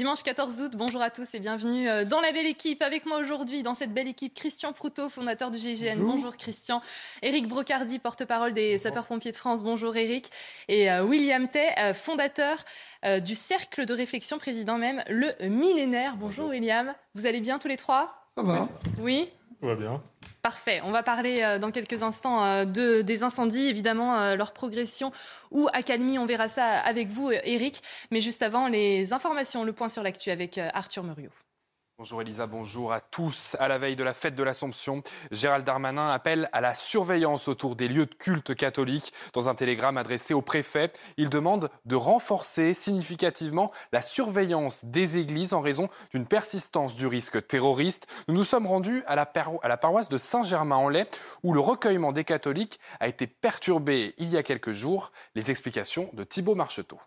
Dimanche 14 août, bonjour à tous et bienvenue euh, dans la belle équipe. Avec moi aujourd'hui, dans cette belle équipe, Christian Proutot, fondateur du GIGN. Bonjour, Christian. Éric Brocardi, porte-parole des sapeurs-pompiers de France. Bonjour Éric. Et euh, William Tay, euh, fondateur du Cercle de réflexion, président même, le millénaire. Bonjour, William. Vous allez bien tous les trois? Ça va. Oui Va bien. Parfait. On va parler euh, dans quelques instants euh, de, des incendies, évidemment, euh, leur progression ou accalmie. On verra ça avec vous, Eric. Mais juste avant, les informations, le point sur l'actu avec Arthur Muriot. Bonjour Elisa, bonjour à tous. À la veille de la fête de l'Assomption, Gérald Darmanin appelle à la surveillance autour des lieux de culte catholiques. Dans un télégramme adressé au préfet, il demande de renforcer significativement la surveillance des églises en raison d'une persistance du risque terroriste. Nous nous sommes rendus à la, à la paroisse de Saint-Germain-en-Laye où le recueillement des catholiques a été perturbé il y a quelques jours. Les explications de Thibault Marcheteau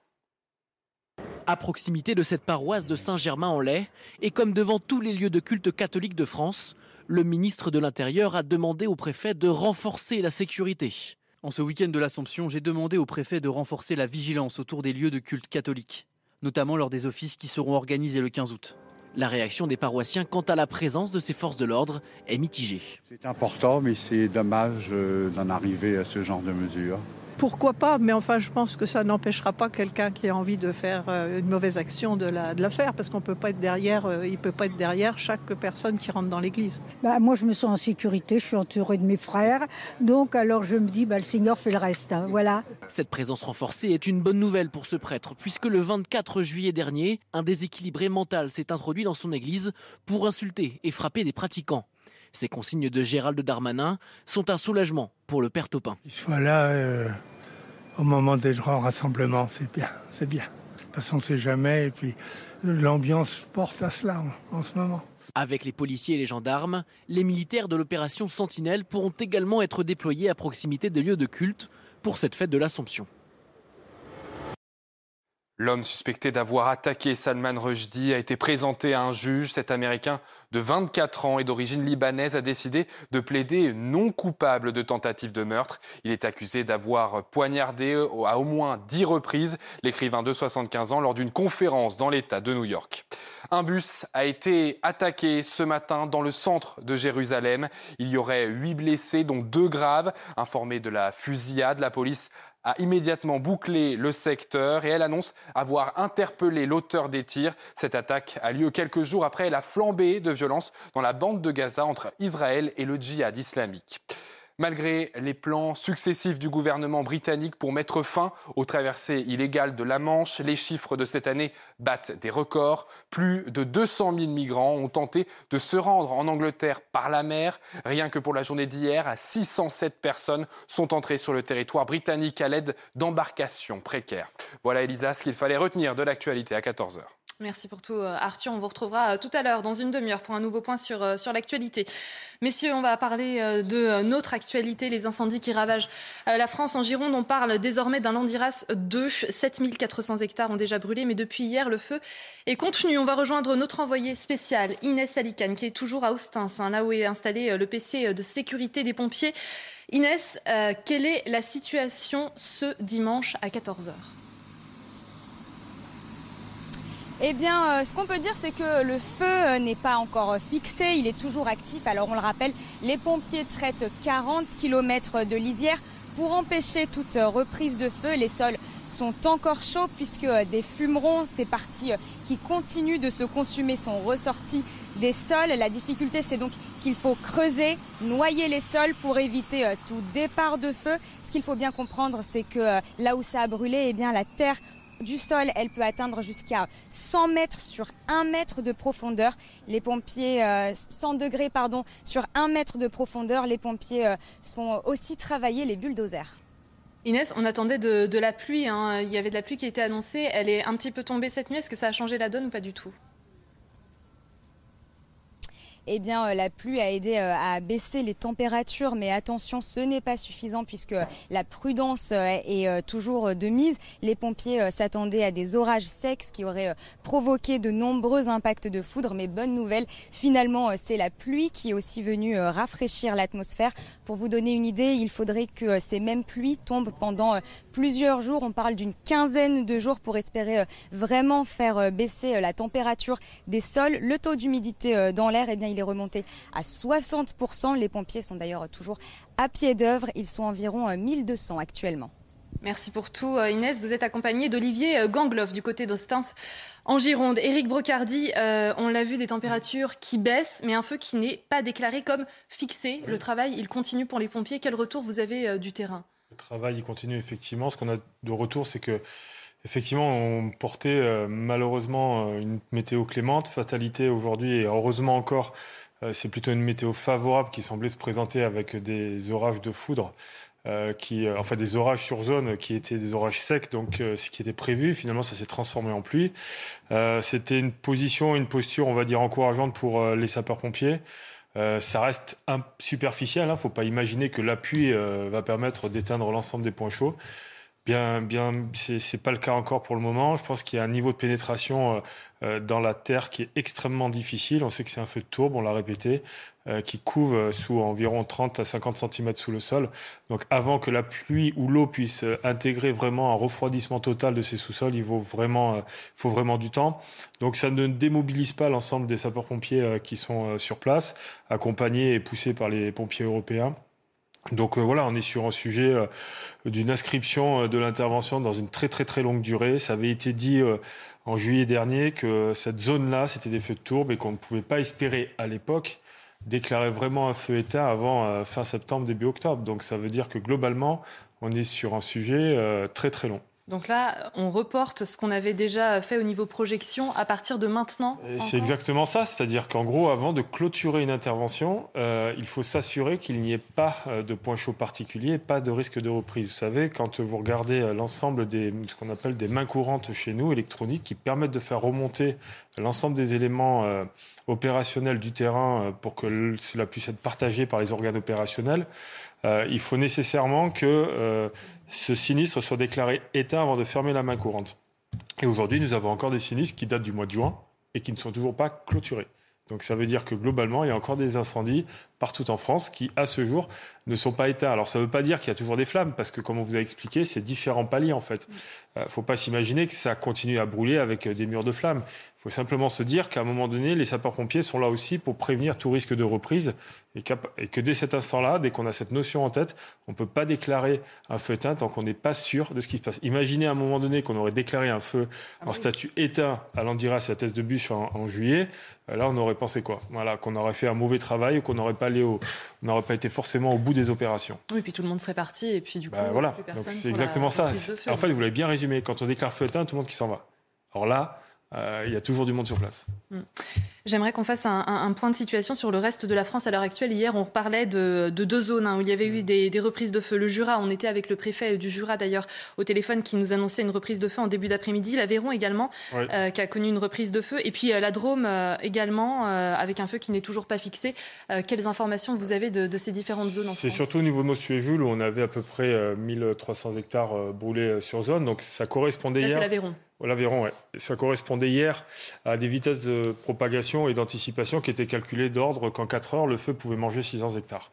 à proximité de cette paroisse de Saint-Germain-en-Laye, et comme devant tous les lieux de culte catholiques de France, le ministre de l'Intérieur a demandé au préfet de renforcer la sécurité. En ce week-end de l'Assomption, j'ai demandé au préfet de renforcer la vigilance autour des lieux de culte catholiques, notamment lors des offices qui seront organisés le 15 août. La réaction des paroissiens quant à la présence de ces forces de l'ordre est mitigée. C'est important, mais c'est dommage euh, d'en arriver à ce genre de mesures. Pourquoi pas Mais enfin, je pense que ça n'empêchera pas quelqu'un qui a envie de faire euh, une mauvaise action de la, de la faire, parce qu'on peut pas être derrière, euh, il peut pas être derrière chaque personne qui rentre dans l'église. Bah, moi, je me sens en sécurité, je suis entourée de mes frères, donc alors je me dis, bah, le Seigneur fait le reste. Hein, voilà. Cette présence renforcée est une bonne nouvelle pour ce prêtre, puisque le 24 juillet dernier, un déséquilibré mental s'est introduit dans son église pour insulter et frapper des pratiquants. Ces consignes de Gérald Darmanin sont un soulagement pour le père Topin. Il soit là euh, au moment des grands rassemblements, c'est bien, c'est bien. Parce qu'on ne sait jamais, et puis l'ambiance porte à cela en, en ce moment. Avec les policiers et les gendarmes, les militaires de l'opération Sentinelle pourront également être déployés à proximité des lieux de culte pour cette fête de l'Assomption. L'homme suspecté d'avoir attaqué Salman Rushdie a été présenté à un juge. Cet Américain de 24 ans et d'origine libanaise a décidé de plaider non coupable de tentative de meurtre. Il est accusé d'avoir poignardé à au moins 10 reprises l'écrivain de 75 ans lors d'une conférence dans l'État de New York. Un bus a été attaqué ce matin dans le centre de Jérusalem. Il y aurait huit blessés, dont deux graves. Informé de la fusillade, la police a immédiatement bouclé le secteur et elle annonce avoir interpellé l'auteur des tirs. Cette attaque a lieu quelques jours après la flambée de violence dans la bande de Gaza entre Israël et le djihad islamique. Malgré les plans successifs du gouvernement britannique pour mettre fin aux traversées illégales de la Manche, les chiffres de cette année battent des records. Plus de 200 000 migrants ont tenté de se rendre en Angleterre par la mer. Rien que pour la journée d'hier, 607 personnes sont entrées sur le territoire britannique à l'aide d'embarcations précaires. Voilà Elisa ce qu'il fallait retenir de l'actualité à 14h. Merci pour tout, euh, Arthur. On vous retrouvera euh, tout à l'heure, dans une demi-heure, pour un nouveau point sur, euh, l'actualité. Messieurs, on va parler de notre actualité, les incendies qui ravagent la France. En Gironde, on parle désormais d'un Landiras 2. 7400 hectares ont déjà brûlé, mais depuis hier, le feu est contenu. On va rejoindre notre envoyé spécial, Inès Alicane, qui est toujours à Ostens, hein, là où est installé le PC de sécurité des pompiers. Inès, quelle est la situation ce dimanche à 14h eh bien, euh, ce qu'on peut dire, c'est que le feu euh, n'est pas encore fixé, il est toujours actif. Alors, on le rappelle, les pompiers traitent 40 km de lisière pour empêcher toute reprise de feu. Les sols sont encore chauds puisque euh, des fumerons, ces parties qui continuent de se consumer, sont ressorties des sols. La difficulté, c'est donc qu'il faut creuser, noyer les sols pour éviter tout départ de feu. Ce qu'il faut bien comprendre, c'est que là où ça a brûlé, eh bien, la terre du sol, elle peut atteindre jusqu'à 100 mètres sur 1 mètre de profondeur. Les pompiers, 100 euh, degrés pardon, sur 1 mètre de profondeur, les pompiers euh, font aussi travailler les bulldozers. Inès, on attendait de, la pluie. Hein. Il y avait de la pluie qui était annoncée. Elle est un petit peu tombée cette nuit. Est-ce que ça a changé la donne ou pas du tout? Eh bien, la pluie a aidé à baisser les températures, mais attention, ce n'est pas suffisant puisque la prudence est toujours de mise. Les pompiers s'attendaient à des orages secs qui auraient provoqué de nombreux impacts de foudre, mais bonne nouvelle, finalement, c'est la pluie qui est aussi venue rafraîchir l'atmosphère. Pour vous donner une idée, il faudrait que ces mêmes pluies tombent pendant plusieurs jours. On parle d'une quinzaine de jours pour espérer vraiment faire baisser la température des sols. Le taux d'humidité dans l'air, eh bien, il est remonté à 60%. Les pompiers sont d'ailleurs toujours à pied d'œuvre. Ils sont environ 1200 actuellement. Merci pour tout, Inès. Vous êtes accompagné d'Olivier Gangloff du côté d'Austins en Gironde. Éric Brocardi, on l'a vu, des températures qui baissent, mais un feu qui n'est pas déclaré comme fixé. Le travail, il continue pour les pompiers. Quel retour vous avez du terrain? Le travail, il continue effectivement. Ce qu'on a de retour, c'est que Effectivement, on portait malheureusement une météo clémente, fatalité aujourd'hui et heureusement encore, c'est plutôt une météo favorable qui semblait se présenter avec des orages de foudre, qui, enfin des orages sur zone qui étaient des orages secs, donc ce qui était prévu, finalement ça s'est transformé en pluie. C'était une position, une posture, on va dire, encourageante pour les sapeurs-pompiers. ça reste superficiel, il ne faut pas imaginer que l'appui va permettre d'éteindre l'ensemble des points chauds. Bien, bien, c'est pas le cas encore pour le moment. Je pense qu'il y a un niveau de pénétration dans la terre qui est extrêmement difficile. On sait que c'est un feu de tourbe, on l'a répété, qui couvre sous environ 30 à 50 cm sous le sol. Donc, avant que la pluie ou l'eau puisse intégrer vraiment un refroidissement total de ces sous-sols, il faut vraiment, faut vraiment du temps. Donc, ça ne démobilise pas l'ensemble des sapeurs-pompiers qui sont sur place, accompagnés et poussés par les pompiers européens. Donc voilà, on est sur un sujet d'une inscription de l'intervention dans une très très très longue durée. Ça avait été dit en juillet dernier que cette zone-là, c'était des feux de tourbe et qu'on ne pouvait pas espérer à l'époque déclarer vraiment un feu éteint avant fin septembre, début octobre. Donc ça veut dire que globalement, on est sur un sujet très très long. Donc là, on reporte ce qu'on avait déjà fait au niveau projection à partir de maintenant C'est exactement ça. C'est-à-dire qu'en gros, avant de clôturer une intervention, euh, il faut s'assurer qu'il n'y ait pas de point chaud particulier, pas de risque de reprise. Vous savez, quand vous regardez l'ensemble des ce qu'on appelle des mains courantes chez nous, électroniques, qui permettent de faire remonter l'ensemble des éléments euh, opérationnels du terrain euh, pour que cela puisse être partagé par les organes opérationnels, euh, il faut nécessairement que euh, ce sinistre soit déclaré éteint avant de fermer la main courante. Et aujourd'hui, nous avons encore des sinistres qui datent du mois de juin et qui ne sont toujours pas clôturés. Donc ça veut dire que globalement, il y a encore des incendies partout en France qui, à ce jour, ne sont pas éteints. Alors ça ne veut pas dire qu'il y a toujours des flammes, parce que comme on vous a expliqué, c'est différents paliers en fait. Il ne faut pas s'imaginer que ça continue à brûler avec des murs de flammes. Il faut simplement se dire qu'à un moment donné, les sapeurs-pompiers sont là aussi pour prévenir tout risque de reprise et, que dès cet instant-là, dès qu'on a cette notion en tête, on ne peut pas déclarer un feu éteint tant qu'on n'est pas sûr de ce qui se passe. Imaginez à un moment donné qu'on aurait déclaré un feu en statut éteint à l'Andiras et à Thèse de Bûche en, juillet. Là, on aurait pensé quoi? Voilà, qu'on aurait fait un mauvais travail ou qu'on n'aurait pas, pas été forcément au bout des opérations. Oui, puis tout le monde serait parti et puis du coup, voilà. plus personne. C'est exactement ça. En fait, vous l'avez bien résumé. Quand on déclare feu éteint, tout le monde qui s'en va. Alors là, euh, il y a toujours du monde sur place. Hmm. J'aimerais qu'on fasse un, point de situation sur le reste de la France à l'heure actuelle. Hier, on parlait de, deux zones hein, où il y avait eu des, reprises de feu. Le Jura, on était avec le préfet du Jura d'ailleurs au téléphone qui nous annonçait une reprise de feu en début d'après-midi. L'Aveyron également, euh, qui a connu une reprise de feu. Et puis euh, la Drôme également, avec un feu qui n'est toujours pas fixé. quelles informations vous avez de, ces différentes zones en C'est surtout au niveau de Mostu-et-Jules où on avait à peu près 1300 hectares brûlés sur zone. Donc ça correspondait Là, hier. c'est l'Aveyron. L'Aveyron, oui. Ça correspondait hier à des vitesses de propagation et d'anticipation qui étaient calculées d'ordre qu'en 4 heures, le feu pouvait manger 600 hectares.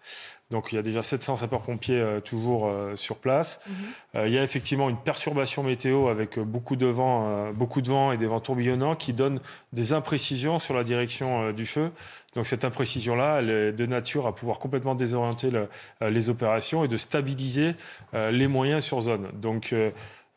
Donc il y a déjà 700 sapeurs-pompiers euh, toujours euh, sur place. Mhm. Euh, il y a effectivement une perturbation météo avec beaucoup de vent, beaucoup de vent et des vents tourbillonnants qui donnent des imprécisions sur la direction du feu. Donc cette imprécision-là, elle est de nature à pouvoir complètement désorienter les opérations et de stabiliser les moyens sur zone. Donc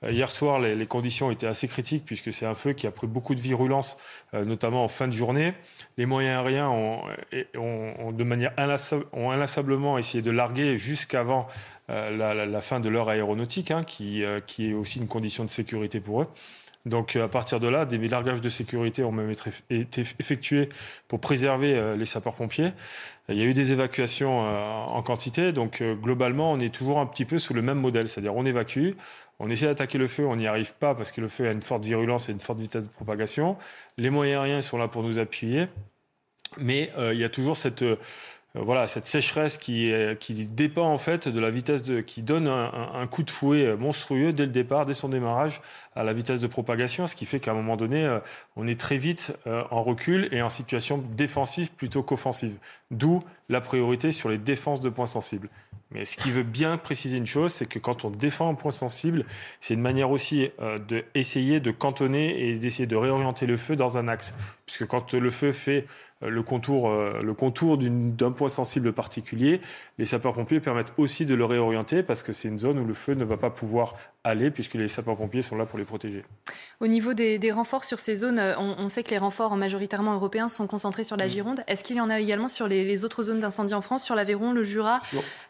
Hier soir, les, conditions étaient assez critiques puisque c'est un feu qui a pris beaucoup de virulence, euh, notamment en fin de journée. Les moyens aériens ont, de manière inlassablement essayé de larguer jusqu'avant euh, la, fin de l'heure aéronautique, hein, qui, euh, qui est aussi une condition de sécurité pour eux. Donc à partir de là, des largages de sécurité ont même été effectués pour préserver les sapeurs-pompiers. Il y a eu des évacuations en quantité, donc globalement, on est toujours un petit peu sous le même modèle, c'est-à-dire on évacue, on essaie d'attaquer le feu, on n'y arrive pas parce que le feu a une forte virulence et une forte vitesse de propagation. Les moyens aériens sont là pour nous appuyer. Mais il y a toujours cette euh, voilà, cette sécheresse qui, qui dépend en fait de la vitesse de, qui donne un, coup de fouet monstrueux dès le départ, dès son démarrage, à la vitesse de propagation, ce qui fait qu'à un moment donné, euh, on est très vite euh, en recul et en situation défensive plutôt qu'offensive. D'où la priorité sur les défenses de points sensibles. Mais ce qui veut bien préciser une chose, c'est que quand on défend un point sensible, c'est une manière aussi d'essayer de cantonner et d'essayer de réorienter le feu dans un axe. Puisque quand le feu fait le contour, euh, le contour d'un point sensible particulier, les sapeurs-pompiers permettent aussi de le réorienter parce que c'est une zone où le feu ne va pas pouvoir aller puisque les sapeurs-pompiers sont là pour les protéger. Au niveau des, renforts sur ces zones, euh, on, sait que les renforts majoritairement européens sont concentrés sur la mm. Gironde. Est-ce qu'il y en a également sur les, autres zones d'incendie en France, sur l'Aveyron, le Jura,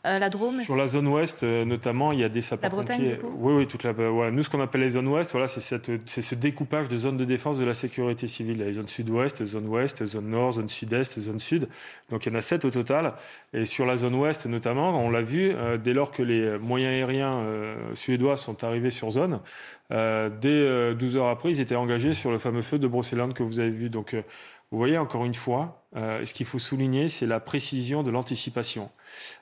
euh, la Drôme? Sur la zone ouest notamment, il y a des sapeurs-pompiers. La Bretagne, Oui, oui, toute la. Voilà. Nous, ce qu'on appelle les zones ouest, voilà, c'est ce découpage de zones de défense de la sécurité civile. Les zones sud-ouest, zone ouest, zone nord, zone sud-est, zone sud. Donc il y en a sept au total. Et sur la zone ouest notamment, on l'a vu, euh, dès lors que les moyens aériens euh, suédois sont arrivés sur zone, euh, dès 12 heures après, ils étaient engagés sur le fameux feu de Brocéliande que vous avez vu. Donc vous voyez, encore une fois, ce qu'il faut souligner, c'est la précision de l'anticipation.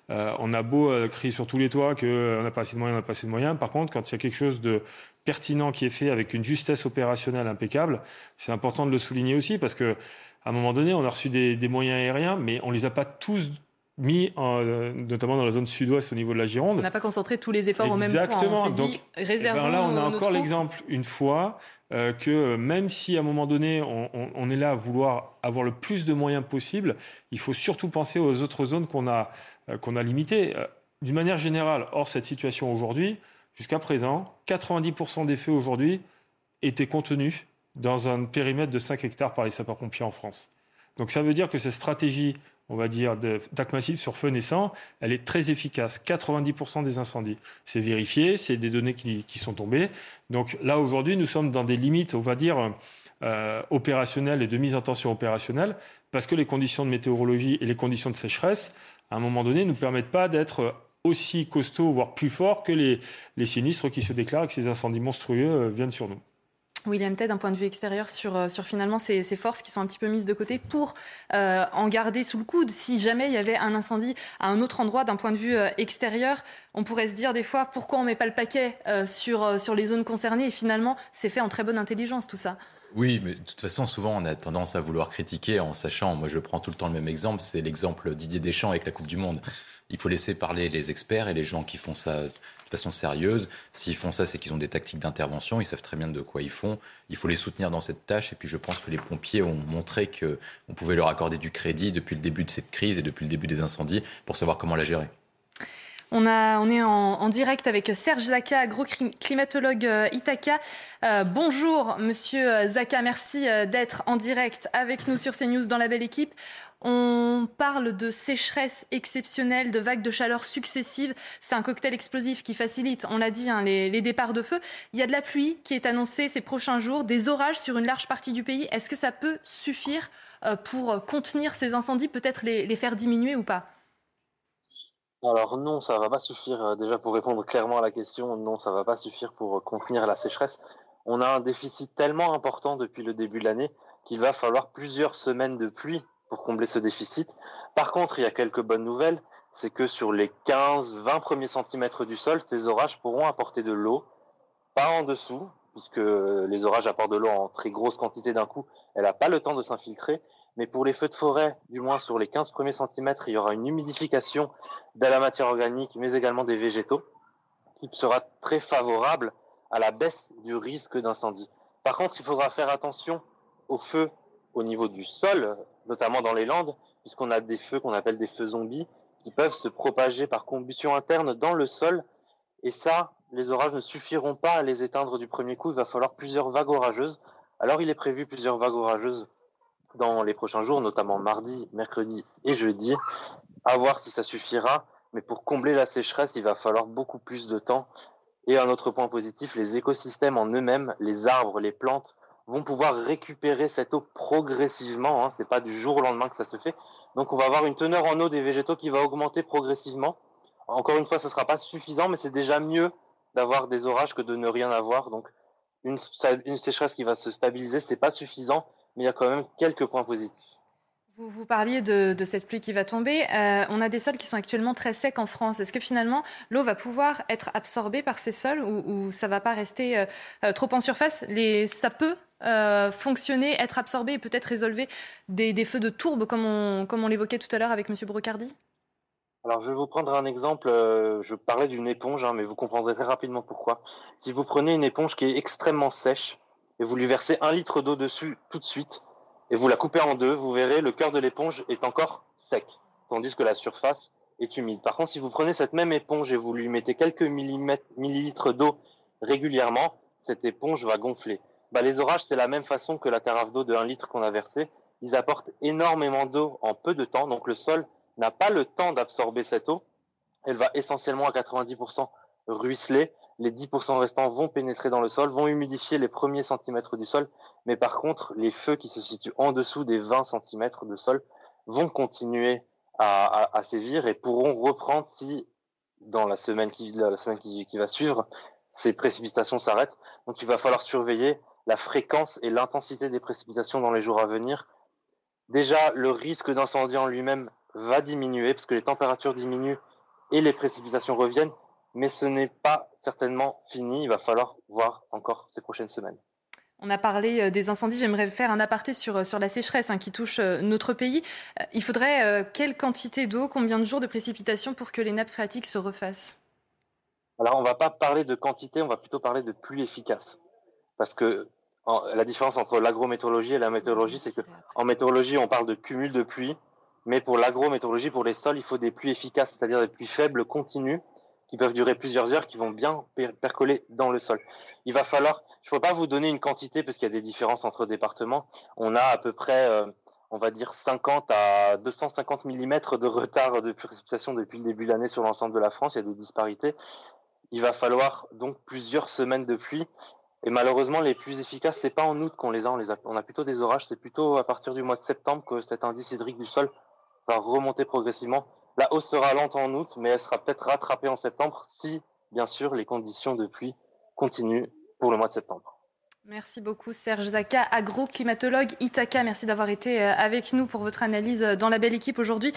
on a beau crier sur tous les toits qu'on n'a pas assez de moyens, on n'a pas assez de moyens. Par contre, quand il y a quelque chose de pertinent qui est fait avec une justesse opérationnelle impeccable, c'est important de le souligner aussi parce que à un moment donné, on a reçu des, moyens aériens, mais on ne les a pas tous mis, euh, notamment dans la zone sud-ouest au niveau de la Gironde. On n'a pas concentré tous les efforts au même point. Exactement. Donc, eh ben là, on a encore l'exemple, une fois, euh, que même si à un moment donné, on, est là à vouloir avoir le plus de moyens possible, il faut surtout penser aux autres zones qu'on a, euh, qu'on a limitées. D'une manière générale, hors cette situation aujourd'hui, jusqu'à présent, 90% des feux aujourd'hui étaient contenus dans un périmètre de 5 hectares par les sapeurs-pompiers en France. Donc ça veut dire que cette stratégie, on va dire, d'attaque massive sur feu naissant, elle est très efficace. 90% des incendies. C'est vérifié, c'est des données qui, sont tombées. Donc là, aujourd'hui, nous sommes dans des limites, on va dire, euh, opérationnelles et de mise en tension opérationnelle, parce que les conditions de météorologie et les conditions de sécheresse, à un moment donné, ne nous permettent pas d'être aussi costauds, voire plus forts que les, les sinistres qui se déclarent et que ces incendies monstrueux euh, viennent sur nous. William Ted, d'un point de vue extérieur, sur, euh, sur finalement ces, forces qui sont un petit peu mises de côté pour euh, en garder sous le coude. Si jamais il y avait un incendie à un autre endroit, d'un point de vue euh, extérieur, on pourrait se dire des fois pourquoi on ne met pas le paquet sur, sur les zones concernées et finalement c'est fait en très bonne intelligence tout ça? Oui, mais de toute façon, souvent, on a tendance à vouloir critiquer en sachant, moi je prends tout le temps le même exemple, c'est l'exemple Didier Deschamps avec la Coupe du Monde. Il faut laisser parler les experts et les gens qui font ça façon sérieuse. S'ils font ça, c'est qu'ils ont des tactiques d'intervention, ils savent très bien de quoi ils font. Il faut les soutenir dans cette tâche. Et puis je pense que les pompiers ont montré qu'on pouvait leur accorder du crédit depuis le début de cette crise et depuis le début des incendies pour savoir comment la gérer. On, a, on est en, direct avec Serge Zaka, agro-climatologue euh, Ithaca. Euh, bonjour, monsieur Zaka, merci euh, d'être en direct avec nous sur CNews dans la belle équipe. On parle de sécheresse exceptionnelle, de vagues de chaleur successives. C'est un cocktail explosif qui facilite, on l'a dit, hein, les, départs de feu. Il y a de la pluie qui est annoncée ces prochains jours, des orages sur une large partie du pays. Est-ce que ça peut suffire euh, pour contenir ces incendies, peut-être les, faire diminuer ou pas? Alors non, ça va pas suffire. Euh, déjà pour répondre clairement à la question, non, ça va pas suffire pour euh, contenir la sécheresse. On a un déficit tellement important depuis le début de l'année qu'il va falloir plusieurs semaines de pluie pour combler ce déficit. Par contre, il y a quelques bonnes nouvelles, c'est que sur les 15-20 premiers centimètres du sol, ces orages pourront apporter de l'eau, pas en dessous, puisque les orages apportent de l'eau en très grosse quantité d'un coup, elle n'a pas le temps de s'infiltrer, mais pour les feux de forêt, du moins sur les 15 premiers centimètres, il y aura une humidification de la matière organique, mais également des végétaux, qui sera très favorable à la baisse du risque d'incendie. Par contre, il faudra faire attention aux feux au niveau du sol, notamment dans les Landes, puisqu'on a des feux qu'on appelle des feux zombies, qui peuvent se propager par combustion interne dans le sol. Et ça, les orages ne suffiront pas à les éteindre du premier coup. Il va falloir plusieurs vagues orageuses. Alors, il est prévu plusieurs vagues orageuses dans les prochains jours, notamment mardi, mercredi et jeudi. À voir si ça suffira. Mais pour combler la sécheresse, il va falloir beaucoup plus de temps. Et un autre point positif, les écosystèmes en eux-mêmes, les arbres, les plantes, vont pouvoir récupérer cette eau progressivement. Hein, c'est pas du jour au lendemain que ça se fait. Donc on va avoir une teneur en eau des végétaux qui va augmenter progressivement. Encore une fois, ce ne sera pas suffisant, mais c'est déjà mieux d'avoir des orages que de ne rien avoir. Donc une, sécheresse qui va se stabiliser, c'est pas suffisant, mais il y a quand même quelques points positifs. Vous, parliez de, cette pluie qui va tomber. Euh, on a des sols qui sont actuellement très secs en France. Est-ce que finalement l'eau va pouvoir être absorbée par ces sols ou, ça ne va pas rester euh, euh, trop en surface? Ça peut fonctionner, être absorbé et peut-être résolver des, feux de tourbe comme on, l'évoquait tout à l'heure avec M. Brocardi alors, je vais vous prendre un exemple. je parlais d'une éponge, hein, mais vous comprendrez très rapidement pourquoi. Si vous prenez une éponge qui est extrêmement sèche et vous lui versez un litre d'eau dessus tout de suite, et vous la coupez en deux, vous verrez, le cœur de l'éponge est encore sec, tandis que la surface est humide. Par contre, si vous prenez cette même éponge et vous lui mettez quelques millilitres d'eau régulièrement, cette éponge va gonfler. Bah, les orages, c'est la même façon que la carafe d'eau de 1 litre qu'on a versée. Ils apportent énormément d'eau en peu de temps, donc le sol n'a pas le temps d'absorber cette eau. Elle va essentiellement à 90% ruisseler les 10% restants vont pénétrer dans le sol, vont humidifier les premiers centimètres du sol, mais par contre, les feux qui se situent en dessous des 20 cm de sol vont continuer à, sévir et pourront reprendre si, dans la semaine qui, la semaine qui, qui va suivre, ces précipitations s'arrêtent. Donc il va falloir surveiller la fréquence et l'intensité des précipitations dans les jours à venir. Déjà, le risque d'incendie en lui-même va diminuer parce que les températures diminuent et les précipitations reviennent, mais ce n'est pas certainement fini. Il va falloir voir encore ces prochaines semaines. On a parlé euh, des incendies. J'aimerais faire un aparté sur, euh, sur la sécheresse hein, qui touche euh, notre pays. Il faudrait quelle quantité d'eau, combien de jours de précipitations pour que les nappes phréatiques se refassent? Alors, on ne va pas parler de quantité, on va plutôt parler de pluie efficace. Parce que la différence entre l'agrométéorologie et la météorologie, c'est qu'en météorologie, on parle de cumul de pluie. Mais pour l'agrométéorologie, pour les sols, il faut des pluies efficaces, c'est-à-dire des pluies faibles, continues, qui peuvent durer plusieurs heures, qui vont bien percoler dans le sol. Il va falloir, je ne peux pas vous donner une quantité parce qu'il y a des différences entre départements. On a à peu près, euh, on va dire 50 à 250 mm de retard de précipitation depuis le début de l'année sur l'ensemble de la France. Il y a des disparités. Il va falloir donc plusieurs semaines de pluie. Et malheureusement, les plus efficaces, c'est pas en août qu'on les a. On, a. plutôt des orages. C'est plutôt à partir du mois de septembre que cet indice hydrique du sol va remonter progressivement. La hausse sera lente en août, mais elle sera peut-être rattrapée en septembre si, bien sûr, les conditions de pluie continuent pour le mois de septembre. Merci beaucoup Serge Zaka, agro-climatologue Itaka. Merci d'avoir été euh, avec nous pour votre analyse dans la belle équipe aujourd'hui.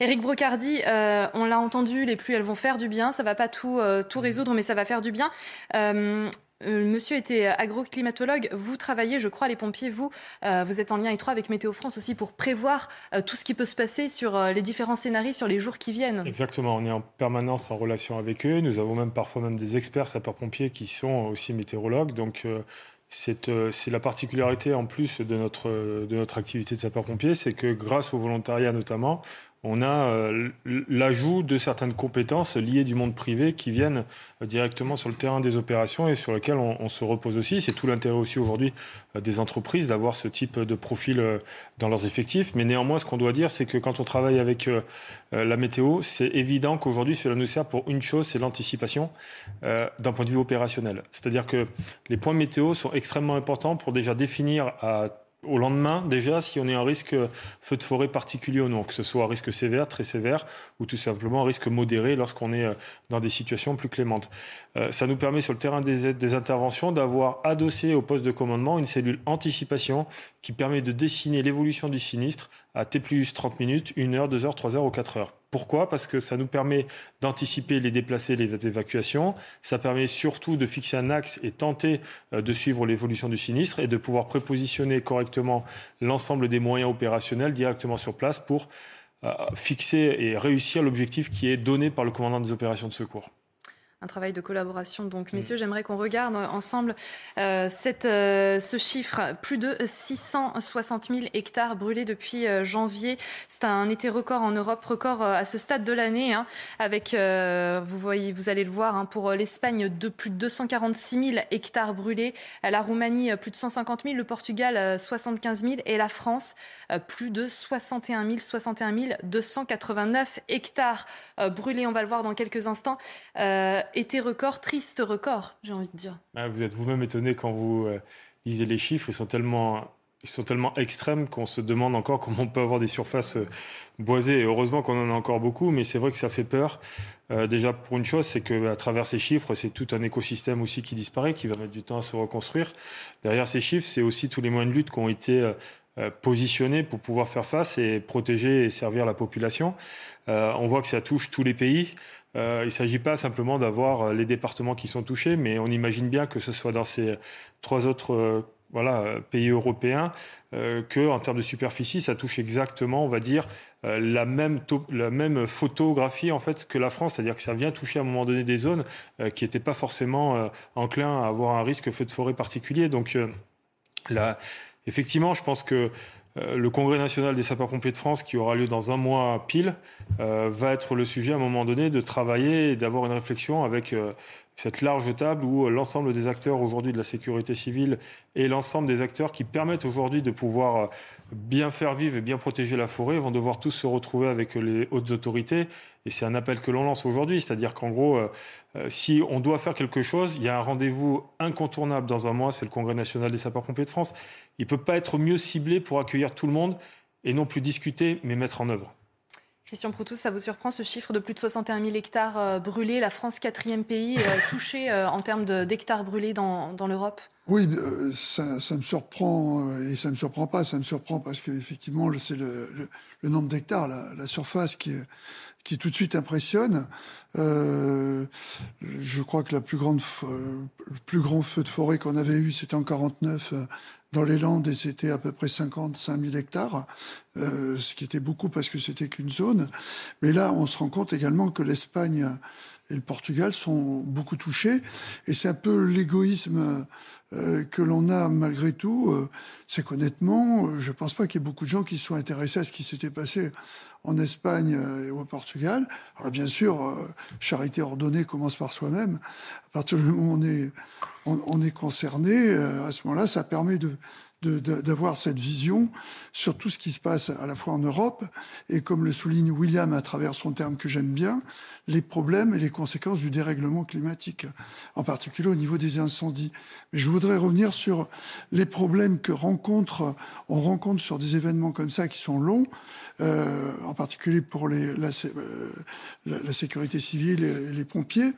Éric Brocardi, euh, on l'a entendu, les pluies elles vont faire du bien. Ça va pas tout, euh, tout résoudre, mais ça va faire du bien. Euh, monsieur était agroclimatologue. Vous travaillez, je crois, les pompiers. Vous, euh, vous êtes en lien étroit avec Météo France aussi pour prévoir euh, tout ce qui peut se passer sur les différents scénarios sur les jours qui viennent. Exactement. On est en permanence en relation avec eux. Nous avons même parfois même des experts sapeurs-pompiers qui sont aussi météorologues. Donc c'est la particularité en plus de notre, de notre activité de sapeur-pompier, c'est que grâce au volontariat notamment, on a euh, l'ajout de certaines compétences liées du monde privé qui viennent euh, directement sur le terrain des opérations et sur lesquelles on, se repose aussi. C'est tout l'intérêt aussi aujourd'hui euh, des entreprises d'avoir ce type de profil dans leurs effectifs. Mais néanmoins, ce qu'on doit dire, c'est que quand on travaille avec la météo, c'est évident qu'aujourd'hui, cela nous sert pour une chose, c'est l'anticipation d'un point de vue opérationnel. C'est-à-dire que les points météo sont extrêmement importants pour déjà définir à au lendemain, déjà, si on est un risque feu de forêt particulier ou non, que ce soit un risque sévère, très sévère, ou tout simplement un risque modéré lorsqu'on est euh, dans des situations plus clémentes. Euh, ça nous permet sur le terrain des, des interventions d'avoir adossé au poste de commandement une cellule anticipation qui permet de dessiner l'évolution du sinistre à T plus 30 minutes, 1 heure, 2 heures, 3 heures ou 4 heures. Pourquoi? Parce que ça nous permet d'anticiper les déplacés, les évacuations. Ça permet surtout de fixer un axe et tenter euh, de suivre l'évolution du sinistre et de pouvoir prépositionner correctement l'ensemble des moyens opérationnels directement sur place pour euh, fixer et réussir l'objectif qui est donné par le commandant des opérations de secours un travail de collaboration. Donc, mm. messieurs, j'aimerais qu'on regarde ensemble euh, cette, euh, ce chiffre. Plus de 660 000 hectares brûlés depuis euh, janvier. C'est un été record en Europe, record à ce stade de l'année, hein, avec, vous, voyez, vous allez le voir, hein, pour l'Espagne, de plus de 246 000 hectares brûlés. La Roumanie, plus de 150 000. Le Portugal, 75 000. Et la France, plus de 61 000, 61 289 hectares brûlés. On va le voir dans quelques instants été record, triste record, j'ai envie de dire. Ah, vous êtes vous-même étonné quand vous euh, lisez les chiffres, ils sont tellement, ils sont tellement extrêmes qu'on se demande encore comment on peut avoir des surfaces euh, boisées. Et heureusement qu'on en a encore beaucoup, mais c'est vrai que ça fait peur. Euh, déjà, pour une chose, c'est qu'à travers ces chiffres, c'est tout un écosystème aussi qui disparaît, qui va mettre du temps à se reconstruire. Derrière ces chiffres, c'est aussi tous les moyens de lutte qui ont été positionnés pour pouvoir faire face et protéger et servir la population. on voit que ça touche tous les pays. Il ne s'agit pas simplement d'avoir les départements qui sont touchés, mais on imagine bien que ce soit dans ces trois autres voilà, pays européens, euh, que en termes de superficie, ça touche exactement, on va dire, euh, la, même photographie en fait que la France, c'est-à-dire que ça vient toucher à un moment donné des zones euh, qui n'étaient pas forcément enclins à avoir un risque feu de forêt particulier. Donc là, effectivement, je pense que le Congrès national des sapeurs-pompiers de France, qui aura lieu dans un mois pile, va être le sujet à un moment donné de travailler et d'avoir une réflexion avec cette large table où euh, l'ensemble des acteurs aujourd'hui de la sécurité civile et l'ensemble des acteurs qui permettent aujourd'hui de pouvoir euh, bien faire vivre et bien protéger la forêt vont devoir tous se retrouver avec les hautes autorités. Et c'est un appel que l'on lance aujourd'hui, c'est-à-dire qu'en gros, euh, si on doit faire quelque chose, il y a un rendez-vous incontournable dans un mois, c'est le Congrès national des sapeurs-pompiers de France. Il ne peut pas être mieux ciblé pour accueillir tout le monde et non plus discuter, mais mettre en œuvre. Christian Proutou, ça vous surprend ce chiffre de plus de 61 000 hectares euh, brûlés La France, quatrième pays euh, touché euh, en termes d'hectares brûlés dans, l'Europe? Oui, ça, me surprend et ça ne me surprend pas. Ça me surprend parce qu'effectivement, c'est le, nombre d'hectares, la, surface qui, qui tout de suite impressionne. je crois que la plus grande, le plus grand feu de forêt qu'on avait eu, c'était en 49 dans les Landes et c'était à peu près 55 000 hectares, euh, ce qui était beaucoup parce que c'était qu'une zone. Mais là, on se rend compte également que l'Espagne et le Portugal sont beaucoup touchés et c'est un peu l'égoïsme euh, que l'on a malgré tout. Euh, c'est qu'honnêtement, je ne pense pas qu'il y ait beaucoup de gens qui soient intéressés à ce qui s'était passé en Espagne et au Portugal. Alors bien sûr, charité ordonnée commence par soi-même. À partir du moment où on est on, est concerné. Euh, à ce moment-là, ça permet d'avoir cette vision sur tout ce qui se passe à la fois en Europe et, comme le souligne William à travers son terme que j'aime bien, les problèmes et les conséquences du dérèglement climatique, en particulier au niveau des incendies. Mais je voudrais revenir sur les problèmes que rencontre, on rencontre sur des événements comme ça qui sont longs, euh, en particulier pour les, la, euh, la, sécurité civile et les pompiers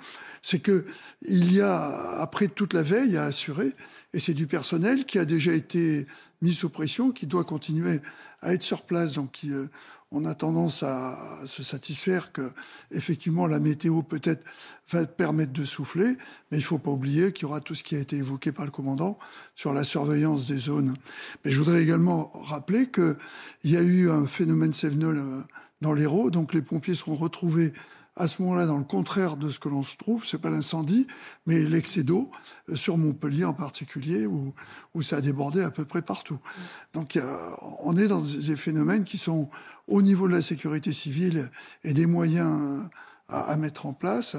c'est que il y a après toute la veille à assurer, et c'est du personnel qui a déjà été mis sous pression, qui doit continuer à être sur place. Donc, euh, on a tendance à, se satisfaire que, effectivement, la météo peut-être va permettre de souffler, mais il ne faut pas oublier qu'il y aura tout ce qui a été évoqué par le commandant sur la surveillance des zones. Mais je voudrais également rappeler qu'il y a eu un phénomène Sévenol euh, dans l'Hérault, donc les pompiers seront retrouvés à ce moment-là dans le contraire de ce que l'on se trouve, c'est pas l'incendie, mais l'excès d'eau, euh, sur Montpellier en particulier, où, où ça a débordé à peu près partout. Donc on est dans des phénomènes qui sont au niveau de la sécurité civile et des moyens à, mettre en place,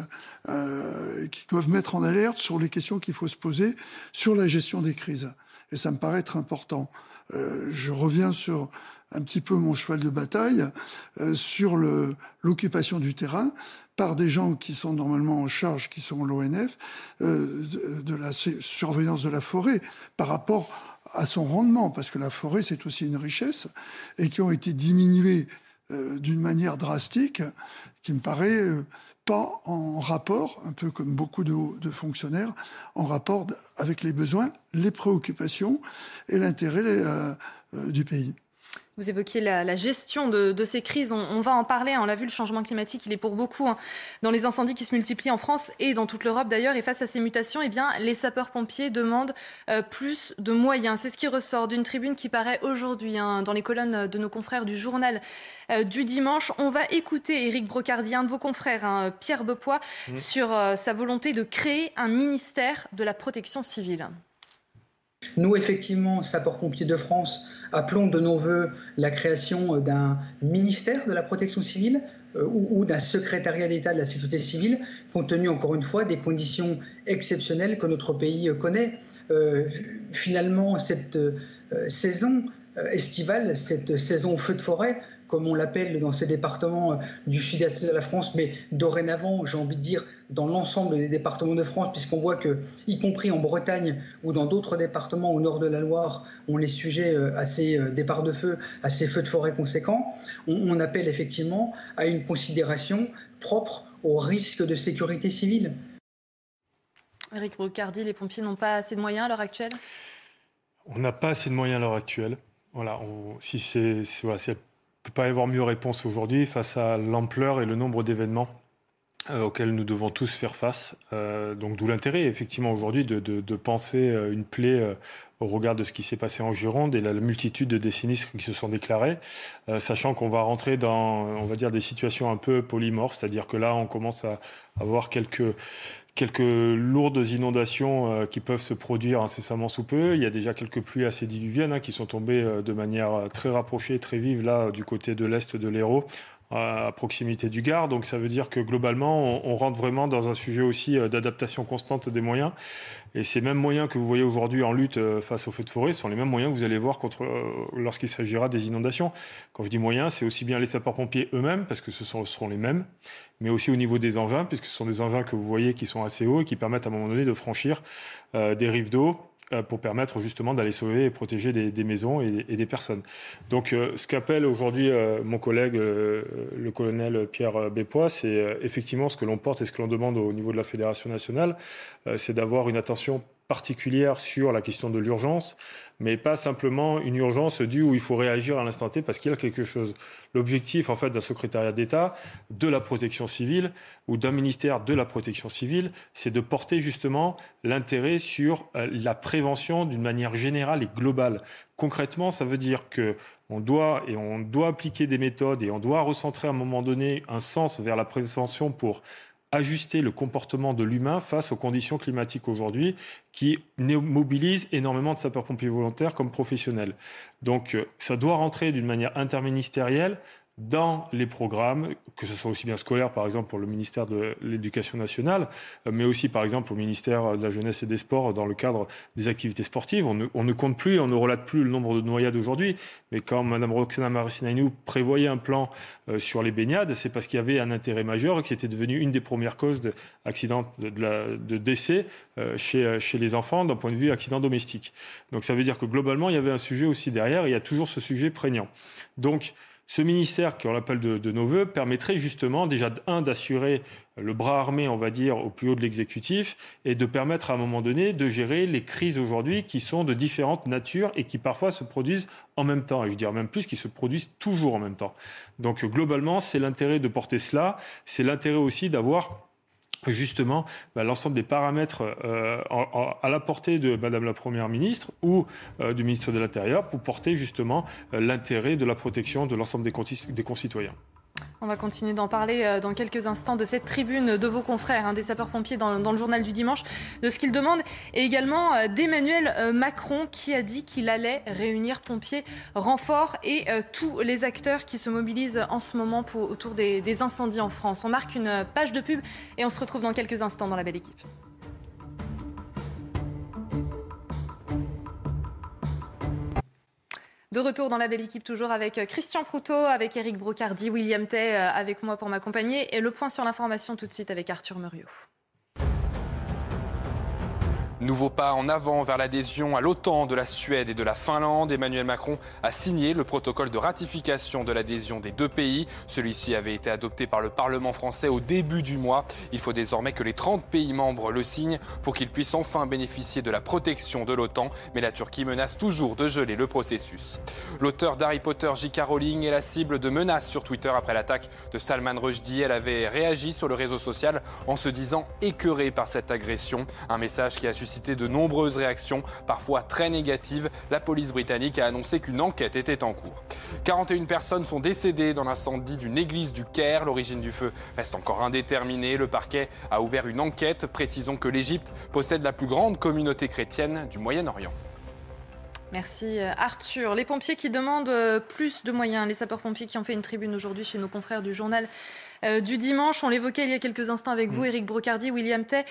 euh, qui doivent mettre en alerte sur les questions qu'il faut se poser sur la gestion des crises. Et ça me paraît être important. Euh, je reviens sur un petit peu mon cheval de bataille euh, sur l'occupation du terrain par des gens qui sont normalement en charge, qui sont l'ONF, euh, de, la surveillance de la forêt par rapport à son rendement, parce que la forêt, c'est aussi une richesse, et qui ont été diminuées euh, d'une manière drastique, qui me paraît pas en rapport, un peu comme beaucoup de, de, fonctionnaires, en rapport avec les besoins, les préoccupations et l'intérêt du pays. Vous évoquiez la, gestion de, ces crises. On, va en parler. On l'a vu, le changement climatique, il est pour beaucoup hein, dans les incendies qui se multiplient en France et dans toute l'Europe d'ailleurs. Et face à ces mutations, eh bien, les sapeurs-pompiers demandent euh, plus de moyens. C'est ce qui ressort d'une tribune qui paraît aujourd'hui hein, dans les colonnes de nos confrères du journal euh, du dimanche. On va écouter Éric Brocardi, un de vos confrères, hein, Pierre Bepois, mmh. sur euh, sa volonté de créer un ministère de la protection civile. Nous, effectivement, sapeurs-pompiers de France, appelons de nos voeux la création d'un ministère de la protection civile euh, ou, d'un secrétariat d'État de la sécurité civile, compte tenu encore une fois des conditions exceptionnelles que notre pays connaît. Euh, finalement, cette euh, saison estivale, cette saison feu de forêt, comme on l'appelle dans ces départements euh, du sud-est de la France, mais dorénavant, j'ai envie de dire, dans l'ensemble des départements de France, puisqu'on voit que, y compris en Bretagne ou dans d'autres départements au nord de la Loire, on est sujet euh, à ces euh, départs de feu, à ces feux de forêt conséquents, on, appelle effectivement à une considération propre au risque de sécurité civile. Eric Brocardi, les pompiers n'ont pas assez de moyens à l'heure actuelle? On n'a pas assez de moyens à l'heure actuelle. voilà, si c'est, voilà, peut pas y avoir mieux réponse aujourd'hui face à l'ampleur et le nombre d'événements euh, auxquels nous devons tous faire face. Euh, donc d'où l'intérêt, effectivement, aujourd'hui, de, penser euh, une plaie au regard de ce qui s'est passé en Gironde et la, multitude de sinistres qui se sont déclarés, sachant qu'on va rentrer dans, on va dire, des situations un peu polymorphes, c'est-à-dire que là, on commence à avoir quelques quelques lourdes inondations qui peuvent se produire incessamment sous peu. Il y a déjà quelques pluies assez diluviennes hein, qui sont tombées de manière très rapprochée, très vive là du côté de l'est de l'Hérault à proximité du Gard. Donc ça veut dire que globalement, on, rentre vraiment dans un sujet aussi euh, d'adaptation constante des moyens. Et ces mêmes moyens que vous voyez aujourd'hui en lutte euh, face aux feux de forêt sont les mêmes moyens que vous allez voir contre, euh, lorsqu'il s'agira des inondations. Quand je dis moyens, c'est aussi bien les sapeurs-pompiers eux-mêmes, parce que ce, sont, seront les mêmes, mais aussi au niveau des engins, puisque ce sont des engins que vous voyez qui sont assez hauts et qui permettent à un moment donné de franchir des rives d'eau euh, pour permettre justement d'aller sauver et protéger des, maisons et, des personnes. Donc euh, ce qu'appelle aujourd'hui euh, mon collègue, le colonel Pierre Bépois, c'est effectivement ce que l'on porte et ce que l'on demande au niveau de la Fédération nationale, c'est d'avoir une attention particulière sur la question de l'urgence, mais pas simplement une urgence due où il faut réagir à l'instant T parce qu'il y a quelque chose. L'objectif, en fait, d'un secrétariat d'État, de la protection civile ou d'un ministère de la protection civile, c'est de porter justement l'intérêt sur euh, la prévention d'une manière générale et globale. Concrètement, ça veut dire que on doit et on doit appliquer des méthodes et on doit recentrer à un moment donné un sens vers la prévention pour ajuster le comportement de l'humain face aux conditions climatiques aujourd'hui qui mobilisent énormément de sapeurs-pompiers volontaires comme professionnels. Donc euh, ça doit rentrer d'une manière interministérielle dans les programmes, que ce soit aussi bien scolaire, par exemple, pour le ministère de l'Éducation nationale, euh, mais aussi, par exemple, au ministère de la Jeunesse et des Sports dans le cadre des activités sportives. On ne, compte plus, on ne relate plus le nombre de noyades aujourd'hui, mais quand Mme Roxana Maracinainou prévoyait un plan euh, sur les baignades, c'est parce qu'il y avait un intérêt majeur et que c'était devenu une des premières causes d'accidents, de, décès euh, chez, chez les enfants d'un point de vue accident domestique. Donc ça veut dire que globalement, il y avait un sujet aussi derrière, et il y a toujours ce sujet prégnant. Donc, ce ministère, qu'on appelle de, de, nos voeux, permettrait justement déjà, un, d'assurer le bras armé, on va dire, au plus haut de l'exécutif, et de permettre à un moment donné de gérer les crises aujourd'hui qui sont de différentes natures et qui parfois se produisent en même temps. Et je dirais même plus, qui se produisent toujours en même temps. Donc globalement, c'est l'intérêt de porter cela, c'est l'intérêt aussi d'avoir justement bah, l'ensemble des paramètres euh, à la portée de Madame la Première ministre ou euh, du ministre de l'Intérieur pour porter justement euh, l'intérêt de la protection de l'ensemble des concitoyens. On va continuer d'en parler euh, dans quelques instants de cette tribune de vos confrères, hein, des sapeurs-pompiers dans, le journal du dimanche, de ce qu'ils demandent, et également euh, d'Emmanuel euh, Macron qui a dit qu'il allait réunir pompiers renforts et tous les acteurs qui se mobilisent en ce moment autour des incendies en France. On marque une page de pub et on se retrouve dans quelques instants dans la belle équipe. De retour dans la belle équipe, toujours avec euh, Christian Proutot, avec Eric Brocardi, William Tay euh, avec moi pour m'accompagner. Et le point sur l'information tout de suite avec Arthur Muriot. Nouveau pas en avant vers l'adhésion à l'OTAN de la Suède et de la Finlande. Emmanuel Macron a signé le protocole de ratification de l'adhésion des deux pays. Celui-ci avait été adopté par le Parlement français au début du mois. Il faut désormais que les 30 pays membres le signent pour qu'ils puissent enfin bénéficier de la protection de l'OTAN. Mais la Turquie menace toujours de geler le processus. L'auteur d'Harry Potter, J.K. Rowling, est la cible de menaces sur Twitter après l'attaque de Salman Rushdie. Elle avait réagi sur le réseau social en se disant écœurée par cette agression. Un message qui a suscité de nombreuses réactions, parfois très négatives. La police britannique a annoncé qu'une enquête était en cours. 41 personnes sont décédées dans l'incendie d'une église du Caire. L'origine du feu reste encore indéterminée. Le parquet a ouvert une enquête. Précisons que l'Égypte possède la plus grande communauté chrétienne du Moyen-Orient. Merci euh, Arthur. Les pompiers qui demandent euh, plus de moyens, les sapeurs-pompiers qui ont fait une tribune aujourd'hui chez nos confrères du journal euh, du dimanche. On l'évoquait il y a quelques instants avec vous, Eric mm. Brocardi, William Tay,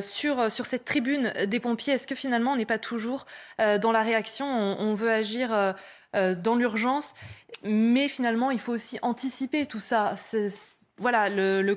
sur, sur cette tribune des pompiers. Est-ce que finalement on n'est pas toujours dans la réaction on, veut agir dans l'urgence, mais finalement il faut aussi anticiper tout ça. voilà, le,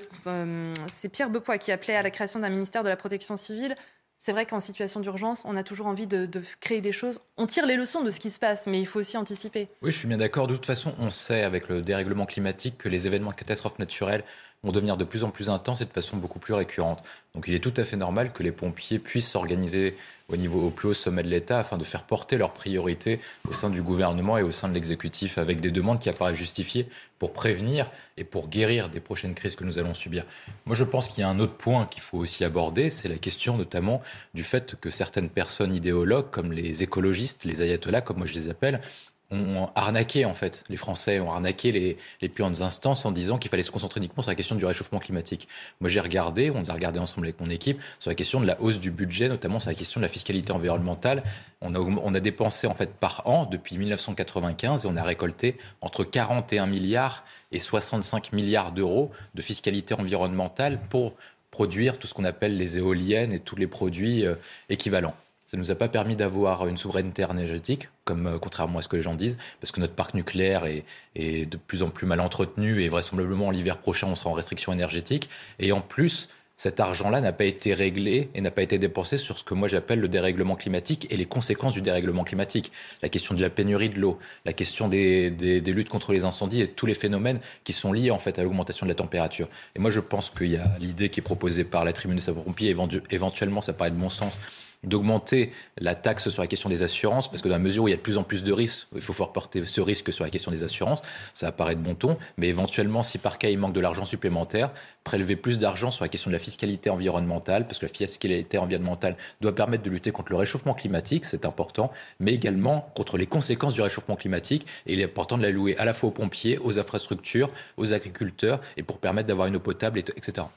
c'est Pierre Bepois qui appelait à la création d'un ministère de la protection civile c'est vrai qu'en situation d'urgence, on a toujours envie de, créer des choses. On tire les leçons de ce qui se passe, mais il faut aussi anticiper. Oui, je suis bien d'accord. De toute façon, on sait avec le dérèglement climatique que les événements catastrophes naturelles vont devenir de plus en plus intenses et de façon beaucoup plus récurrente. Donc il est tout à fait normal que les pompiers puissent s'organiser au niveau au plus haut sommet de l'État afin de faire porter leurs priorités au sein du gouvernement et au sein de l'exécutif avec des demandes qui apparaissent justifiées pour prévenir et pour guérir des prochaines crises que nous allons subir. Moi, je pense qu'il y a un autre point qu'il faut aussi aborder, c'est la question notamment du fait que certaines personnes idéologues, comme les écologistes, les ayatollahs, comme moi je les appelle, ont arnaqué en fait les Français, ont arnaqué les, les plus hautes instances en disant qu'il fallait se concentrer uniquement sur la question du réchauffement climatique. Moi j'ai regardé, on a regardé ensemble avec mon équipe, sur la question de la hausse du budget, notamment sur la question de la fiscalité environnementale. On a, on a dépensé en fait par an depuis 1995 et on a récolté entre 41 milliards et 65 milliards d'euros de fiscalité environnementale pour produire tout ce qu'on appelle les éoliennes et tous les produits euh, équivalents. Ça ne nous a pas permis d'avoir une souveraineté énergétique, comme euh, contrairement à ce que les gens disent, parce que notre parc nucléaire est, de plus en plus mal entretenu et vraisemblablement l'hiver prochain on sera en restriction énergétique. Et en plus, cet argent-là n'a pas été réglé et n'a pas été dépensé sur ce que moi j'appelle le dérèglement climatique et les conséquences du dérèglement climatique. La question de la pénurie de l'eau, la question des, luttes contre les incendies et tous les phénomènes qui sont liés en fait à l'augmentation de la température. Et moi je pense qu'il y a l'idée qui est proposée par la tribune des sapeurs-pompiers, éventuellement ça paraît de bon sens, d'augmenter la taxe sur la question des assurances, parce que dans la mesure où il y a de plus en plus de risques, il faut porter ce risque sur la question des assurances, ça apparaît de bon ton, mais éventuellement, si par cas il manque de l'argent supplémentaire, prélever plus d'argent sur la question de la fiscalité environnementale, parce que la fiscalité environnementale doit permettre de lutter contre le réchauffement climatique, c'est important, mais également contre les conséquences du réchauffement climatique, et il est important de la louer à la fois aux pompiers, aux infrastructures, aux agriculteurs, et pour permettre d'avoir une eau potable, etc.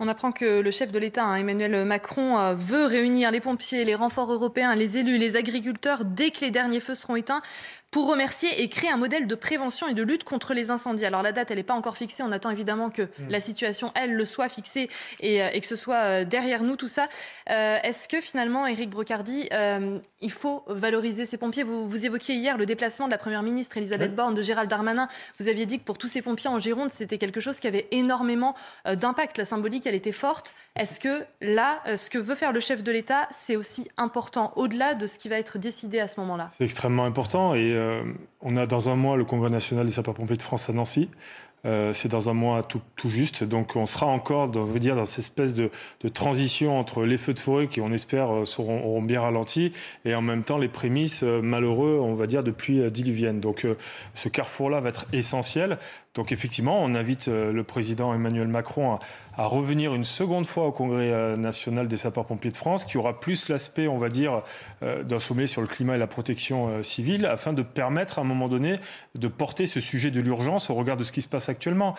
On apprend que le chef de l'État, hein, Emmanuel Macron, euh, veut réunir les pompiers, les renforts européens, les élus, les agriculteurs dès que les derniers feux seront éteints pour remercier et créer un modèle de prévention et de lutte contre les incendies. Alors la date, elle n'est pas encore fixée. On attend évidemment que mmh. la situation, elle, le soit fixée et, euh, et, que ce soit euh, derrière nous, tout ça. Euh, Est-ce que finalement, Éric Brocardi, euh, il faut valoriser ces pompiers? Vous, vous, évoquiez hier le déplacement de la Première ministre Elisabeth oui. Borne, de Gérald Darmanin. Vous aviez dit que pour tous ces pompiers en Gironde, c'était quelque chose qui avait énormément d'impact. La symbolique, elle était forte. Est-ce que là, ce que veut faire le chef de l'État, c'est aussi important, au-delà de ce qui va être décidé à ce moment-là? C'est extrêmement important et euh, on a dans un mois le Congrès national des sapeurs-pompiers de France à Nancy. Euh, c'est dans un mois tout, juste. Donc on sera encore dans, dire, dans cette espèce de, transition entre les feux de forêt qui, on espère, euh, seront, auront bien ralenti et en même temps les prémices malheureux, on va dire, depuis diluvienne. Donc ce carrefour-là va être essentiel. Donc effectivement, on invite euh, le président Emmanuel Macron à, revenir une seconde fois au Congrès euh, national des sapeurs-pompiers de France, qui aura plus l'aspect, on va dire, euh, d'un sommet sur le climat et la protection civile, afin de permettre à un moment donné de porter ce sujet de l'urgence au regard de ce qui se passe actuellement.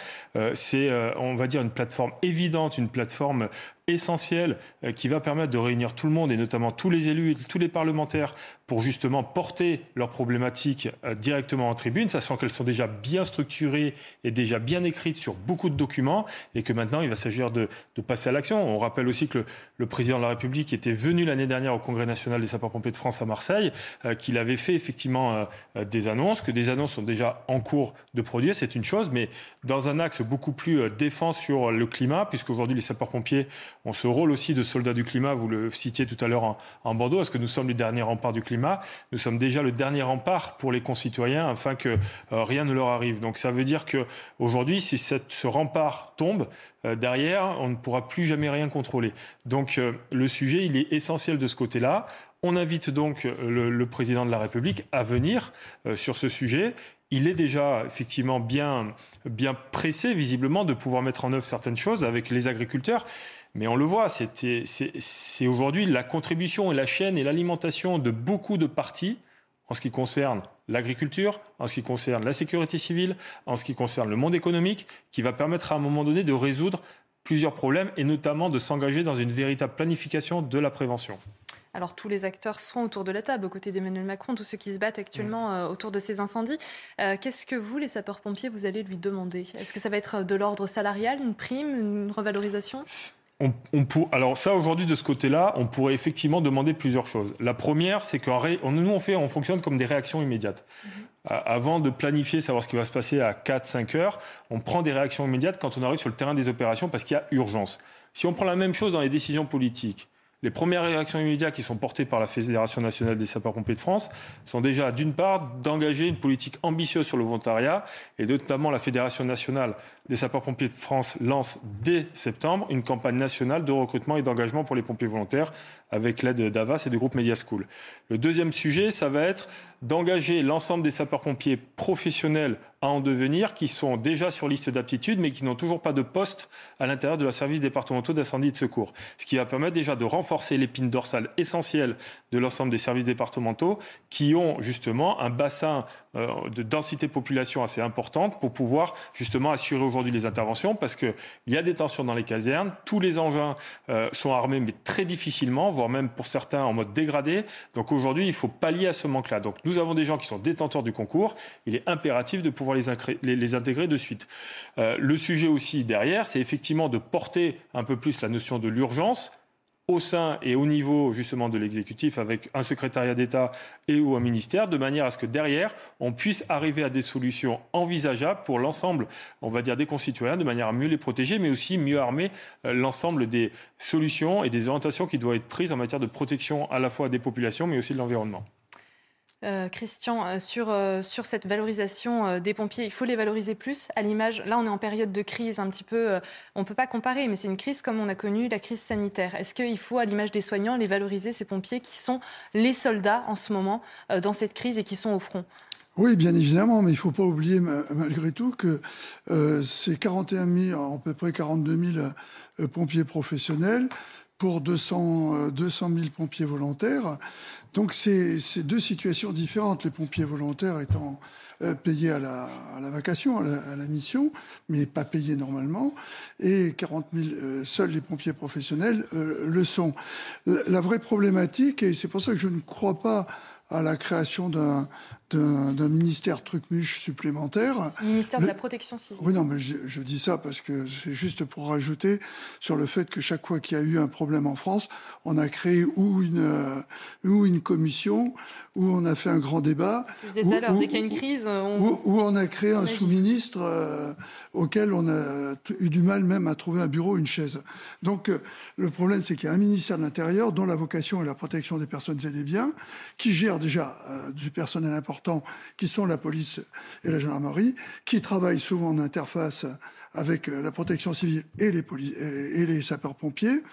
C'est, on va dire, une plateforme évidente, une plateforme essentiel euh, qui va permettre de réunir tout le monde et notamment tous les élus tous les parlementaires pour justement porter leurs problématiques euh, directement en tribune, sachant qu'elles sont déjà bien structurées et déjà bien écrites sur beaucoup de documents et que maintenant il va s'agir de, passer à l'action. On rappelle aussi que le, président de la République était venu l'année dernière au Congrès national des sapeurs-pompiers de France à Marseille, euh, qu'il avait fait effectivement des annonces, que des annonces sont déjà en cours de produire, c'est une chose, mais dans un axe beaucoup plus défense sur le climat, puisqu'aujourd'hui les sapeurs-pompiers ont ce rôle aussi de soldats du climat, vous le citiez tout à l'heure en, en, Bordeaux, est-ce que nous sommes les derniers remparts du climat? Nous sommes déjà le dernier rempart pour les concitoyens afin que euh, rien ne leur arrive. Donc ça veut dire qu'aujourd'hui, si cette, ce rempart tombe, euh, derrière, on ne pourra plus jamais rien contrôler. Donc euh, le sujet, il est essentiel de ce côté-là. On invite donc le, le, président de la République à venir sur ce sujet. Il est déjà effectivement bien, bien pressé, visiblement, de pouvoir mettre en œuvre certaines choses avec les agriculteurs. Mais on le voit, c'est aujourd'hui la contribution et la chaîne et l'alimentation de beaucoup de partis en ce qui concerne l'agriculture, en ce qui concerne la sécurité civile, en ce qui concerne le monde économique, qui va permettre à un moment donné de résoudre plusieurs problèmes et notamment de s'engager dans une véritable planification de la prévention. Alors tous les acteurs seront autour de la table, aux côtés d'Emmanuel Macron, tous ceux qui se battent actuellement euh, autour de ces incendies. Euh, Qu'est-ce que vous, les sapeurs-pompiers, vous allez lui demander? Est-ce que ça va être de l'ordre salarial, une prime, une revalorisation? On, on pour, alors ça aujourd'hui de ce côté-là, on pourrait effectivement demander plusieurs choses. La première, c'est que nous on fait, on fonctionne comme des réactions immédiates. Mm -hmm. Avant de planifier, savoir ce qui va se passer à 4-5 heures, on prend des réactions immédiates quand on arrive sur le terrain des opérations parce qu'il y a urgence. Si on prend la même chose dans les décisions politiques, les premières réactions immédiates qui sont portées par la Fédération nationale des sapeurs-pompiers de France sont déjà, d'une part, d'engager une politique ambitieuse sur le volontariat, et notamment la Fédération nationale des sapeurs-pompiers de France lance dès septembre une campagne nationale de recrutement et d'engagement pour les pompiers volontaires avec l'aide d'Avas et du groupe Media School. Le deuxième sujet, ça va être d'engager l'ensemble des sapeurs-pompiers professionnels à en devenir, qui sont déjà sur liste d'aptitude, mais qui n'ont toujours pas de poste à l'intérieur de la service départementaux d'incendie et de secours. Ce qui va permettre déjà de renforcer l'épine dorsale essentielle de l'ensemble des services départementaux, qui ont justement un bassin euh, de densité population assez importante pour pouvoir justement assurer aujourd'hui les interventions, parce qu'il y a des tensions dans les casernes, tous les engins euh, sont armés, mais très difficilement, voire même pour certains en mode dégradé. Donc aujourd'hui, il faut pallier à ce manque-là. Donc nous avons des gens qui sont détenteurs du concours. Il est impératif de pouvoir les, intégrer de suite. Euh, le sujet aussi derrière, c'est effectivement de porter un peu plus la notion de l'urgence au sein et au niveau justement de l'exécutif avec un secrétariat d'État et ou un ministère, de manière à ce que derrière, on puisse arriver à des solutions envisageables pour l'ensemble, on va dire, des concitoyens, de manière à mieux les protéger, mais aussi mieux armer euh, l'ensemble des solutions et des orientations qui doivent être prises en matière de protection à la fois des populations, mais aussi de l'environnement. Euh, Christian, euh, sur, euh, sur cette valorisation des pompiers, il faut les valoriser plus à l'image. Là, on est en période de crise un petit peu. on ne peut pas comparer, mais c'est une crise comme on a connu la crise sanitaire. Est-ce qu'il faut, à l'image des soignants, les valoriser, ces pompiers qui sont les soldats en ce moment dans cette crise et qui sont au front? Oui, bien évidemment, mais il ne faut pas oublier malgré tout que ces 41 000, à peu près 42 000 pompiers professionnels pour 200, 200 000 pompiers volontaires, donc c'est deux situations différentes, les pompiers volontaires étant euh, payés à la, à la vacation, à la, à la, mission, mais pas payés normalement, et 40 000, euh, seuls les pompiers professionnels euh, le sont. La, la, vraie problématique, et c'est pour ça que je ne crois pas à la création d'un d'un ministère truc-muche supplémentaire. ministère de la protection civile. Oui, non, mais je, je dis ça parce que c'est juste pour rajouter sur le fait que chaque fois qu'il y a eu un problème en France, on a créé ou une, euh, ou une commission, ou on a fait un grand débat. Vous ou, dès qu'il y a une crise, on... Ou, on a créé un sous-ministre euh, auquel on a eu du mal même à trouver un bureau, une chaise. Donc euh, le problème, c'est qu'il y a un ministère de l'Intérieur dont la vocation est la protection des personnes et des biens, qui gère déjà du personnel important qui sont la police et la gendarmerie, qui travaillent souvent en interface avec la protection civile et les, sapeurs-pompiers.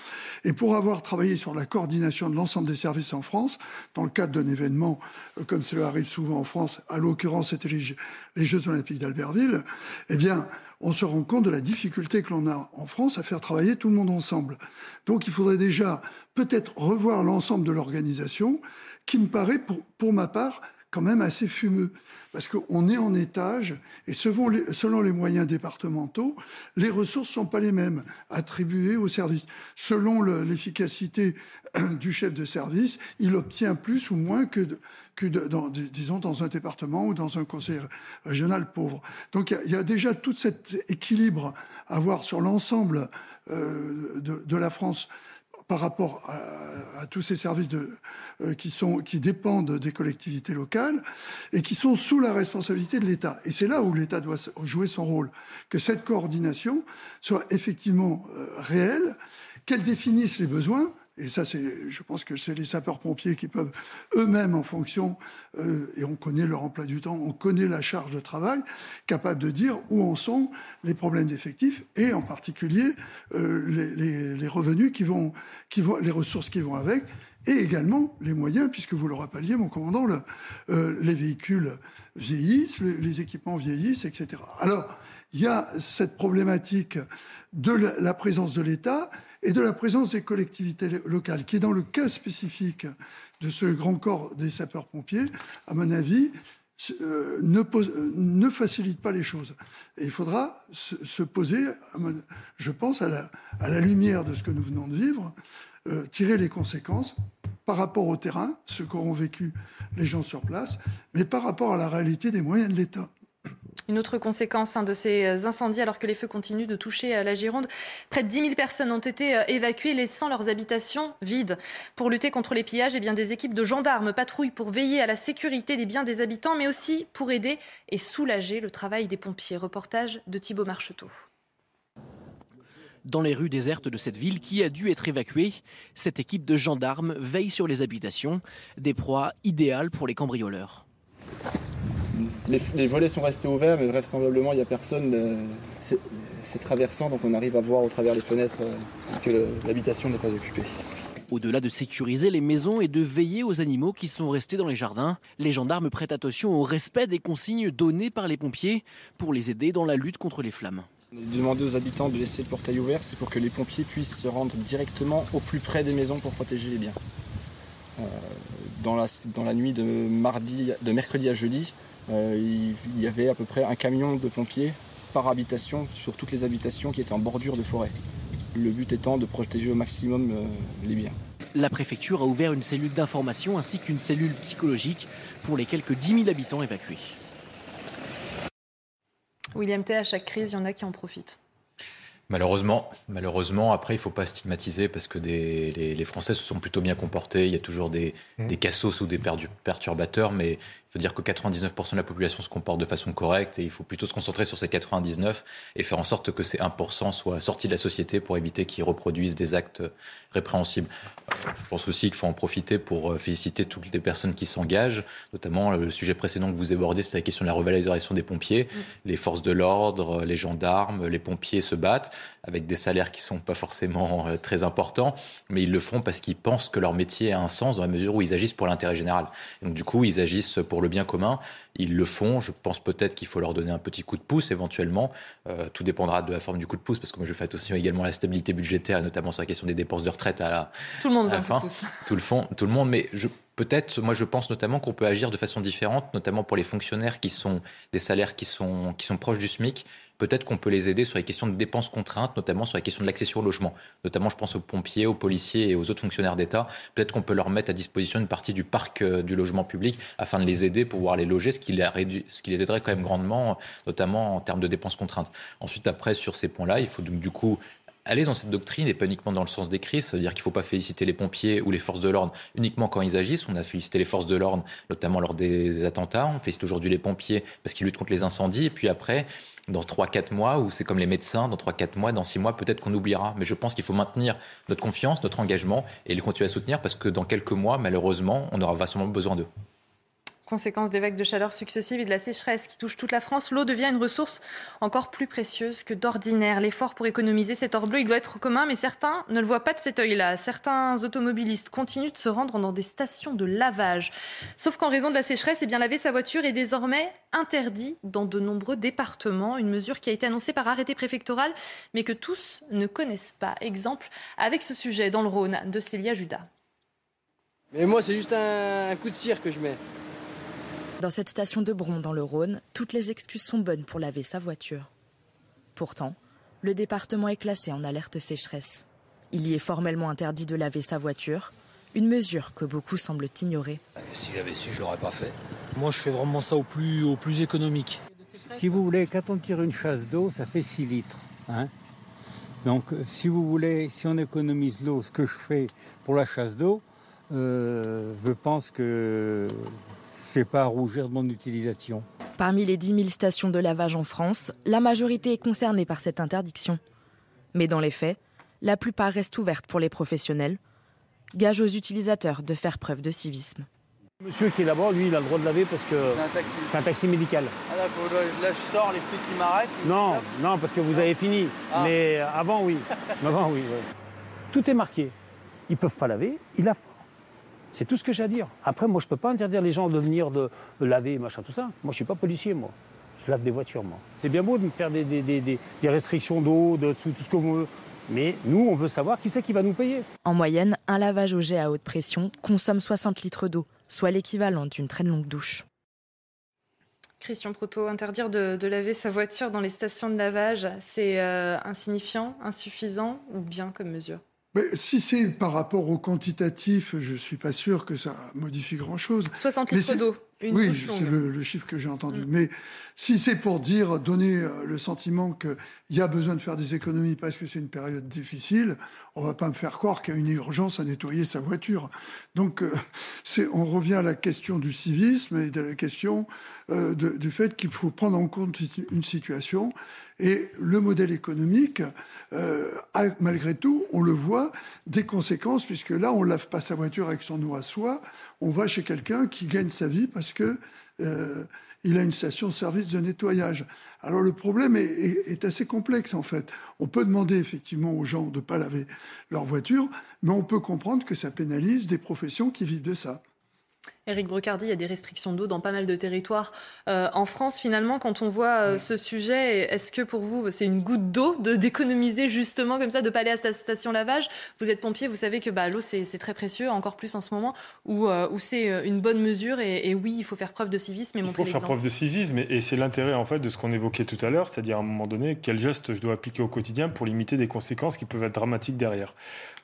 Et pour avoir travaillé sur la coordination de l'ensemble des services en France, dans le cadre d'un événement, euh, comme cela arrive souvent en France, à l'occurrence c'était les, Jeux olympiques d'Albertville, eh bien, on se rend compte de la difficulté que l'on a en France à faire travailler tout le monde ensemble. Donc il faudrait déjà peut-être revoir l'ensemble de l'organisation, qui me paraît, pour ma part, quand même assez fumeux. Parce qu'on est en étage et selon les, moyens départementaux, les ressources ne sont pas les mêmes attribuées au service. Selon l'efficacité du chef de service, il obtient plus ou moins que, dans, disons, dans un département ou dans un conseil régional pauvre. Donc il y, a déjà tout cet équilibre à voir sur l'ensemble euh, de la France par rapport à, tous ces services euh, qui, sont, qui dépendent des collectivités locales et qui sont sous la responsabilité de l'État. Et c'est là où l'État doit jouer son rôle, que cette coordination soit effectivement euh, réelle, qu'elle définisse les besoins, et ça, c'est, je pense que c'est les sapeurs-pompiers qui peuvent eux-mêmes, en fonction, euh, et on connaît leur emploi du temps, on connaît la charge de travail, capables de dire où en sont les problèmes d'effectifs et en particulier euh, les, revenus qui vont, les ressources qui vont avec, et également les moyens, puisque vous le rappeliez, mon commandant, euh, les véhicules vieillissent, les, équipements vieillissent, etc. Alors, il y a cette problématique de la présence de l'État et de la présence des collectivités locales, qui dans le cas spécifique de ce grand corps des sapeurs-pompiers, à mon avis, euh, euh, ne, facilite pas les choses. Il faudra se, se poser, je pense, à la, à la, lumière de ce que nous venons de vivre, euh, tirer les conséquences par rapport au terrain, ce qu'auront vécu les gens sur place, mais par rapport à la réalité des moyens de l'État. Une autre conséquence de ces incendies, alors que les feux continuent de toucher euh, la Gironde, près de 10 000 personnes ont été euh, évacuées, laissant leurs habitations vides. Pour lutter contre les pillages, eh bien, des équipes de gendarmes patrouillent pour veiller à la sécurité des biens des habitants, mais aussi pour aider et soulager le travail des pompiers. Reportage de Thibault Marcheteau. Dans les rues désertes de cette ville qui a dû être évacuée, cette équipe de gendarmes veille sur les habitations, des proies idéales pour les cambrioleurs. Les, volets sont restés ouverts, mais vraisemblablement il n'y a personne. Euh, c'est traversant, donc on arrive à voir au travers les fenêtres euh, que l'habitation n'est pas occupée. Au-delà de sécuriser les maisons et de veiller aux animaux qui sont restés dans les jardins, les gendarmes prêtent attention au respect des consignes données par les pompiers pour les aider dans la lutte contre les flammes. Demander aux habitants de laisser le portail ouvert, c'est pour que les pompiers puissent se rendre directement au plus près des maisons pour protéger les biens. Euh, dans, la, dans, la, nuit de, mardi, de mercredi à jeudi, il y avait à peu près un camion de pompiers par habitation sur toutes les habitations qui étaient en bordure de forêt. Le but étant de protéger au maximum euh, les biens. La préfecture a ouvert une cellule d'information ainsi qu'une cellule psychologique pour les quelques 10 000 habitants évacués. William T, à chaque crise, il y en a qui en profitent. Malheureusement, malheureusement, après, il ne faut pas stigmatiser parce que les, Français se sont plutôt bien comportés. Il y a toujours des, mmh. des cassos ou des perturbateurs, mais faut dire que 99% de la population se comporte de façon correcte et il faut plutôt se concentrer sur ces 99 et faire en sorte que ces 1% soient sortis de la société pour éviter qu'ils reproduisent des actes répréhensibles. Je pense aussi qu'il faut en profiter pour euh, féliciter toutes les personnes qui s'engagent, notamment le sujet précédent que vous abordez, c'est la question de la revalorisation des pompiers. Les forces de l'ordre, les gendarmes, les pompiers se battent avec des salaires qui sont pas forcément euh, très importants, mais ils le font parce qu'ils pensent que leur métier a un sens dans la mesure où ils agissent pour l'intérêt général. Donc du coup, ils agissent pour le bien commun. Ils le font. Je pense peut-être qu'il faut leur donner un petit coup de pouce éventuellement. Euh, tout dépendra de la forme du coup de pouce, parce que moi je fais attention également à la stabilité budgétaire, notamment sur la question des dépenses de retraite à la, tout le monde à fin. Tout le fond, tout le monde. Mais je, peut-être, moi je pense notamment qu'on peut agir de façon différente, notamment pour les fonctionnaires qui sont des salaires qui sont, qui sont proches du SMIC peut-être qu'on peut les aider sur les questions de dépenses contraintes, notamment sur la question de l'accession au logement. Notamment, je pense aux pompiers, aux policiers et aux autres fonctionnaires d'État. Peut-être qu'on peut leur mettre à disposition une partie du parc euh, du logement public afin de les aider pour pouvoir les loger, ce qui les, ce qui les aiderait quand même grandement, notamment en termes de dépenses contraintes. Ensuite, après, sur ces points-là, il faut donc du coup aller dans cette doctrine et pas uniquement dans le sens des crises, c'est-à-dire qu'il ne faut pas féliciter les pompiers ou les forces de l'ordre uniquement quand ils agissent. On a félicité les forces de l'ordre, notamment lors des attentats. On félicite aujourd'hui les pompiers parce qu'ils luttent contre les incendies. Et puis après, dans 3-4 mois, ou c'est comme les médecins, dans 3-4 mois, dans 6 mois, peut-être qu'on oubliera. Mais je pense qu'il faut maintenir notre confiance, notre engagement et les continuer à soutenir parce que dans quelques mois, malheureusement, on aura vastement besoin d'eux. Conséquence des vagues de chaleur successives et de la sécheresse qui touchent toute la France, l'eau devient une ressource encore plus précieuse que d'ordinaire. L'effort pour économiser cet or bleu, il doit être commun, mais certains ne le voient pas de cet œil-là. Certains automobilistes continuent de se rendre dans des stations de lavage. Sauf qu'en raison de la sécheresse, eh laver sa voiture est désormais interdit dans de nombreux départements. Une mesure qui a été annoncée par arrêté préfectoral, mais que tous ne connaissent pas. Exemple avec ce sujet dans le Rhône de Célia Judas. Mais moi, c'est juste un coup de cire que je mets. Dans cette station de Bron, dans le Rhône, toutes les excuses sont bonnes pour laver sa voiture. Pourtant, le département est classé en alerte sécheresse. Il y est formellement interdit de laver sa voiture, une mesure que beaucoup semblent ignorer. Si j'avais su, je l'aurais pas fait. Moi, je fais vraiment ça au plus, au plus économique. Si vous voulez, quand on tire une chasse d'eau, ça fait 6 litres. Hein. Donc, si vous voulez, si on économise l'eau, ce que je fais pour la chasse d'eau, euh, je pense que pas à rougir de mon utilisation. Parmi les 10 000 stations de lavage en France, la majorité est concernée par cette interdiction. Mais dans les faits, la plupart restent ouvertes pour les professionnels, gage aux utilisateurs de faire preuve de civisme. Monsieur qui est là-bas, lui, il a le droit de laver parce que c'est un taxi, médical. Ah là je sors, les flics qui m'arrêtent. Non, non, parce que vous avez fini. Ah. Mais avant, oui. avant, oui. Tout est marqué. Ils peuvent pas laver, ils lavent c'est tout ce que j'ai à dire. Après, moi, je ne peux pas interdire les gens de venir de, laver, machin, tout ça. Moi, je ne suis pas policier, moi. Je lave des voitures, moi. C'est bien beau de me faire des, des restrictions d'eau, de tout, ce que vous veut. Mais nous, on veut savoir qui c'est qui va nous payer. En moyenne, un lavage au jet à haute pression consomme 60 litres d'eau, soit l'équivalent d'une très longue douche. Christian Proto, interdire de, laver sa voiture dans les stations de lavage, c'est euh, insignifiant, insuffisant ou bien comme mesure? Si c'est par rapport au quantitatif, je ne suis pas sûr que ça modifie grand-chose. 60 litres d'eau. oui, c'est le, chiffre que j'ai entendu. Mm. Mais si c'est pour dire, donner euh, le sentiment qu'il y a besoin de faire des économies parce que c'est une période difficile, on va pas me faire croire qu'il y a une urgence à nettoyer sa voiture. Donc, euh, on revient à la question du civisme et de la question euh, du fait qu'il faut prendre en compte une situation. Et le modèle économique a, malgré tout, on le voit, des conséquences, puisque là, on lave pas sa voiture avec son eau à soie, on va chez quelqu'un qui gagne sa vie parce que euh, il a une station-service de nettoyage. Alors le problème est, assez complexe en fait. On peut demander effectivement aux gens de ne pas laver leur voiture, mais on peut comprendre que ça pénalise des professions qui vivent de ça. Éric Brocardi, il y a des restrictions d'eau dans pas mal de territoires euh, en France. Finalement, quand on voit euh, ce sujet, est-ce que pour vous, c'est une goutte d'eau de d'économiser justement comme ça, de pas aller à sa station lavage? Vous êtes pompier, vous savez que bah, l'eau, c'est très précieux, encore plus en ce moment, où, euh, où c'est une bonne mesure. Et, oui, il faut faire preuve de civisme et montrer Il faut faire preuve de civisme, et, c'est l'intérêt en fait de ce qu'on évoquait tout à l'heure, c'est-à-dire à un moment donné, quel geste je dois appliquer au quotidien pour limiter des conséquences qui peuvent être dramatiques derrière?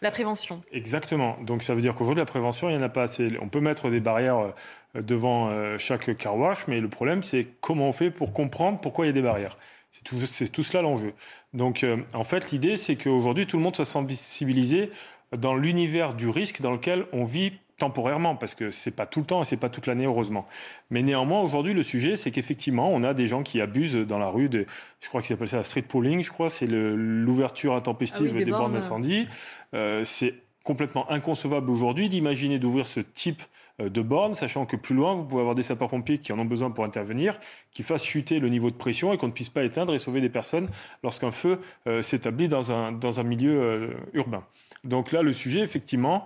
La prévention. Exactement. Donc ça veut dire qu'aujourd'hui, la prévention, il n'y en a pas assez. On peut mettre des barrières euh, devant euh, chaque car wash, mais le problème, c'est comment on fait pour comprendre pourquoi il y a des barrières. C'est tout, tout, cela l'enjeu. Donc, euh, en fait, l'idée, c'est qu'aujourd'hui, tout le monde soit sensibilisé dans l'univers du risque dans lequel on vit temporairement, parce que c'est pas tout le temps et c'est pas toute l'année, heureusement. Mais néanmoins, aujourd'hui, le sujet, c'est qu'effectivement, on a des gens qui abusent dans la rue de, je crois que c'est ça la street pooling, je crois, c'est l'ouverture intempestive ah des, bornes d'incendie. c'est complètement inconcevable aujourd'hui d'imaginer d'ouvrir ce type de bornes, sachant que plus loin, vous pouvez avoir des sapeurs-pompiers qui en ont besoin pour intervenir, qui fassent chuter le niveau de pression et qu'on ne puisse pas éteindre et sauver des personnes lorsqu'un feu euh, s'établit dans un, dans un milieu euh, urbain. Donc là, le sujet, effectivement,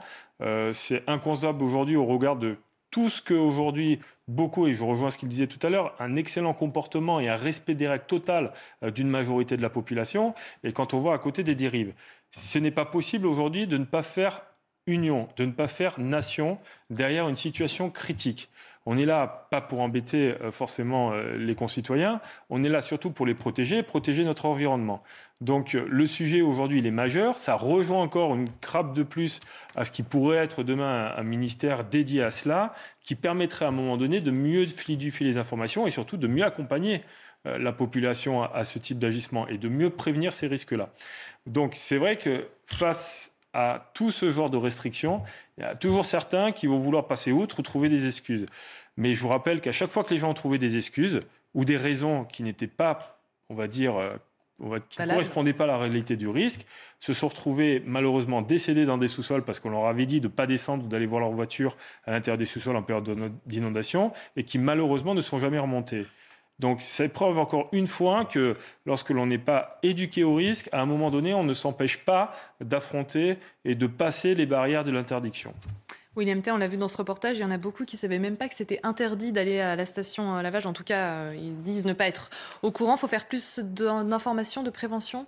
c'est inconcevable aujourd'hui au regard de tout ce qu'aujourd'hui, beaucoup, et je rejoins ce qu'il disait tout à l'heure, un excellent comportement et un respect des règles totales d'une majorité de la population, et quand on voit à côté des dérives. Ce n'est pas possible aujourd'hui de ne pas faire union, de ne pas faire nation derrière une situation critique. On est là pas pour embêter euh, forcément euh, les concitoyens, on est là surtout pour les protéger, protéger notre environnement. Donc euh, le sujet aujourd'hui il est majeur, ça rejoint encore une crabe de plus à ce qui pourrait être demain un ministère dédié à cela, qui permettrait à un moment donné de mieux fluidifier les informations et surtout de mieux accompagner la population à ce type d'agissement et de mieux prévenir ces risques-là. Donc c'est vrai que face à tout ce genre de restrictions, il y a toujours certains qui vont vouloir passer outre ou trouver des excuses. Mais je vous rappelle qu'à chaque fois que les gens ont trouvé des excuses ou des raisons qui n'étaient pas, on va dire, euh, qui ne correspondaient pas à la réalité du risque, se sont retrouvés malheureusement décédés dans des sous-sols parce qu'on leur avait dit de ne pas descendre ou d'aller voir leur voiture à l'intérieur des sous-sols en période d'inondation et qui malheureusement ne sont jamais remontés. Donc c'est preuve encore une fois que lorsque l'on n'est pas éduqué au risque, à un moment donné, on ne s'empêche pas d'affronter et de passer les barrières de l'interdiction. William T, on l'a vu dans ce reportage, il y en a beaucoup qui ne savaient même pas que c'était interdit d'aller à la station lavage. En tout cas, euh, ils disent ne pas être au courant. Il faut faire plus d'informations, de prévention?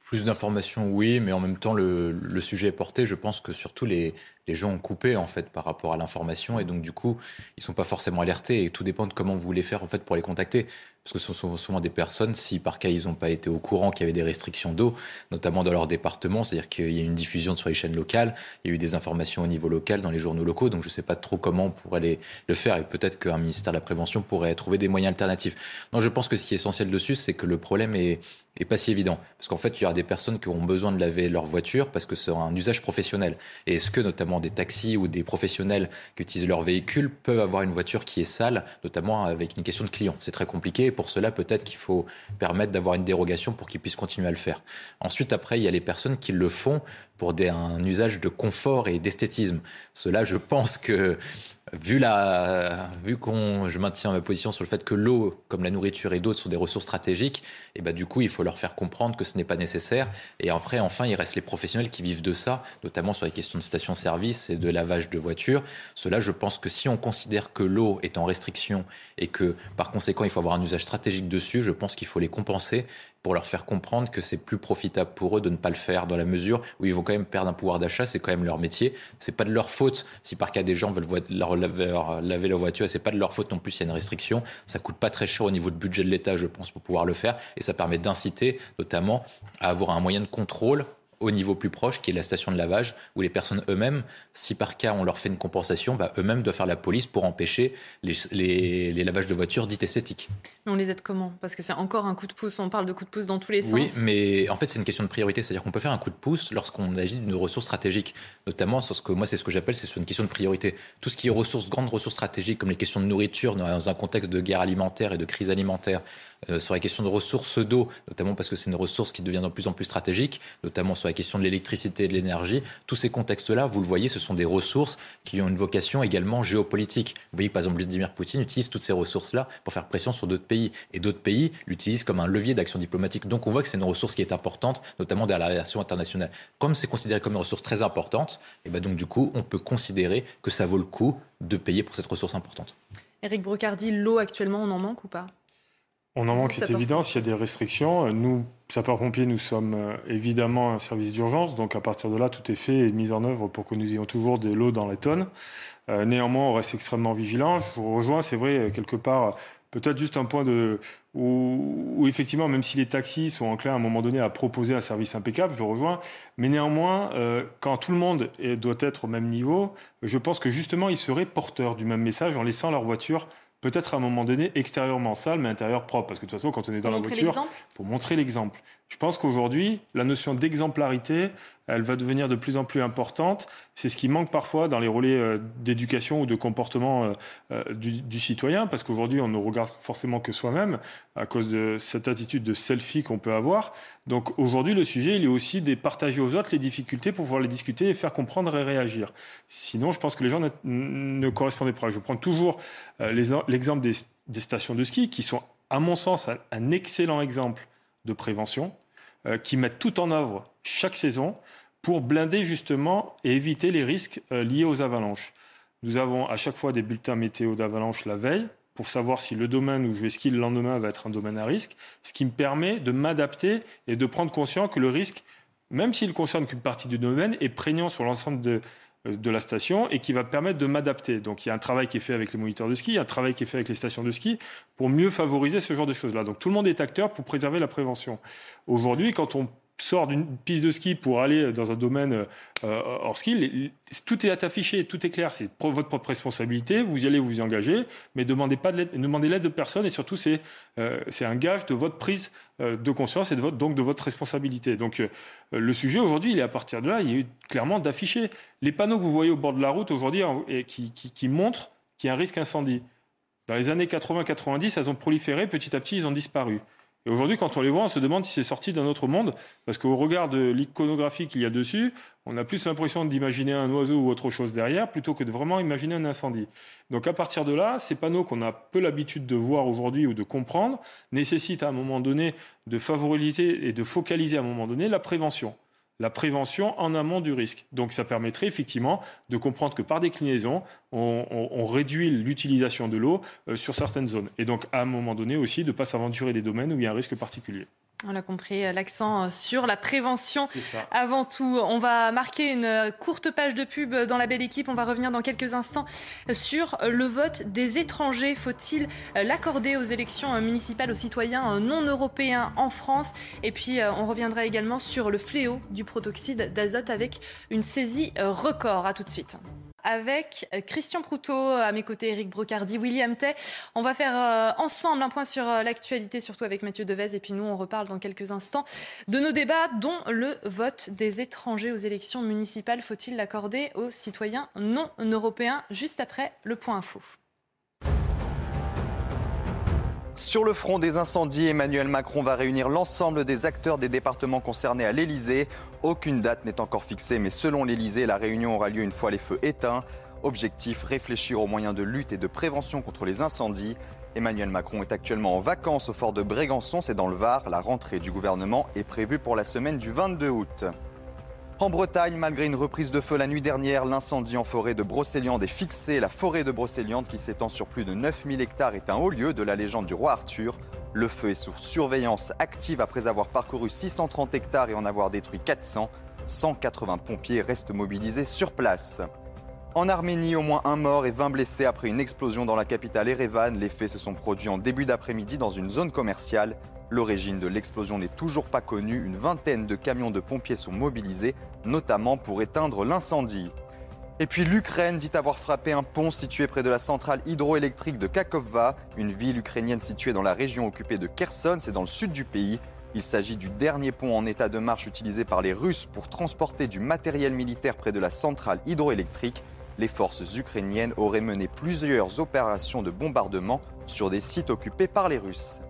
Plus d'informations, oui, mais en même temps, le, le, sujet est porté. Je pense que surtout les, les gens ont coupé en fait par rapport à l'information. Et donc du coup ils sont pas forcément alertés. Et tout dépend de comment vous voulez faire en fait pour les contacter. Parce que ce sont souvent des personnes si par cas ils n'ont pas été au courant qu'il y avait des restrictions d'eau notamment dans leur département c'est-à-dire qu'il y a une diffusion sur les chaînes locales il y a eu des informations au niveau local dans les journaux locaux. Donc je sais pas trop comment on pourrait les, le faire. Et peut-être qu'un ministère de la prévention pourrait trouver des moyens alternatifs. Non je pense que ce qui est essentiel dessus c'est que le problème est est pas si évident. Parce qu'en fait, il y aura des personnes qui auront besoin de laver leur voiture parce que c'est un usage professionnel. Et est-ce que, notamment, des taxis ou des professionnels qui utilisent leur véhicule peuvent avoir une voiture qui est sale, notamment avec une question de client. C'est très compliqué et pour cela, peut-être qu'il faut permettre d'avoir une dérogation pour qu'ils puissent continuer à le faire. Ensuite, après, il y a les personnes qui le font pour un usage de confort et d'esthétisme. Cela, je pense que vu la, vu qu'on, je maintiens ma position sur le fait que l'eau, comme la nourriture et d'autres, sont des ressources stratégiques, et ben du coup, il faut leur faire comprendre que ce n'est pas nécessaire. Et après, enfin, il reste les professionnels qui vivent de ça, notamment sur les questions de station-service et de lavage de voitures. Cela, je pense que si on considère que l'eau est en restriction et que, par conséquent, il faut avoir un usage stratégique dessus, je pense qu'il faut les compenser pour leur faire comprendre que c'est plus profitable pour eux de ne pas le faire dans la mesure où ils vont quand même perdre un pouvoir d'achat, c'est quand même leur métier. C'est pas de leur faute si par cas des gens veulent leur laver, laver leur voiture, c'est pas de leur faute non plus s'il y a une restriction. Ça coûte pas très cher au niveau du budget de l'État, je pense, pour pouvoir le faire et ça permet d'inciter notamment à avoir un moyen de contrôle au niveau plus proche, qui est la station de lavage, où les personnes eux-mêmes, si par cas on leur fait une compensation, bah, eux-mêmes doivent faire la police pour empêcher les, lavages de voitures dites esthétiques. Mais on les aide comment? Parce que c'est encore un coup de pouce, on parle de coup de pouce dans tous les sens. Oui, mais en fait c'est une question de priorité, c'est-à-dire qu'on peut faire un coup de pouce lorsqu'on agit d'une ressource stratégique, notamment sur ce que moi c'est ce que j'appelle, c'est sur une question de priorité. Tout ce qui est ressources, grandes ressources stratégiques, comme les questions de nourriture dans un contexte de guerre alimentaire et de crise alimentaire, sur la question de ressources d'eau, notamment parce que c'est une ressource qui devient de plus en plus stratégique, notamment sur la question de l'électricité et de l'énergie. Tous ces contextes-là, vous le voyez, ce sont des ressources qui ont une vocation également géopolitique. Vous voyez, par exemple, Vladimir Poutine utilise toutes ces ressources-là pour faire pression sur d'autres pays. Et d'autres pays l'utilisent comme un levier d'action diplomatique. Donc on voit que c'est une ressource qui est importante, notamment dans la relation internationale. Comme c'est considéré comme une ressource très importante, et ben donc du coup, on peut considérer que ça vaut le coup de payer pour cette ressource importante. Éric Brocardi, l'eau actuellement, on en manque ou pas? On en manque, c'est évident, s'il y a des restrictions. Nous, sapeurs-pompiers, nous sommes euh, évidemment un service d'urgence, donc à partir de là, tout est fait et mis en œuvre pour que nous ayons toujours des lots dans les tonnes. Euh, néanmoins, on reste extrêmement vigilant. Je vous rejoins, c'est vrai, euh, quelque part, peut-être juste un point de, où, effectivement, même si les taxis sont enclins à un moment donné à proposer un service impeccable, je le rejoins, mais néanmoins, quand tout le monde doit être au même niveau, je pense que justement, ils seraient porteurs du même message en laissant leur voiture peut-être à un moment donné extérieurement sale, mais intérieur propre. Parce que de toute façon, quand on est dans la voiture, pour montrer l'exemple. Je pense qu'aujourd'hui, la notion d'exemplarité, elle va devenir de plus en plus importante. C'est ce qui manque parfois dans les relais euh, d'éducation ou de comportement euh, euh, du, citoyen, parce qu'aujourd'hui, on ne regarde forcément que soi-même à cause de cette attitude de selfie qu'on peut avoir. Donc aujourd'hui, le sujet, il est aussi de partager aux autres les difficultés pour pouvoir les discuter et faire comprendre et réagir. Sinon, je pense que les gens ne, correspondaient pas. Je prends toujours l'exemple des, stations de ski, qui sont, à mon sens, un excellent exemple de prévention euh, qui mettent tout en œuvre chaque saison pour blinder justement et éviter les risques euh, liés aux avalanches. Nous avons à chaque fois des bulletins météo d'avalanche la veille pour savoir si le domaine où je vais skier le lendemain va être un domaine à risque, ce qui me permet de m'adapter et de prendre conscience que le risque, même s'il concerne qu'une partie du domaine, est prégnant sur l'ensemble de, de la station et qui va permettre de m'adapter. Donc il y a un travail qui est fait avec les moniteurs de ski, un travail qui est fait avec les stations de ski pour mieux favoriser ce genre de choses-là. Donc tout le monde est acteur pour préserver la prévention. Aujourd'hui, quand on sort d'une piste de ski pour aller dans un domaine euh, hors ski, tout est affiché, tout est clair, c'est votre propre responsabilité, vous y allez vous y engager, mais demandez pas de demandez l'aide de personne et surtout c'est euh, un gage de votre prise euh, de conscience et de votre, donc de votre responsabilité. Donc le sujet aujourd'hui, il est à partir de là, il est clairement d'afficher les panneaux que vous voyez au bord de la route aujourd'hui et qui, qui, qui montrent qu'il y a un risque incendie. Dans les années 80-90, elles ont proliféré, petit à petit, ils ont disparu. Et aujourd'hui, quand on les voit, on se demande si c'est sorti d'un autre monde, parce qu'au regard de l'iconographie qu'il y a dessus, on a plus l'impression d'imaginer un oiseau ou autre chose derrière, plutôt que de vraiment imaginer un incendie. Donc à partir de là, ces panneaux qu'on a peu l'habitude de voir aujourd'hui ou de comprendre, nécessitent à un moment donné de favoriser et de focaliser à un moment donné la prévention la prévention en amont du risque. Donc ça permettrait effectivement de comprendre que par déclinaison, on, réduit l'utilisation de l'eau euh, sur certaines zones. Et donc à un moment donné aussi de ne pas s'aventurer des domaines où il y a un risque particulier. On a compris euh, l'accent euh, sur la prévention avant tout. On va marquer une euh, courte page de pub dans la belle équipe. On va revenir dans quelques instants sur le vote des étrangers. Faut-il l'accorder aux élections municipales aux citoyens non européens en France? Et puis on reviendra également sur le fléau du protoxyde d'azote avec une saisie record. À tout de suite avec euh, Christian Proutot, à mes côtés Eric Brocardi, William Tay. On va faire euh, ensemble un point sur euh, l'actualité, surtout avec Mathieu Devez, et puis nous, on reparle dans quelques instants de nos débats, dont le vote des étrangers aux élections municipales. Faut-il l'accorder aux citoyens non européens? Juste après le point info. Sur le front des incendies, Emmanuel Macron va réunir l'ensemble des acteurs des départements concernés à l'Elysée. Aucune date n'est encore fixée, mais selon l'Elysée, la réunion aura lieu une fois les feux éteints. Objectif, réfléchir aux moyens de lutte et de prévention contre les incendies. Emmanuel Macron est actuellement en vacances au fort de Brégançon, c'est dans le Var. La rentrée du gouvernement est prévue pour la semaine du 22 août. En Bretagne, malgré une reprise de feu la nuit dernière, l'incendie en forêt de Brocéliande est fixé. La forêt de Brocéliande, qui s'étend sur plus de 9000 hectares, est un haut lieu de la légende du roi Arthur. Le feu est sous surveillance active après avoir parcouru 630 hectares et en avoir détruit 400. 180 pompiers restent mobilisés sur place. En Arménie, au moins un mort et 20 blessés après une explosion dans la capitale Erevan. Les faits se sont produits en début d'après-midi dans une zone commerciale. L'origine de l'explosion n'est toujours pas connue. Une vingtaine de camions de pompiers sont mobilisés, notamment pour éteindre l'incendie. Et puis l'Ukraine dit avoir frappé un pont situé près de la centrale hydroélectrique de Kakhovka, une ville ukrainienne située dans la région occupée de Kherson, c'est dans le sud du pays. Il s'agit du dernier pont en état de marche utilisé par les Russes pour transporter du matériel militaire près de la centrale hydroélectrique. Les forces ukrainiennes auraient mené plusieurs opérations de bombardement sur des sites occupés par les Russes.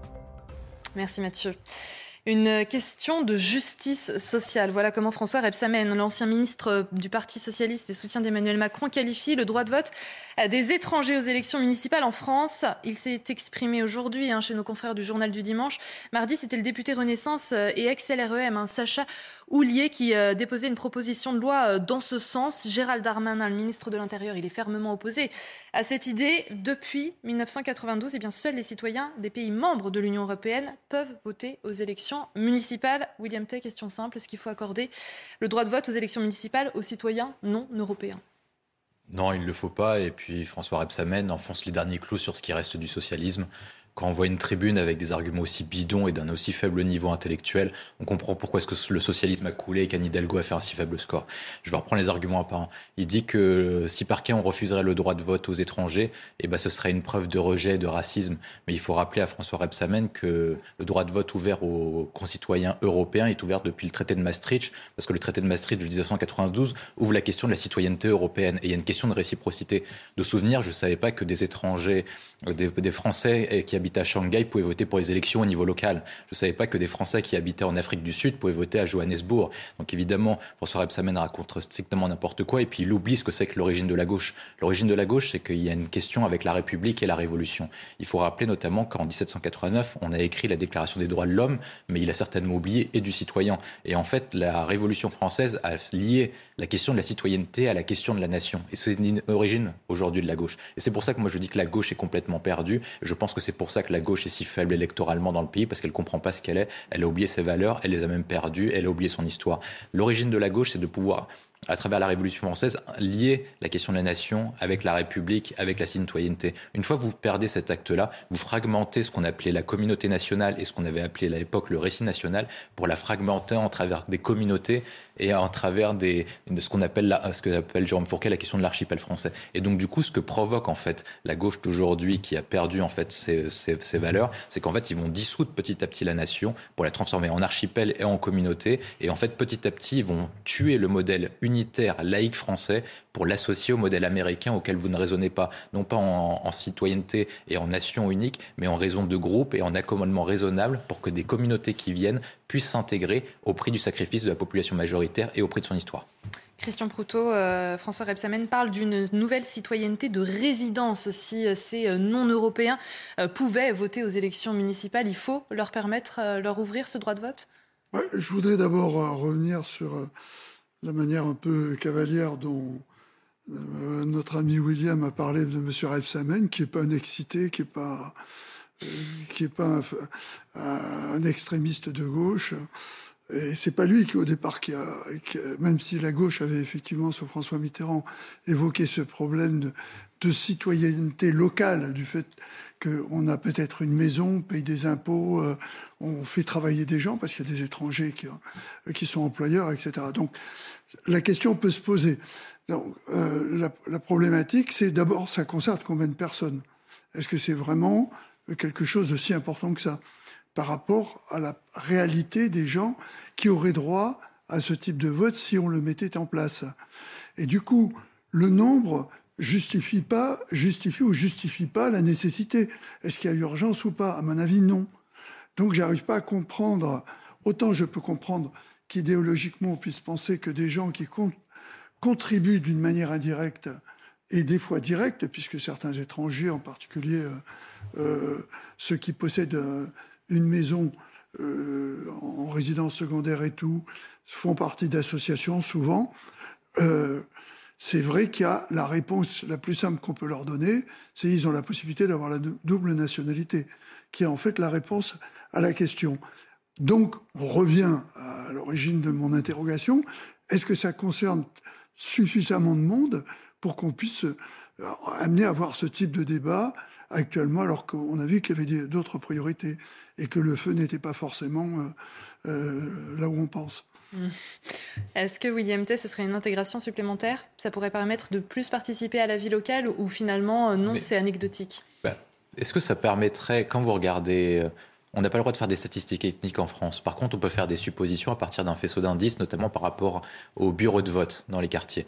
Merci Mathieu. Une question de justice sociale. Voilà comment François Rebsamen, l'ancien ministre du Parti socialiste et soutien d'Emmanuel Macron, qualifie le droit de vote des étrangers aux élections municipales en France. Il s'est exprimé aujourd'hui hein, chez nos confrères du Journal du Dimanche. Mardi, c'était le député Renaissance et ex-LREM, hein, Sacha Houlier, qui euh, déposait une proposition de loi euh, dans ce sens. Gérald Darmanin, le ministre de l'Intérieur, il est fermement opposé à cette idée. Depuis 1992, eh bien, seuls les citoyens des pays membres de l'Union européenne peuvent voter aux élections municipales. William Tay, question simple, est-ce qu'il faut accorder le droit de vote aux élections municipales aux citoyens non européens? Non, il ne le faut pas. Et puis François Rebsamen enfonce les derniers clous sur ce qui reste du socialisme. Quand on voit une tribune avec des arguments aussi bidons et d'un aussi faible niveau intellectuel, on comprend pourquoi est-ce que le socialisme a coulé et qu'Anne Hidalgo a fait un si faible score. Je vais reprendre les arguments apparents. Il dit que si par cas on refuserait le droit de vote aux étrangers, eh ben ce serait une preuve de rejet, de racisme. Mais il faut rappeler à François Rebsamen que le droit de vote ouvert aux concitoyens européens est ouvert depuis le traité de Maastricht, parce que le traité de Maastricht de 1992 ouvre la question de la citoyenneté européenne. Et il y a une question de réciprocité. De souvenir, je ne savais pas que des étrangers, des, des Français qui habitent à Shanghai pouvaient voter pour les élections au niveau local. Je ne savais pas que des Français qui habitaient en Afrique du Sud pouvaient voter à Johannesburg. Donc évidemment, François Rebsamen raconte strictement n'importe quoi et puis il oublie ce que c'est que l'origine de la gauche. L'origine de la gauche, c'est qu'il y a une question avec la République et la Révolution. Il faut rappeler notamment qu'en 1789, on a écrit la Déclaration des droits de l'homme, mais il a certainement oublié et du citoyen. Et en fait, la Révolution française a lié la question de la citoyenneté à la question de la nation. Et c'est une origine aujourd'hui de la gauche. Et c'est pour ça que moi je dis que la gauche est complètement perdue. Je pense que c'est pour ça que la gauche est si faible électoralement dans le pays, parce qu'elle ne comprend pas ce qu'elle est. Elle a oublié ses valeurs, elle les a même perdues, elle a oublié son histoire. L'origine de la gauche, c'est de pouvoir à travers la Révolution française, lier la question de la nation avec la République, avec la citoyenneté. Une fois que vous perdez cet acte-là, vous fragmentez ce qu'on appelait la communauté nationale et ce qu'on avait appelé à l'époque le récit national pour la fragmenter en travers des communautés et en travers des, de ce qu'on appelle, la, ce que appelle Jérôme Fourquet la question de l'archipel français. Et donc du coup, ce que provoque en fait la gauche d'aujourd'hui qui a perdu en fait ses, valeurs, c'est qu'en fait ils vont dissoudre petit à petit la nation pour la transformer en archipel et en communauté. Et en fait petit à petit ils vont tuer le modèle unitaire laïque français pour l'associer au modèle américain auquel vous ne raisonnez pas, non pas en, en, citoyenneté et en nation unique, mais en raison de groupe et en accommodement raisonnable pour que des communautés qui viennent puissent s'intégrer au prix du sacrifice de la population majoritaire et au prix de son histoire. Christian Proutot, euh, François Rebsamen parle d'une nouvelle citoyenneté de résidence. Si euh, ces non-européens euh, pouvaient voter aux élections municipales, il faut leur permettre, leur ouvrir ce droit de vote? Ouais, Je voudrais d'abord revenir sur la manière un peu cavalière dont euh, notre ami William a parlé de M. Rebsamen, qui n'est pas un excité, qui n'est pas, euh, qui est pas un, un, extrémiste de gauche. Et c'est pas lui qui, au départ, qui a, même si la gauche avait effectivement, sous François Mitterrand, évoqué ce problème de, de citoyenneté locale, du fait qu'on a peut-être une maison, on paye des impôts, euh, on fait travailler des gens parce qu'il y a des étrangers qui, euh, qui sont employeurs, etc. Donc la question peut se poser. Donc, euh, la, la, problématique, c'est d'abord, ça concerne combien de personnes? Est-ce que c'est vraiment quelque chose de si important que ça? Par rapport à la réalité des gens qui auraient droit à ce type de vote si on le mettait en place Et du coup, le nombre justifie pas, justifie ou justifie pas la nécessité. Est-ce qu'il y a urgence ou pas? À mon avis, non. Donc, j'arrive pas à comprendre. Autant je peux comprendre qu'idéologiquement on puisse penser que des gens qui comptent contribuent d'une manière indirecte et des fois directe, puisque certains étrangers, en particulier euh, euh, ceux qui possèdent euh, une maison en résidence secondaire et tout, font partie d'associations souvent. C'est vrai qu'il y a la réponse la plus simple qu'on peut leur donner, c'est ils ont la possibilité d'avoir la double nationalité, qui est en fait la réponse à la question. Donc, on revient à l'origine de mon interrogation. Est-ce que ça concerne suffisamment de monde pour qu'on puisse amené à avoir ce type de débat actuellement, alors qu'on a vu qu'il y avait d'autres priorités et que le feu n'était pas forcément là où on pense. Mmh. Est-ce que William T, ce serait une intégration supplémentaire? Ça pourrait permettre de plus participer à la vie locale ou finalement non, c'est anecdotique? Bah, Est-ce que ça permettrait, quand vous regardez on n'a pas le droit de faire des statistiques ethniques en France. Par contre, on peut faire des suppositions à partir d'un faisceau d'indices, notamment par rapport au bureau de vote dans les quartiers.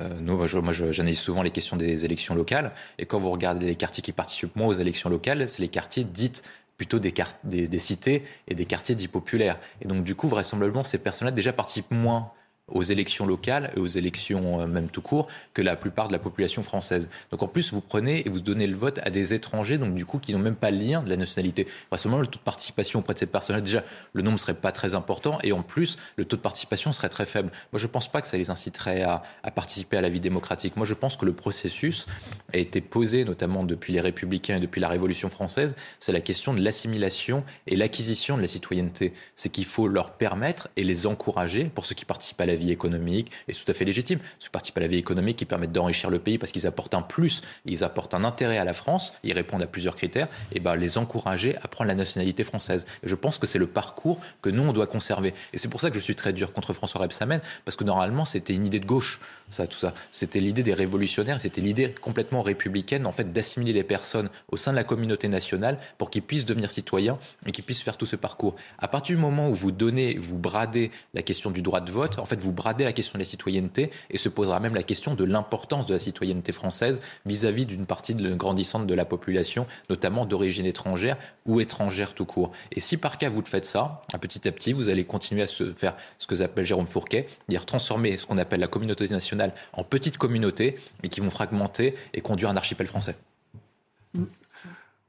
Euh, nous, moi, j'analyse souvent les questions des élections locales. Et quand vous regardez les quartiers qui participent moins aux élections locales, c'est les quartiers dites plutôt des, des, cités et des quartiers dits populaires. Et donc, du coup, vraisemblablement, ces personnes-là déjà participent moins aux élections locales et aux élections euh, même tout court que la plupart de la population française. Donc en plus, vous prenez et vous donnez le vote à des étrangers, donc du coup, qui n'ont même pas le lien de la nationalité. seulement le taux de participation auprès de cette personne déjà, le nombre ne serait pas très important et en plus, le taux de participation serait très faible. Moi, je ne pense pas que ça les inciterait à, à, participer à la vie démocratique. Moi, je pense que le processus a été posé, notamment depuis les Républicains et depuis la Révolution française, c'est la question de l'assimilation et l'acquisition de la citoyenneté. C'est qu'il faut leur permettre et les encourager, pour ceux qui participent à la vie économique, et c'est tout à fait légitime. Ce participent à la vie économique qui permettent d'enrichir le pays parce qu'ils apportent un plus, ils apportent un intérêt à la France, ils répondent à plusieurs critères, et ben les encourager à prendre la nationalité française. Je pense que c'est le parcours que nous, on doit conserver. Et c'est pour ça que je suis très dur contre François Rebsamen, parce que normalement, c'était une idée de gauche, ça, tout ça. C'était l'idée des révolutionnaires, c'était l'idée complètement républicaine, en fait, d'assimiler les personnes au sein de la communauté nationale pour qu'ils puissent devenir citoyens et qu'ils puissent faire tout ce parcours. À partir du moment où vous donnez, vous bradez la question du droit de vote, en fait, vous brader la question de la citoyenneté et se posera même la question de l'importance de la citoyenneté française vis-à-vis d'une partie grandissante de la population, notamment d'origine étrangère ou étrangère tout court. Et si par cas vous faites ça, petit à petit, vous allez continuer à se faire ce que j'appelle Jérôme Fourquet, dire transformer ce qu'on appelle la communauté nationale en petites communautés et qui vont fragmenter et conduire un archipel français.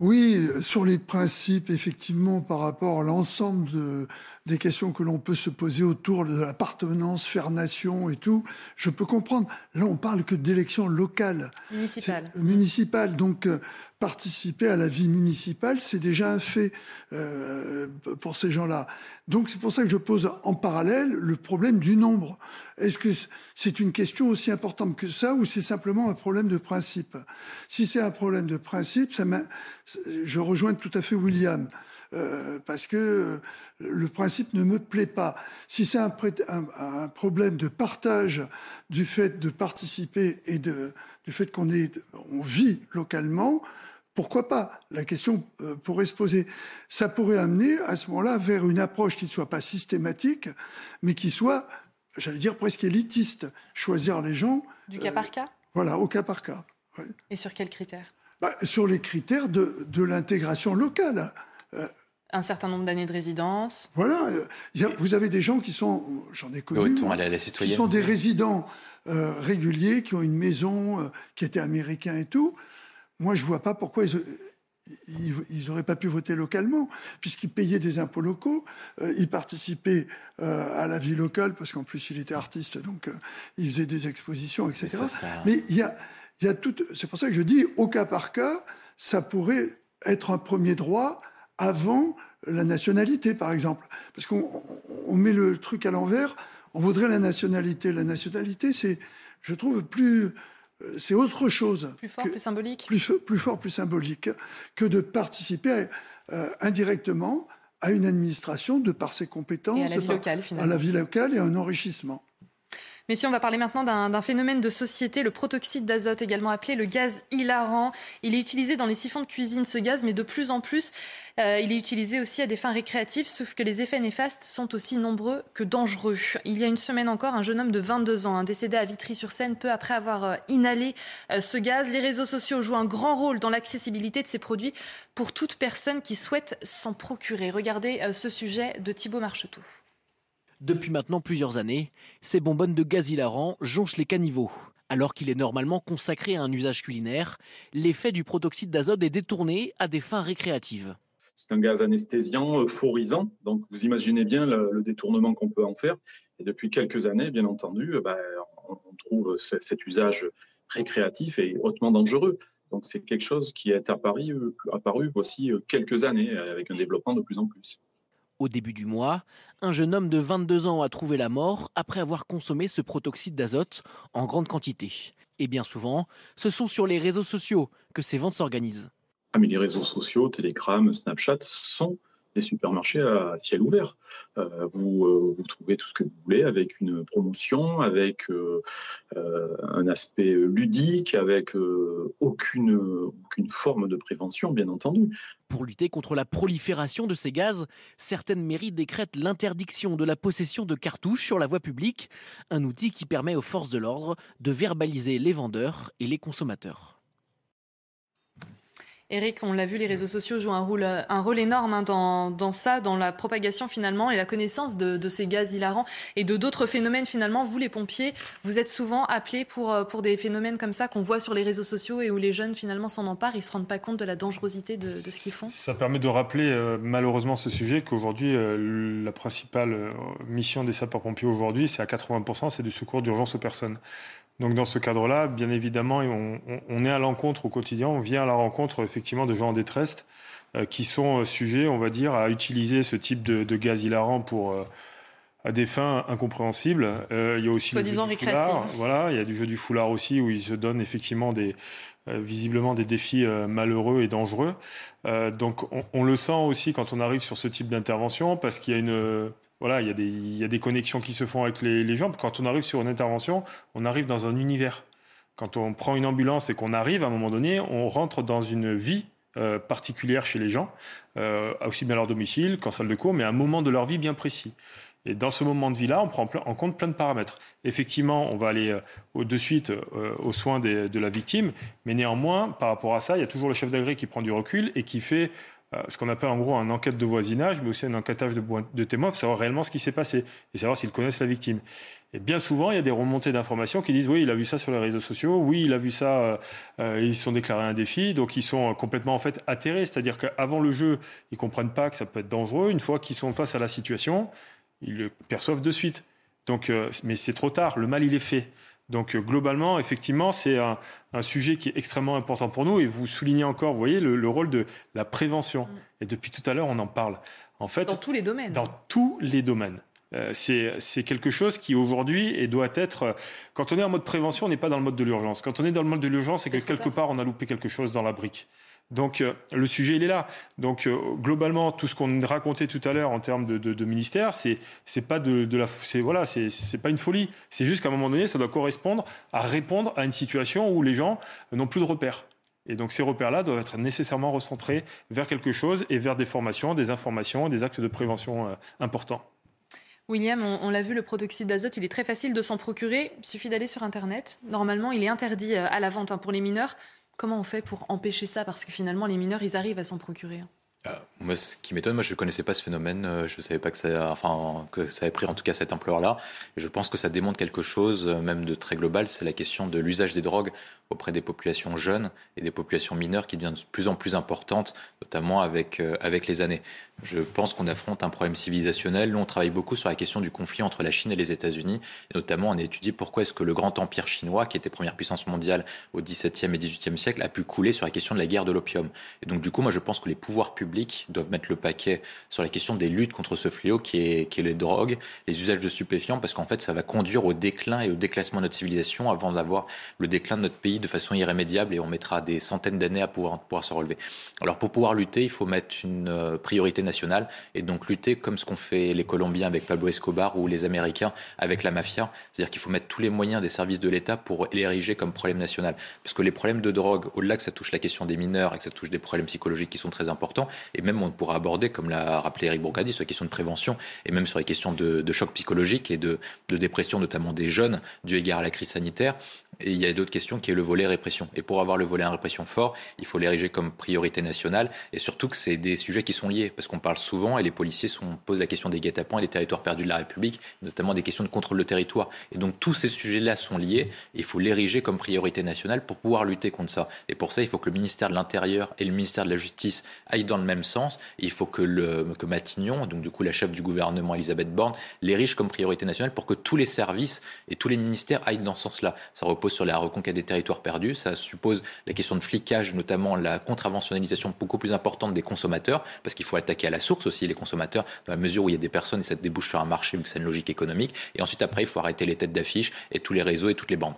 Oui, sur les principes, effectivement, par rapport à l'ensemble de, des questions que l'on peut se poser autour de l'appartenance, faire nation et tout, je peux comprendre. Là, on parle que d'élections locales. Municipales. Municipales. Donc, euh, participer à la vie municipale, c'est déjà un fait euh, pour ces gens-là. Donc c'est pour ça que je pose en parallèle le problème du nombre. Est-ce que c'est une question aussi importante que ça ou c'est simplement un problème de principe? Si c'est un problème de principe, ça je rejoins tout à fait William. Euh, parce que le principe ne me plaît pas. Si c'est un, un, problème de partage du fait de participer et de, du fait qu'on on vit localement, pourquoi pas? La question euh, pourrait se poser. Ça pourrait amener à ce moment-là vers une approche qui ne soit pas systématique, mais qui soit, j'allais dire, presque élitiste. Choisir les gens. Du cas par cas? Voilà, au cas par cas. Et sur quels critères? Bah, Sur les critères de, de l'intégration locale. Euh, un certain nombre d'années de résidence. Voilà, vous avez des gens qui sont, j'en ai connu, qui sont des résidents euh, réguliers, qui ont une maison, qui étaient américains et tout, moi, je ne vois pas pourquoi ils n'auraient pas pu voter localement, puisqu'ils payaient des impôts locaux, euh, ils participaient euh, à la vie locale, parce qu'en plus il était artiste, donc euh, il faisait des expositions, etc. Mais il y a, y a tout. C'est pour ça que je dis, au cas par cas, ça pourrait être un premier droit avant la nationalité, par exemple. Parce qu'on met le truc à l'envers, on voudrait la nationalité. La nationalité, c'est, je trouve, plus euh, c'est autre chose. Plus fort, plus symbolique plus, plus, fort, plus symbolique que de participer euh, indirectement à une administration de par ses compétences, et à la vie locale, à la vie locale et à un enrichissement. Mais si on va parler maintenant d'un phénomène de société, le protoxyde d'azote, également appelé le gaz hilarant. Il est utilisé dans les siphons de cuisine, ce gaz, mais de plus en plus, euh, il est utilisé aussi à des fins récréatives, sauf que les effets néfastes sont aussi nombreux que dangereux. Il y a une semaine encore, un jeune homme de 22 ans, décédé à Vitry-sur-Seine peu après avoir euh, inhalé euh, ce gaz. Les réseaux sociaux jouent un grand rôle dans l'accessibilité de ces produits pour toute personne qui souhaite s'en procurer. Regardez ce sujet de Thibault Marcheteau. Depuis maintenant plusieurs années, ces bonbonnes de gaz hilarant jonchent les caniveaux. Alors qu'il est normalement consacré à un usage culinaire, l'effet du protoxyde d'azote est détourné à des fins récréatives. C'est un gaz anesthésiant, euphorisant, donc vous imaginez bien le, détournement qu'on peut en faire. Et depuis quelques années, bien entendu, ben, on, trouve cet usage récréatif et hautement dangereux. Donc c'est quelque chose qui est apparu, apparu voici quelques années avec un développement de plus en plus. Au début du mois, un jeune homme de 22 ans a trouvé la mort après avoir consommé ce protoxyde d'azote en grande quantité. Et bien souvent, ce sont sur les réseaux sociaux que ces ventes s'organisent. Ah, mais les réseaux sociaux, Telegram, Snapchat sont des supermarchés à ciel ouvert. Euh, vous, euh, vous, trouvez tout ce que vous voulez avec une promotion, avec euh, un aspect ludique, avec aucune, aucune forme de prévention, bien entendu. Pour lutter contre la prolifération de ces gaz, certaines mairies décrètent l'interdiction de la possession de cartouches sur la voie publique, un outil qui permet aux forces de l'ordre de verbaliser les vendeurs et les consommateurs. Eric, on l'a vu, les réseaux sociaux jouent un rôle, un rôle énorme hein, dans, ça, dans la propagation finalement et la connaissance de, ces gaz hilarants et de d'autres phénomènes finalement. Vous, les pompiers, vous êtes souvent appelés pour, euh, pour des phénomènes comme ça qu'on voit sur les réseaux sociaux et où les jeunes finalement s'en emparent, ils ne se rendent pas compte de la dangerosité de, ce qu'ils font. Ça permet de rappeler euh, malheureusement ce sujet qu'aujourd'hui, euh, la principale mission des sapeurs-pompiers aujourd'hui, c'est à 80%, c'est du secours d'urgence aux personnes. Donc dans ce cadre-là, bien évidemment, on, est à l'encontre au quotidien, on vient à la rencontre effectivement de gens en détresse euh, qui sont euh, sujets, on va dire, à utiliser ce type de, gaz hilarant pour euh, à des fins incompréhensibles. il y a aussi le jeu du foulard. Voilà, il y a du jeu du foulard aussi où ils se donnent effectivement des visiblement des défis malheureux et dangereux. donc on, on, le sent aussi quand on arrive sur ce type d'intervention parce qu'il y a une voilà, il y, a des, connexions qui se font avec les, gens. Quand on arrive sur une intervention, on arrive dans un univers. Quand on prend une ambulance et qu'on arrive, à un moment donné, on rentre dans une vie euh, particulière chez les gens, euh, aussi bien à leur domicile qu'en salle de cours, mais à un moment de leur vie bien précis. Et dans ce moment de vie-là, on prend en compte plein de paramètres. Effectivement, on va aller euh, de suite aux soins de la victime, mais néanmoins, par rapport à ça, il y a toujours le chef d'agré qui prend du recul et qui fait ce qu'on appelle en gros un enquête de voisinage, mais aussi un enquêtage de, témoins pour savoir réellement ce qui s'est passé et savoir s'ils connaissent la victime. Et bien souvent, il y a des remontées d'informations qui disent oui, il a vu ça sur les réseaux sociaux, oui, il a vu ça, euh, euh, ils sont déclarés un défi, donc ils sont complètement en fait atterrés. C'est-à-dire qu'avant le jeu, ils comprennent pas que ça peut être dangereux. Une fois qu'ils sont face à la situation, ils le perçoivent de suite. Donc, mais c'est trop tard. Le mal, il est fait. Donc euh, globalement, effectivement, c'est un, sujet qui est extrêmement important pour nous. Et vous soulignez encore, vous voyez, le, rôle de la prévention. Mm. Et depuis tout à l'heure, on en parle. En fait, dans tous les domaines. Dans tous les domaines. Euh, c'est quelque chose qui aujourd'hui et doit être. Euh, quand on est en mode prévention, on n'est pas dans le mode de l'urgence. Quand on est dans le mode de l'urgence, c'est que quelque part on a loupé quelque chose dans la brique. Donc euh, le sujet, il est là. Donc euh, globalement, tout ce qu'on racontait tout à l'heure en termes de, de, ministère, c'est pas de, de la, voilà, c'est pas une folie. C'est juste qu'à un moment donné, ça doit correspondre à répondre à une situation où les gens n'ont plus de repères. Et donc ces repères-là doivent être nécessairement recentrés vers quelque chose et vers des formations, des informations, des actes de prévention euh, importants. William, on, l'a vu, le protoxyde d'azote, il est très facile de s'en procurer. Il suffit d'aller sur Internet. Normalement, il est interdit à la vente hein, pour les mineurs. Comment on fait pour empêcher ça? Parce que finalement, les mineurs, ils arrivent à s'en procurer. Euh, moi, ce qui m'étonne, moi, je ne connaissais pas ce phénomène. Euh, je ne savais pas que ça, enfin, que ça avait pris en tout cas cette ampleur-là. Et je pense que ça démontre quelque chose, euh, même de très global, c'est la question de l'usage des drogues auprès des populations jeunes et des populations mineures qui devient de plus en plus importante, notamment avec, avec les années. Je pense qu'on affronte un problème civilisationnel. Nous, on travaille beaucoup sur la question du conflit entre la Chine et les États-Unis. Notamment, on a étudié pourquoi est-ce que le grand empire chinois, qui était première puissance mondiale au XVIIe et XVIIIe siècle, a pu couler sur la question de la guerre de l'opium. Et donc, du coup, moi, je pense que les pouvoirs publics doivent mettre le paquet sur la question des luttes contre ce fléau qui est, les drogues, les usages de stupéfiants, parce qu'en fait, ça va conduire au déclin et au déclassement de notre civilisation avant d'avoir le déclin de notre pays de façon irrémédiable et on mettra des centaines d'années à pouvoir, pouvoir se relever. Alors, pour pouvoir lutter, il faut mettre une euh, priorité nationale et donc lutter comme ce qu'ont fait les Colombiens avec Pablo Escobar ou les Américains avec la mafia. C'est-à-dire qu'il faut mettre tous les moyens des services de l'État pour l'ériger comme problème national. Parce que les problèmes de drogue, au-delà que ça touche la question des mineurs et que ça touche des problèmes psychologiques qui sont très importants, et même on pourra aborder, comme l'a rappelé Eric Bourgadi, sur les questions de prévention et même sur les questions de, de choc psychologique et de, dépression, notamment des jeunes, dû égard à la crise sanitaire. Et il y a d'autres questions qui est le volet répression. Et pour avoir le volet répression fort, il faut l'ériger comme priorité nationale. Et surtout que c'est des sujets qui sont liés. Parce qu'on parle souvent, et les policiers sont, posent la question des guet-apens et des territoires perdus de la République, notamment des questions de contrôle de territoire. Et donc tous ces sujets-là sont liés. il faut l'ériger comme priorité nationale pour pouvoir lutter contre ça. Et pour ça, il faut que le ministère de l'Intérieur et le ministère de la Justice aillent dans le même sens. il faut que, Matignon, donc du coup la chef du gouvernement Elisabeth Borne, l'érige comme priorité nationale pour que tous les services et tous les ministères aillent dans ce sens-là. Ça repose sur la reconquête des territoires perdus. Ça suppose la question de flicage, notamment la contraventionnalisation beaucoup plus importante des consommateurs, parce qu'il faut attaquer à la source aussi les consommateurs, dans la mesure où il y a des personnes et ça débouche sur un marché vu que c'est une logique économique. Et ensuite, après, il faut arrêter les têtes d'affiche et tous les réseaux et toutes les bandes.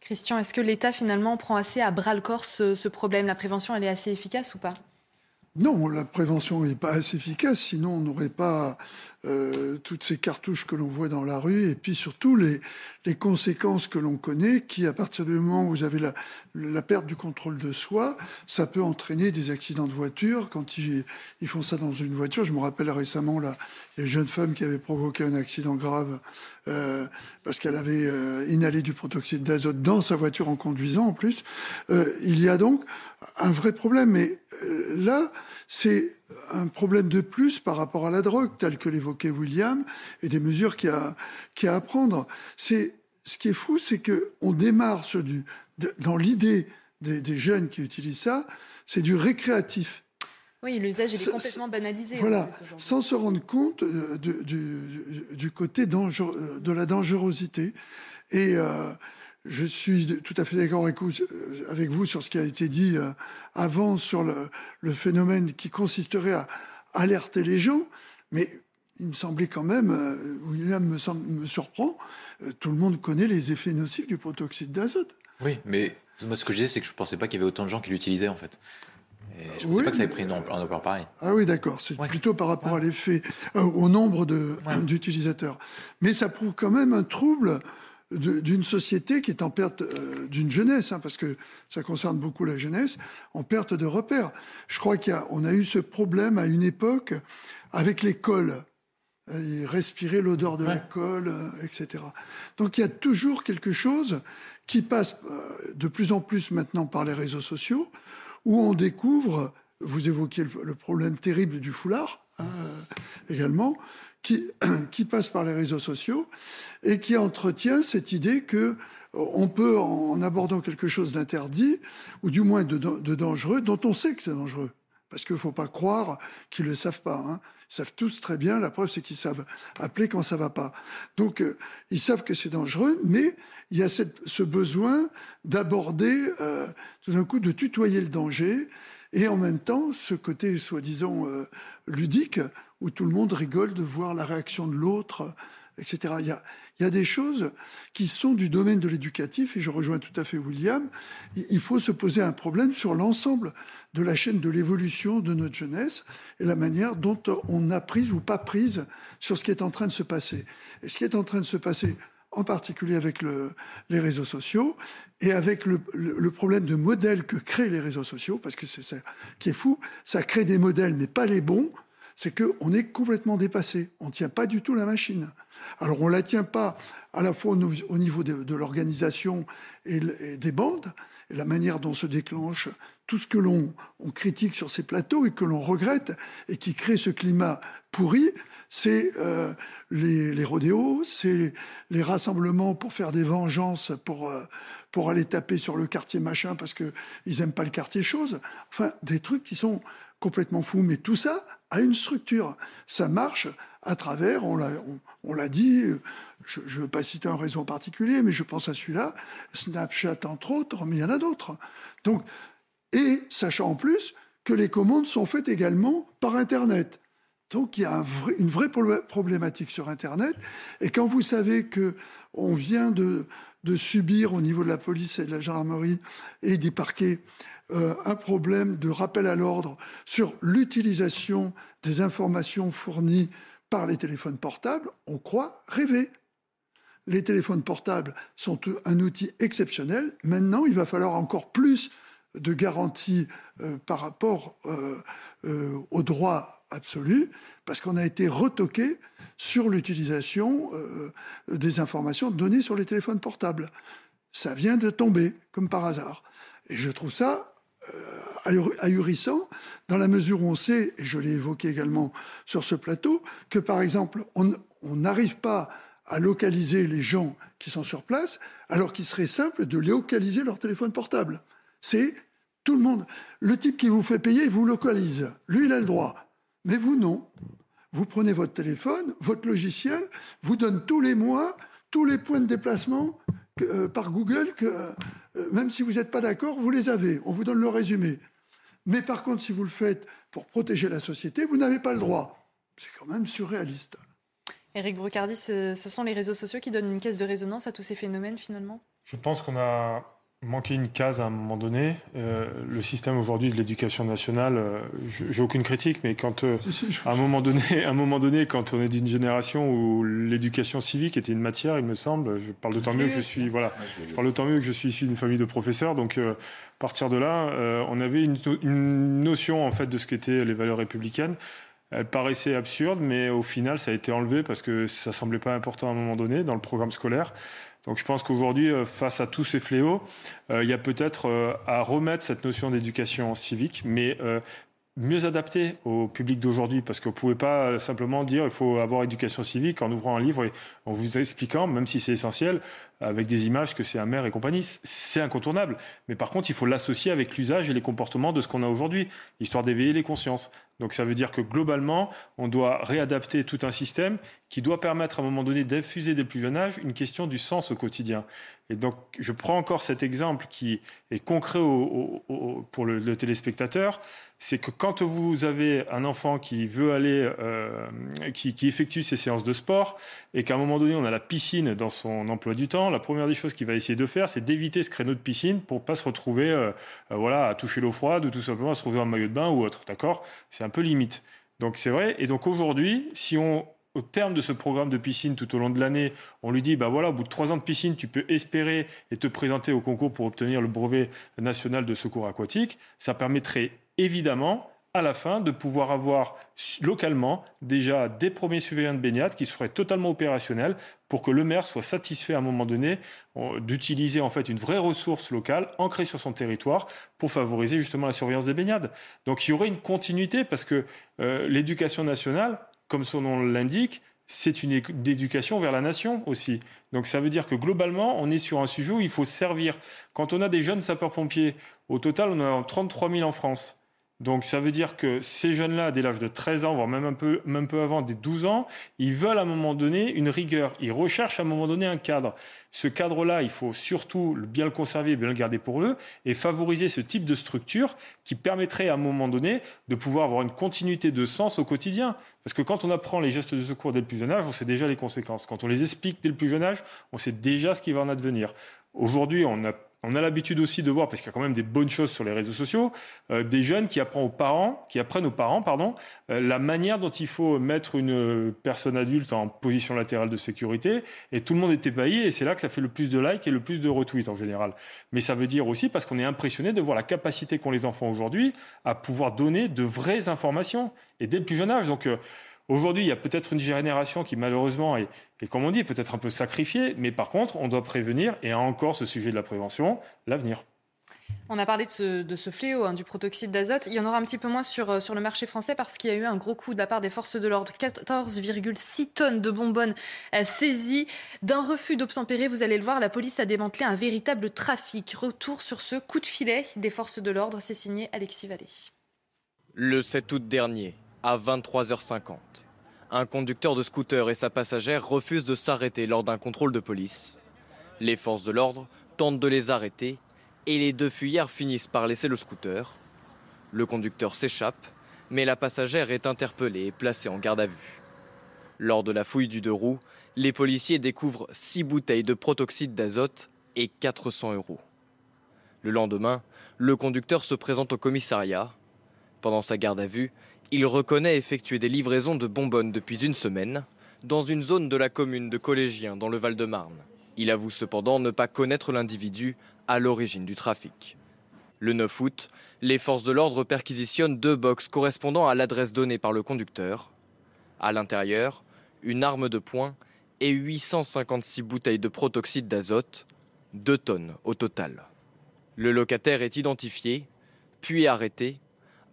Christian, est-ce que l'État finalement prend assez à bras le corps ce, problème? La prévention, elle est assez efficace ou pas? Non, la prévention n'est pas assez efficace, sinon on n'aurait pas euh, toutes ces cartouches que l'on voit dans la rue, et puis surtout les, les conséquences que l'on connaît, qui à partir du moment où vous avez la, la perte du contrôle de soi, ça peut entraîner des accidents de voiture. Quand ils, ils font ça dans une voiture, je me rappelle récemment, là, il jeune femme qui avait provoqué un accident grave euh, parce qu'elle avait euh, inhalé du protoxyde d'azote dans sa voiture en conduisant en plus. Il y a donc un vrai problème. Mais là, c'est un problème de plus par rapport à la drogue, tel que l'évoquait William, et des mesures qu'il y a, qu'il y a à prendre. C'est ce qui est fou, c'est que on démarre sur du, dans l'idée des, des, jeunes qui utilisent ça, c'est du récréatif. Oui, l'usage est complètement banalisé. Voilà, sans se rendre compte euh, du, du, du, côté dangereux, de la dangerosité. Et euh, je suis tout à fait d'accord avec vous sur ce qui a été dit euh, avant sur le, phénomène qui consisterait à alerter les gens, mais il me semblait quand même, euh, William me, me surprend, euh, tout le monde connaît les effets nocifs du protoxyde d'azote. Oui, mais moi ce que je disais, c'est que je ne pensais pas qu'il y avait autant de gens qui l'utilisaient en fait. je ne pensais pas que ça avait pris un ampleur pareil. Ah oui, d'accord. C'est plutôt par rapport à l'effet, au nombre d'utilisateurs. Mais ça prouve quand même un trouble d'une société qui est en perte euh, d'une jeunesse, hein, parce que ça concerne beaucoup la jeunesse, en perte de repères. Je crois qu'on a, a, eu ce problème à une époque avec l'école. Respirer l'odeur de l'école, euh, etc. Donc il y a toujours quelque chose qui passe euh, de plus en plus maintenant par les réseaux sociaux, où on découvre, vous évoquiez le, problème terrible du foulard hein, également, qui, passe par les réseaux sociaux et qui entretient cette idée que euh, on peut, en abordant quelque chose d'interdit, ou du moins de, dangereux, dont on sait que c'est dangereux, parce qu'il ne faut pas croire qu'ils ne le savent pas. Hein. Ils savent tous très bien, la preuve c'est qu'ils savent appeler quand ça va pas. Donc euh, ils savent que c'est dangereux, mais il y a ce besoin d'aborder, euh, tout d'un coup, de tutoyer le danger, et en même temps ce côté soi-disant ludique, où tout le monde rigole de voir la réaction de l'autre, etc. Il y, a, il y a des choses qui sont du domaine de l'éducatif, et je rejoins tout à fait William. Il faut se poser un problème sur l'ensemble de la chaîne de l'évolution de notre jeunesse et la manière dont on a prise ou pas prise sur ce qui est en train de se passer. Et ce qui est en train de se passer, en particulier avec le, les réseaux sociaux et avec le, problème de modèles que créent les réseaux sociaux, parce que c'est ça qui est fou, ça crée des modèles mais pas les bons, c'est qu'on est complètement dépassé, on ne tient pas du tout la machine. Alors on ne la tient pas à la fois au niveau de, l'organisation et, des bandes, et la manière dont se déclenche tout ce que l'on critique sur ces plateaux et que l'on regrette et qui crée ce climat pourri, c'est euh, les, rodéos, c'est les rassemblements pour faire des vengeances, pour, euh, pour aller taper sur le quartier machin parce qu'ils n'aiment pas le quartier chose. Enfin, des trucs qui sont complètement fous. Mais tout ça a une structure. Ça marche à travers, on l'a dit, je ne veux pas citer un réseau en particulier, mais je pense à celui-là, Snapchat entre autres, mais il y en a d'autres. Donc, et sachant en plus que les commandes sont faites également par Internet. Donc il y a une vraie problématique sur Internet. Et quand vous savez que on vient de, subir au niveau de la police et de la gendarmerie et des parquets euh, un problème de rappel à l'ordre sur l'utilisation des informations fournies par les téléphones portables, on croit rêver. Les téléphones portables sont un outil exceptionnel. Maintenant, il va falloir encore plus de garanties euh, par rapport euh, au droit absolu, parce qu'on a été retoqué sur l'utilisation des informations données sur les téléphones portables. Ça vient de tomber, comme par hasard. Et je trouve ça euh, ahurissant dans la mesure où on sait, et je l'ai évoqué également sur ce plateau, que par exemple, on n'arrive pas à localiser les gens qui sont sur place, alors qu'il serait simple de localiser leur téléphone portable. C'est tout le monde. Le type qui vous fait payer, il vous localise. Lui, il a le droit. Mais vous, non. Vous prenez votre téléphone, votre logiciel, vous donne tous les mois tous les points de déplacement euh, par Google que euh, même si vous n'êtes pas d'accord, vous les avez. On vous donne le résumé. Mais par contre, si vous le faites pour protéger la société, vous n'avez pas le droit. C'est quand même surréaliste. Éric Brocardi, ce sont les réseaux sociaux qui donnent une caisse de résonance à tous ces phénomènes finalement? Je pense qu'on a manqué une case à un moment donné. Euh, le système aujourd'hui de l'éducation nationale, euh, j'ai aucune critique, mais quand euh, à un moment donné, à un moment donné, quand on est d'une génération où l'éducation civique était une matière, il me semble, je parle d'autant mieux que je suis, voilà, je parle d'autant mieux que je suis issu d'une famille de professeurs, donc à partir de là, on avait une, une, notion en fait de ce qu'étaient les valeurs républicaines. Elle paraissait absurde, mais au final, ça a été enlevé parce que ça semblait pas important à un moment donné dans le programme scolaire. Donc je pense qu'aujourd'hui, euh, face à tous ces fléaux, euh, il y a peut-être euh, à remettre cette notion d'éducation civique, mais mieux adaptée au public d'aujourd'hui, parce que vous pouvez pas simplement dire il faut avoir éducation civique en ouvrant un livre et en vous expliquant, même si c'est essentiel, avec des images que c'est amer et compagnie. C'est incontournable. Mais par contre, il faut l'associer avec l'usage et les comportements de ce qu'on a aujourd'hui, histoire d'éveiller les consciences. Donc ça veut dire que globalement, on doit réadapter tout un système qui doit permettre à un moment donné d'infuser dès le plus jeune âge une question du sens au quotidien. Et donc je prends encore cet exemple qui est concret pour le téléspectateur c'est que quand vous avez un enfant qui veut aller, euh, qui, effectue ses séances de sport, et qu'à un moment donné on a la piscine dans son emploi du temps, la première des choses qu'il va essayer de faire, c'est d'éviter ce créneau de piscine pour pas se retrouver, euh, euh, voilà, à toucher l'eau froide ou tout simplement à se retrouver en maillot de bain ou autre, d'accord? C'est un peu limite. Donc c'est vrai. Et donc aujourd'hui, si on au terme de ce programme de piscine tout au long de l'année, on lui dit, bah voilà, au bout de trois ans de piscine, tu peux espérer et te présenter au concours pour obtenir le brevet national de secours aquatique, ça permettrait évidemment à la fin de pouvoir avoir localement déjà des premiers surveillants de baignade qui seraient totalement opérationnels pour que le maire soit satisfait à un moment donné d'utiliser en fait une vraie ressource locale ancrée sur son territoire pour favoriser justement la surveillance des baignades. Donc il y aurait une continuité parce que euh, l'éducation nationale, comme son nom l'indique, c'est une éducation vers la nation aussi. Donc ça veut dire que globalement, on est sur un sujet où il faut servir. Quand on a des jeunes sapeurs-pompiers, au total, on en a 33 000 en France. Donc ça veut dire que ces jeunes-là, dès l'âge de 13 ans, voire même un peu, même peu avant, des 12 ans, ils veulent à un moment donné une rigueur. Ils recherchent à un moment donné un cadre. Ce cadre-là, il faut surtout bien le conserver, bien le garder pour eux, et favoriser ce type de structure qui permettrait à un moment donné de pouvoir avoir une continuité de sens au quotidien. Parce que quand on apprend les gestes de secours dès le plus jeune âge, on sait déjà les conséquences. Quand on les explique dès le plus jeune âge, on sait déjà ce qui va en advenir. Aujourd'hui, on a on a l'habitude aussi de voir, parce qu'il y a quand même des bonnes choses sur les réseaux sociaux, euh, des jeunes qui apprennent aux parents, qui apprennent aux parents, pardon, euh, la manière dont il faut mettre une personne adulte en position latérale de sécurité, et tout le monde est ébahi, et c'est là que ça fait le plus de likes et le plus de retweets en général. Mais ça veut dire aussi parce qu'on est impressionné de voir la capacité qu'ont les enfants aujourd'hui à pouvoir donner de vraies informations, et dès le plus jeune âge. Donc euh, Aujourd'hui, il y a peut-être une génération qui malheureusement est, comme on dit, peut-être un peu sacrifiée, mais par contre, on doit prévenir, et encore ce sujet de la prévention, l'avenir. On a parlé de ce, fléau hein, du protoxyde d'azote. Il y en aura un petit peu moins sur, euh, sur le marché français parce qu'il y a eu un gros coup de la part des forces de l'ordre. 14,6 tonnes de bonbonnes euh, saisies. D'un refus d'obtempérer, vous allez le voir, la police a démantelé un véritable trafic. Retour sur ce coup de filet des forces de l'ordre. C'est signé Alexis Vallée. Le 7 août dernier, à 23h50. Un conducteur de scooter et sa passagère refusent de s'arrêter lors d'un contrôle de police. Les forces de l'ordre tentent de les arrêter et les deux fuyards finissent par laisser le scooter. Le conducteur s'échappe, mais la passagère est interpellée et placée en garde à vue. Lors de la fouille du deux roues, les policiers découvrent six bouteilles de protoxyde d'azote et 400 euros. Le lendemain, le conducteur se présente au commissariat. Pendant sa garde à vue, il reconnaît effectuer des livraisons de bonbonnes depuis une semaine dans une zone de la commune de Collégiens dans le Val-de-Marne. Il avoue cependant ne pas connaître l'individu à l'origine du trafic. Le 9 août, les forces de l'ordre perquisitionnent deux box correspondant à l'adresse donnée par le conducteur. À l'intérieur, une arme de poing et 856 bouteilles de protoxyde d'azote, 2 tonnes au total. Le locataire est identifié, puis arrêté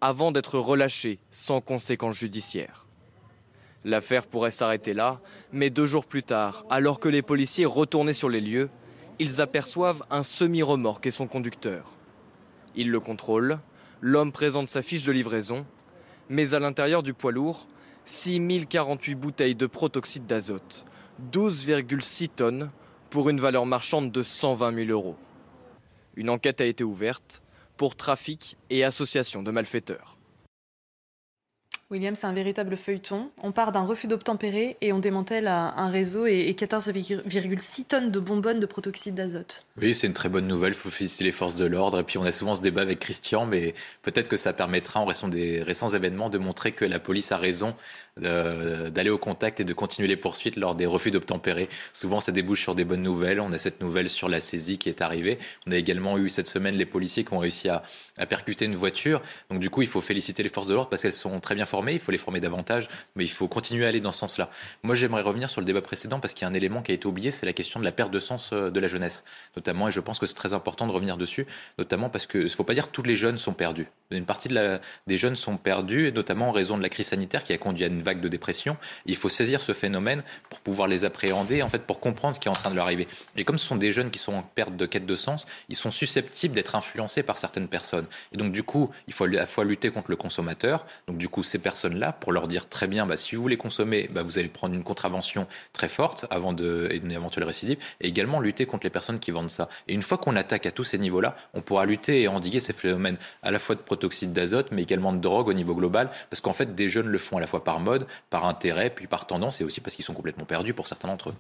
avant d'être relâché sans conséquences judiciaires. L'affaire pourrait s'arrêter là, mais deux jours plus tard, alors que les policiers retournaient sur les lieux, ils aperçoivent un semi-remorque et son conducteur. Ils le contrôlent, l'homme présente sa fiche de livraison, mais à l'intérieur du poids lourd, 6048 bouteilles de protoxyde d'azote, 12,6 tonnes, pour une valeur marchande de 120 000 euros. Une enquête a été ouverte pour trafic et association de malfaiteurs. William, c'est un véritable feuilleton. On part d'un refus d'obtempérer et on démantèle un réseau et 14,6 tonnes de bonbonnes de protoxyde d'azote. Oui, c'est une très bonne nouvelle. Il faut féliciter les forces de l'ordre. Et puis, on a souvent ce débat avec Christian, mais peut-être que ça permettra, en raison des récents événements, de montrer que la police a raison d'aller au contact et de continuer les poursuites lors des refus d'obtempérer. Souvent, ça débouche sur des bonnes nouvelles. On a cette nouvelle sur la saisie qui est arrivée. On a également eu cette semaine les policiers qui ont réussi à, percuter une voiture. Donc, du coup, il faut féliciter les forces de l'ordre parce qu'elles sont très bien formées. Il faut les former davantage, mais il faut continuer à aller dans ce sens-là. Moi, j'aimerais revenir sur le débat précédent parce qu'il y a un élément qui a été oublié, c'est la question de la perte de sens euh, de la jeunesse, notamment. Et je pense que c'est très important de revenir dessus, notamment parce qu'il ne faut pas dire que tous les jeunes sont perdus. Une partie des jeunes sont perdus, notamment en raison de la crise sanitaire qui a conduit à une vague de dépression. Il faut saisir ce phénomène pour pouvoir les appréhender, en fait, pour comprendre ce qui est en train de leur arriver. Et comme ce sont des jeunes qui sont en perte de quête de sens, ils sont susceptibles d'être influencés par certaines personnes. Et donc, du coup, il faut à la fois lutter contre le consommateur. Donc, du coup, ces personnes-là, pour leur dire très bien, bah, si vous voulez consommer, bah, vous allez prendre une contravention très forte avant de, et une éventuelle récidive, et également lutter contre les personnes qui vendent ça. Et une fois qu'on attaque à tous ces niveaux-là, on pourra lutter et endiguer ces phénomènes à la fois de protoxyde d'azote, mais également de drogue au niveau global, parce qu'en fait, des jeunes le font à la fois par mode, par intérêt, puis par tendance, et aussi parce qu'ils sont complètement perdus pour certains d'entre eux.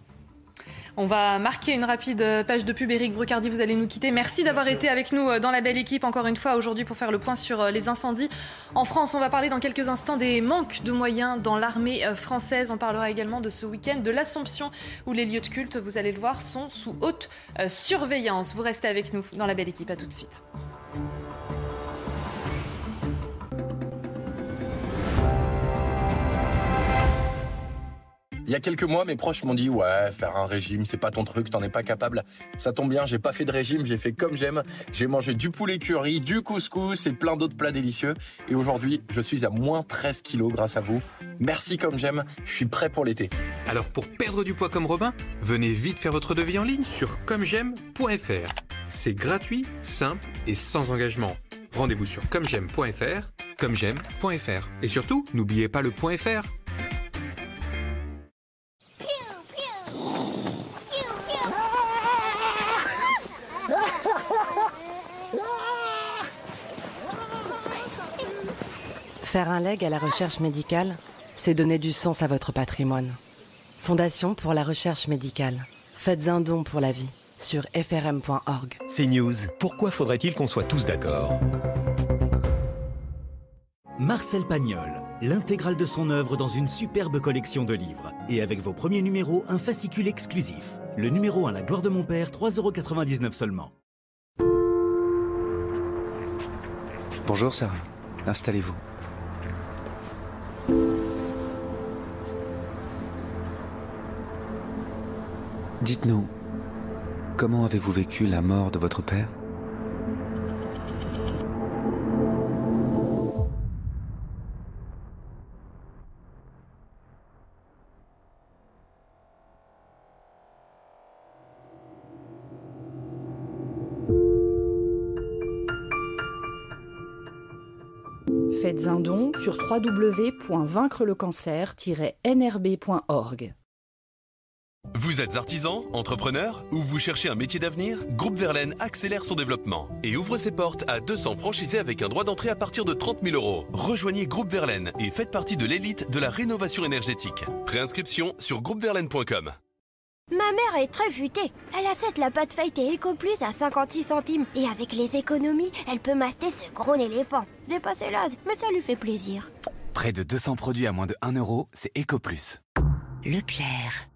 On va marquer une rapide page de pub. Éric Brocardi, vous allez nous quitter. Merci d'avoir été avec nous euh, dans la belle équipe encore une fois aujourd'hui pour faire le point sur euh, les incendies. En France, on va parler dans quelques instants des manques de moyens dans l'armée euh, française. On parlera également de ce week-end de l'Assomption où les lieux de culte, vous allez le voir, sont sous haute surveillance. Vous restez avec nous dans la belle équipe. À tout de suite. Il y a quelques mois, mes proches m'ont dit Ouais, faire un régime, c'est pas ton truc, t'en es pas capable. Ça tombe bien, j'ai pas fait de régime, j'ai fait comme j'aime. J'ai mangé du poulet curry, du couscous et plein d'autres plats délicieux. Et aujourd'hui, je suis à moins 13 kilos grâce à vous. Merci comme j'aime, je suis prêt pour l'été. Alors pour perdre du poids comme Robin, venez vite faire votre devis en ligne sur commej'aime.fr. C'est gratuit, simple et sans engagement. Rendez-vous sur commej'aime.fr, commej'aime.fr. Et surtout, n'oubliez pas le .fr. Faire un leg à la recherche médicale, c'est donner du sens à votre patrimoine. Fondation pour la recherche médicale. Faites un don pour la vie sur frm.org. C'est News. Pourquoi faudrait-il qu'on soit tous d'accord? Marcel Pagnol, l'intégrale de son œuvre dans une superbe collection de livres. Et avec vos premiers numéros, un fascicule exclusif. Le numéro 1 La gloire de mon père, 3,99€ seulement. Bonjour Sarah, installez-vous. Dites-nous, comment avez-vous vécu la mort de votre père? Faites un don sur www.vaincrelecancer-nrb.org. Vous êtes artisan, entrepreneur ou vous cherchez un métier d'avenir? Groupe Verlaine accélère son développement et ouvre ses portes à 200 franchisés avec un droit d'entrée à partir de 30 000 euros. Rejoignez Groupe Verlaine et faites partie de l'élite de la rénovation énergétique. Préinscription sur groupeverlaine.com. Ma mère est très futée. Elle achète la pâte feuilletée EcoPlus à 56 centimes. Et avec les économies, elle peut m'acheter ce gros éléphant. J'ai passé l'âge, mais ça lui fait plaisir. Près de 200 produits à moins de 1 euro, c'est EcoPlus. Leclerc.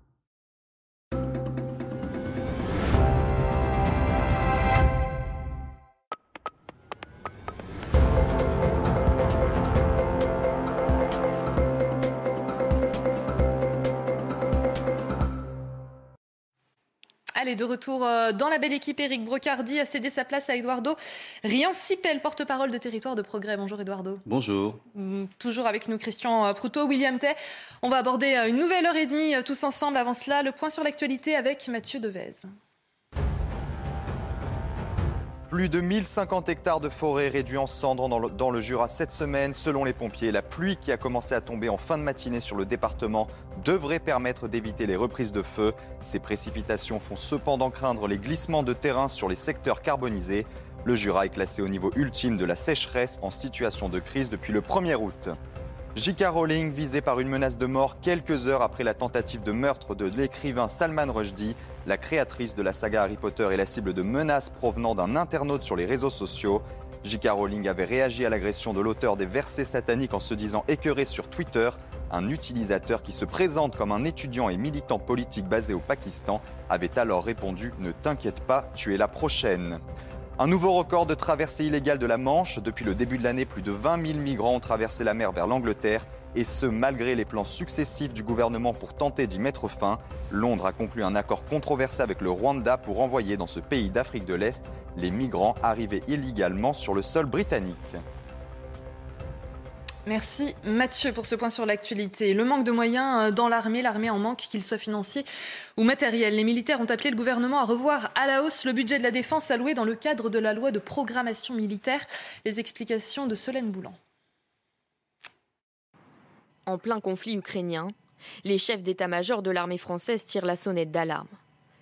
Allez, de retour euh, dans la belle équipe, Eric Brocardi a cédé sa place à Eduardo Rien-Sipel, porte-parole de Territoire de Progrès. Bonjour Eduardo. Bonjour. Mm, toujours avec nous Christian euh, Proutot, William Tay. On va aborder euh, une nouvelle heure et demie tous ensemble. Avant cela, le point sur l'actualité avec Mathieu Devez. Plus de 1050 hectares de forêt réduits en cendres dans le, Jura cette semaine. Selon les pompiers, la pluie qui a commencé à tomber en fin de matinée sur le département devrait permettre d'éviter les reprises de feu. Ces précipitations font cependant craindre les glissements de terrain sur les secteurs carbonisés. Le Jura est classé au niveau ultime de la sécheresse en situation de crise depuis le 1er août. J.K. Rowling visée par une menace de mort quelques heures après la tentative de meurtre de l'écrivain Salman Rushdie. La créatrice de la saga Harry Potter est la cible de menaces provenant d'un internaute sur les réseaux sociaux. J.K. Rowling avait réagi à l'agression de l'auteur des versets sataniques en se disant écœuré sur Twitter. Un utilisateur qui se présente comme un étudiant et militant politique basé au Pakistan avait alors répondu Ne t'inquiète pas, tu es la prochaine. Un nouveau record de traversée illégale de la Manche. Depuis le début de l'année, plus de 20 000 migrants ont traversé la mer vers l'Angleterre. Et ce, malgré les plans successifs du gouvernement pour tenter d'y mettre fin. Londres a conclu un accord controversé avec le Rwanda pour envoyer dans ce pays d'Afrique de l'Est les migrants arrivés illégalement sur le sol britannique. Merci Mathieu pour ce point sur l'actualité. Le manque de moyens euh, dans l'armée, l'armée en manque, qu'il soit financier ou matériel. Les militaires ont appelé le gouvernement à revoir à la hausse le budget de la défense alloué dans le cadre de la loi de programmation militaire. Les explications de Solène Boulan. En plein conflit ukrainien, les chefs d'état-major de l'armée française tirent la sonnette d'alarme.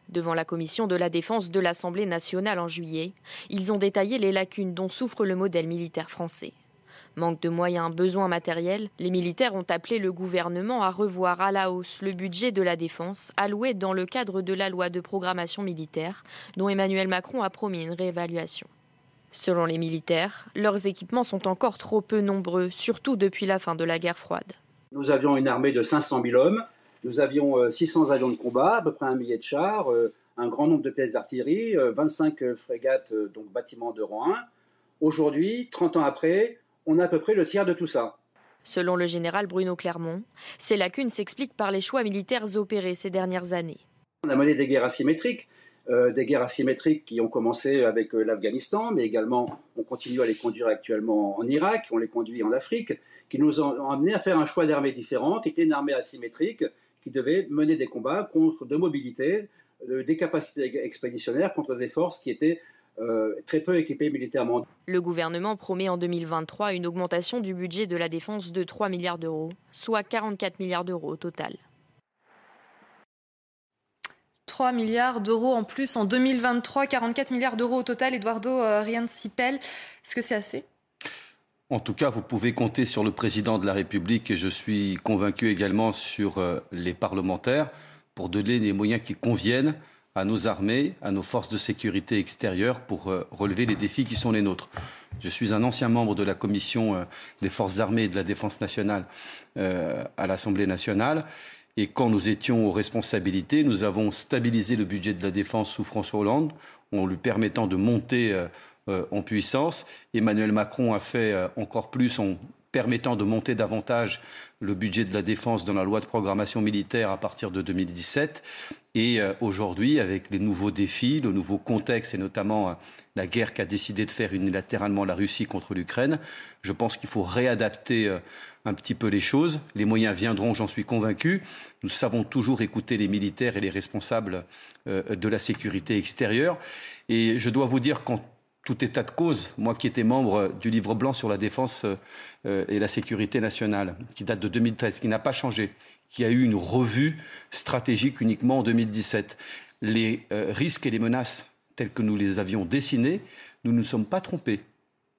Devant la commission de la défense de l'Assemblée nationale en juillet, ils ont détaillé les lacunes dont souffre le modèle militaire français. Manque de moyens, besoins matériels, les militaires ont appelé le gouvernement à revoir à la hausse le budget de la défense alloué dans le cadre de la loi de programmation militaire, dont Emmanuel Macron a promis une réévaluation. Selon les militaires, leurs équipements sont encore trop peu nombreux, surtout depuis la fin de la guerre froide. Nous avions une armée de 500 000 hommes, nous avions 600 avions de combat, à peu près un millier de chars, un grand nombre de pièces d'artillerie, 25 frégates, donc bâtiments de rang 1. Aujourd'hui, 30 ans après, on a à peu près le tiers de tout ça. Selon le général Bruno Clermont, ces lacunes s'expliquent par les choix militaires opérés ces dernières années. On a mené des guerres asymétriques, euh, des guerres asymétriques qui ont commencé avec euh, l'Afghanistan, mais également on continue à les conduire actuellement en Irak, on les conduit en Afrique, qui nous ont, ont amené à faire un choix d'armée différent, qui était une armée asymétrique, qui devait mener des combats contre de mobilité, euh, des capacités expéditionnaires contre des forces qui étaient euh, très peu équipés militairement. Le gouvernement promet en 2023 une augmentation du budget de la défense de 3 milliards d'euros, soit 44 milliards d'euros au total. 3 milliards d'euros en plus en 2023, 44 milliards d'euros au total. Eduardo euh, Riancipel, est-ce que c'est assez? En tout cas, vous pouvez compter sur le président de la République et je suis convaincu également sur euh, les parlementaires pour donner les moyens qui conviennent à nos armées, à nos forces de sécurité extérieures pour euh, relever les défis qui sont les nôtres. Je suis un ancien membre de la commission euh, des forces armées et de la défense nationale à l'Assemblée nationale. Et quand nous étions aux responsabilités, nous avons stabilisé le budget de la défense sous François Hollande en lui permettant de monter en puissance. Emmanuel Macron a fait encore plus en permettant de monter davantage le budget de la défense dans la loi de programmation militaire à partir de 2017. Et euh, aujourd'hui, avec les nouveaux défis, le nouveau contexte et notamment euh, la guerre qu'a décidé de faire unilatéralement la Russie contre l'Ukraine, je pense qu'il faut réadapter euh, un petit peu les choses. Les moyens viendront, j'en suis convaincu. Nous savons toujours écouter les militaires et les responsables de la sécurité extérieure. Et je dois vous dire qu'en tout état de cause, moi qui étais membre du livre blanc sur la défense et la sécurité nationale, qui date de 2013, qui n'a pas changé, qui a eu une revue stratégique uniquement en 2017. Les euh, risques et les menaces tels que nous les avions dessinés, nous ne nous sommes pas trompés.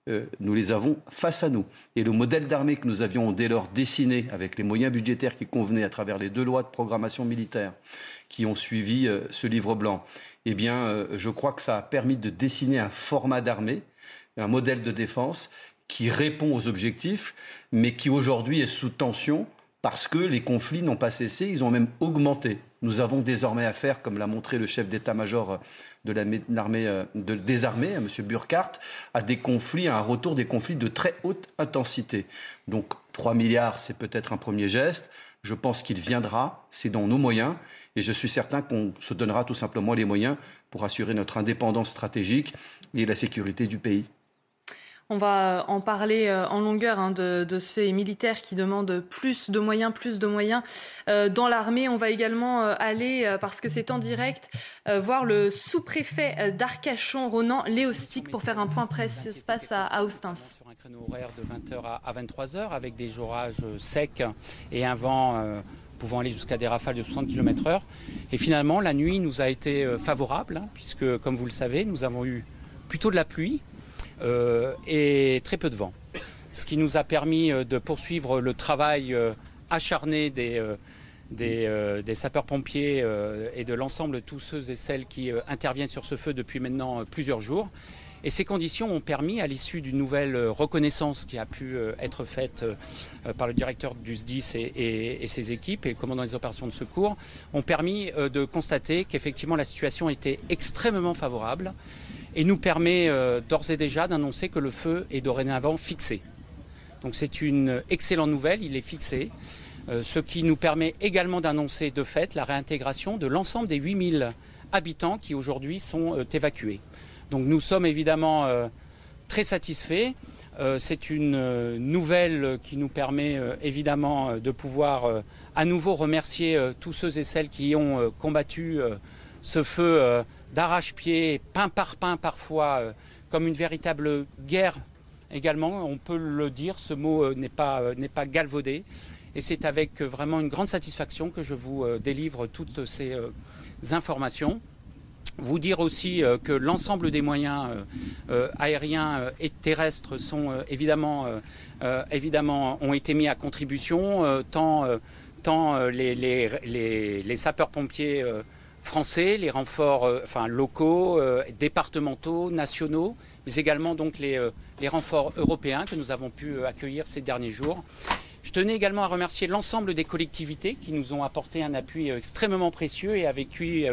Euh, nous les avons face à nous. Et le modèle d'armée que nous avions dès lors dessiné avec les moyens budgétaires qui convenaient à travers les deux lois de programmation militaire qui ont suivi euh, ce livre blanc, eh bien, je crois que ça a permis de dessiner un format d'armée, un modèle de défense qui répond aux objectifs, mais qui aujourd'hui est sous tension parce que les conflits n'ont pas cessé, ils ont même augmenté. Nous avons désormais affaire, comme l'a montré le chef d'état-major de l'armée euh, de, des armées, M. Burkhardt, à des conflits, à un retour des conflits de très haute intensité. Donc 3 milliards, c'est peut-être un premier geste. Je pense qu'il viendra, c'est dans nos moyens, et je suis certain qu'on se donnera tout simplement les moyens pour assurer notre indépendance stratégique et la sécurité du pays. On va en parler euh, en longueur hein, de, ces militaires qui demandent plus de moyens, plus de moyens euh, dans l'armée. On va également euh, aller, parce que c'est en direct, voir le sous-préfet d'Arcachon, Ronan Léostic, pour faire un point presse. Ça se passe à, Austins. Sur un créneau horaire de 20h à 23h, avec des orages secs et un vent pouvant aller jusqu'à des rafales de 60 km/h. Et finalement, la nuit nous a été favorable, hein, puisque, comme vous le savez, nous avons eu plutôt de la pluie, euh, et très peu de vent. ce qui nous a permis de poursuivre le travail acharné des, des, sapeurs-pompiers et de l'ensemble de tous ceux et celles qui interviennent sur ce feu depuis maintenant plusieurs jours. Et ces conditions ont permis, à l'issue d'une nouvelle reconnaissance qui a pu être faite par le directeur du SDIS et, ses équipes et le commandant des opérations de secours, ont permis de constater qu'effectivement la situation était extrêmement favorable et nous permet d'ores et déjà d'annoncer que le feu est dorénavant fixé. Donc c'est une excellente nouvelle, il est fixé, ce qui nous permet également d'annoncer de fait la réintégration de l'ensemble des 8000 habitants qui aujourd'hui sont évacués. Donc nous sommes évidemment euh, très satisfaits. Euh, c'est une euh, nouvelle qui nous permet évidemment de pouvoir à nouveau remercier tous ceux et celles qui ont combattu ce feu d'arrache-pied, pain par pain parfois, comme une véritable guerre également. On peut le dire, ce mot n'est pas, n'est pas galvaudé. Et c'est avec vraiment une grande satisfaction que je vous délivre toutes ces informations. Vous dire aussi euh, que l'ensemble des moyens euh, euh, aériens et terrestres ont été mis à contribution, tant, les, sapeurs-pompiers français, les renforts locaux, départementaux, nationaux, mais également donc les renforts européens que nous avons pu accueillir ces derniers jours. Je tenais également à remercier l'ensemble des collectivités qui nous ont apporté un appui extrêmement précieux et avec qui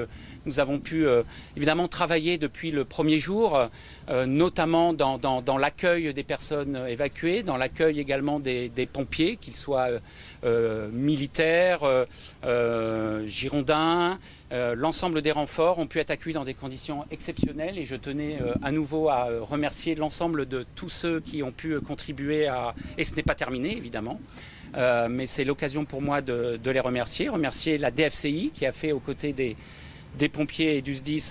nous avons pu euh, évidemment travailler depuis le premier jour, euh, notamment dans, l'accueil des personnes évacuées, dans l'accueil également des, pompiers, qu'ils soient euh, militaires, girondins. L'ensemble des renforts ont pu être accueillis dans des conditions exceptionnelles et je tenais à nouveau à remercier l'ensemble de tous ceux qui ont pu contribuer à... Et ce n'est pas terminé évidemment. mais c'est l'occasion pour moi de, les remercier. Remercier la DFCI qui a fait aux côtés des, pompiers et du SDIS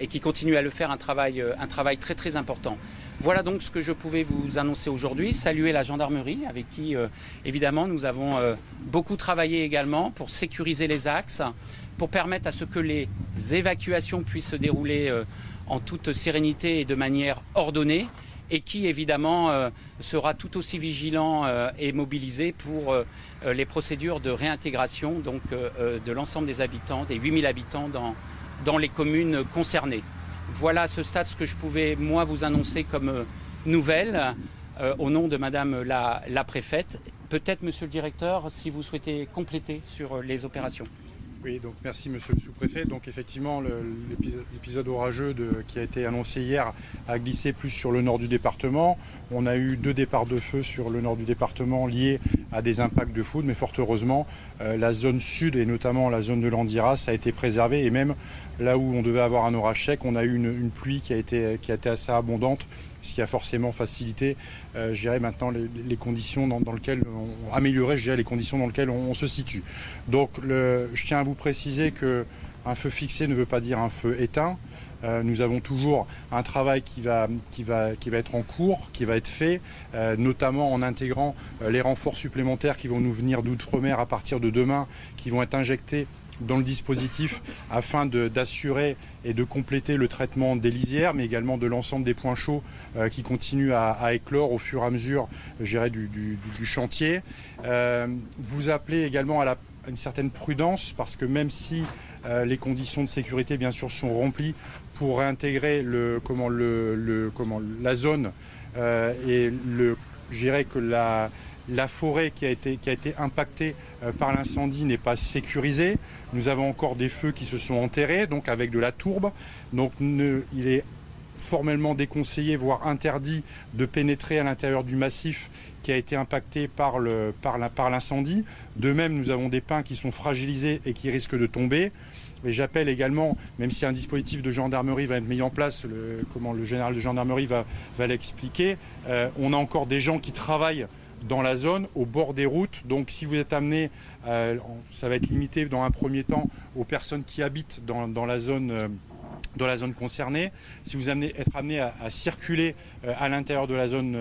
et qui continuent à le faire un travail, euh, un travail très très important. Voilà donc ce que je pouvais vous annoncer aujourd'hui. Saluer la gendarmerie avec qui euh, évidemment nous avons euh, beaucoup travaillé également pour sécuriser les axes, pour permettre à ce que les évacuations puissent se dérouler en toute sérénité et de manière ordonnée et qui évidemment euh, sera tout aussi vigilant euh, et mobilisé pour euh, les procédures de réintégration de l'ensemble des habitants, des 8000 habitants dans, dans les communes concernées. Voilà à ce stade ce que je pouvais moi vous annoncer comme nouvelle au nom de Madame la, la préfète. Peut-être, Monsieur le Directeur, si vous souhaitez compléter sur les opérations. Oui, donc merci Monsieur le sous-préfet. Donc effectivement, l'épisode orageux qui a été annoncé hier a glissé plus sur le nord du département. On a eu deux départs de feu sur le nord du département liés à des impacts de foudre, mais fort heureusement, euh, la zone sud et notamment la zone de l'Andiras a été préservée et même là où on devait avoir un orage sec, on a eu une, pluie qui a qui a été assez abondante ce qui a forcément facilité, euh, maintenant les, conditions dans, lesquelles on améliorait, les conditions dans lesquelles on, se situe. Donc, je tiens à vous préciser que un feu fixé ne veut pas dire un feu éteint. Euh, nous avons toujours un travail qui va, qui, va, qui va être en cours, qui va être fait, euh, notamment en intégrant euh, les renforts supplémentaires qui vont nous venir d'outre-mer à partir de demain, qui vont être injectés dans le dispositif afin d'assurer et de compléter le traitement des lisières, mais également de l'ensemble des points chauds euh, qui continuent à, éclore au fur et à mesure du, du, chantier. Euh, vous appelez également à, une certaine prudence parce que même si euh, les conditions de sécurité bien sûr sont remplies pour réintégrer le, comment, le, comment, la zone et le, je dirais que la, la forêt qui a été, impactée euh, par l'incendie n'est pas sécurisée. Nous avons encore des feux qui se sont enterrés, donc avec de la tourbe. Donc il est formellement déconseillé, voire interdit, de pénétrer à l'intérieur du massif qui a été impacté par l'incendie. De même, nous avons des pins qui sont fragilisés et qui risquent de tomber. Et j'appelle également, même si un dispositif de gendarmerie va être mis en place, comment le général de gendarmerie va, va l'expliquer, euh, on a encore des gens qui travaillent dans la zone, au bord des routes. Donc si vous êtes amené, euh, ça va être limité dans un premier temps aux personnes qui habitent dans, la zone. Euh, la zone concernée. Si vous êtes amené à, circuler euh, à l'intérieur de la zone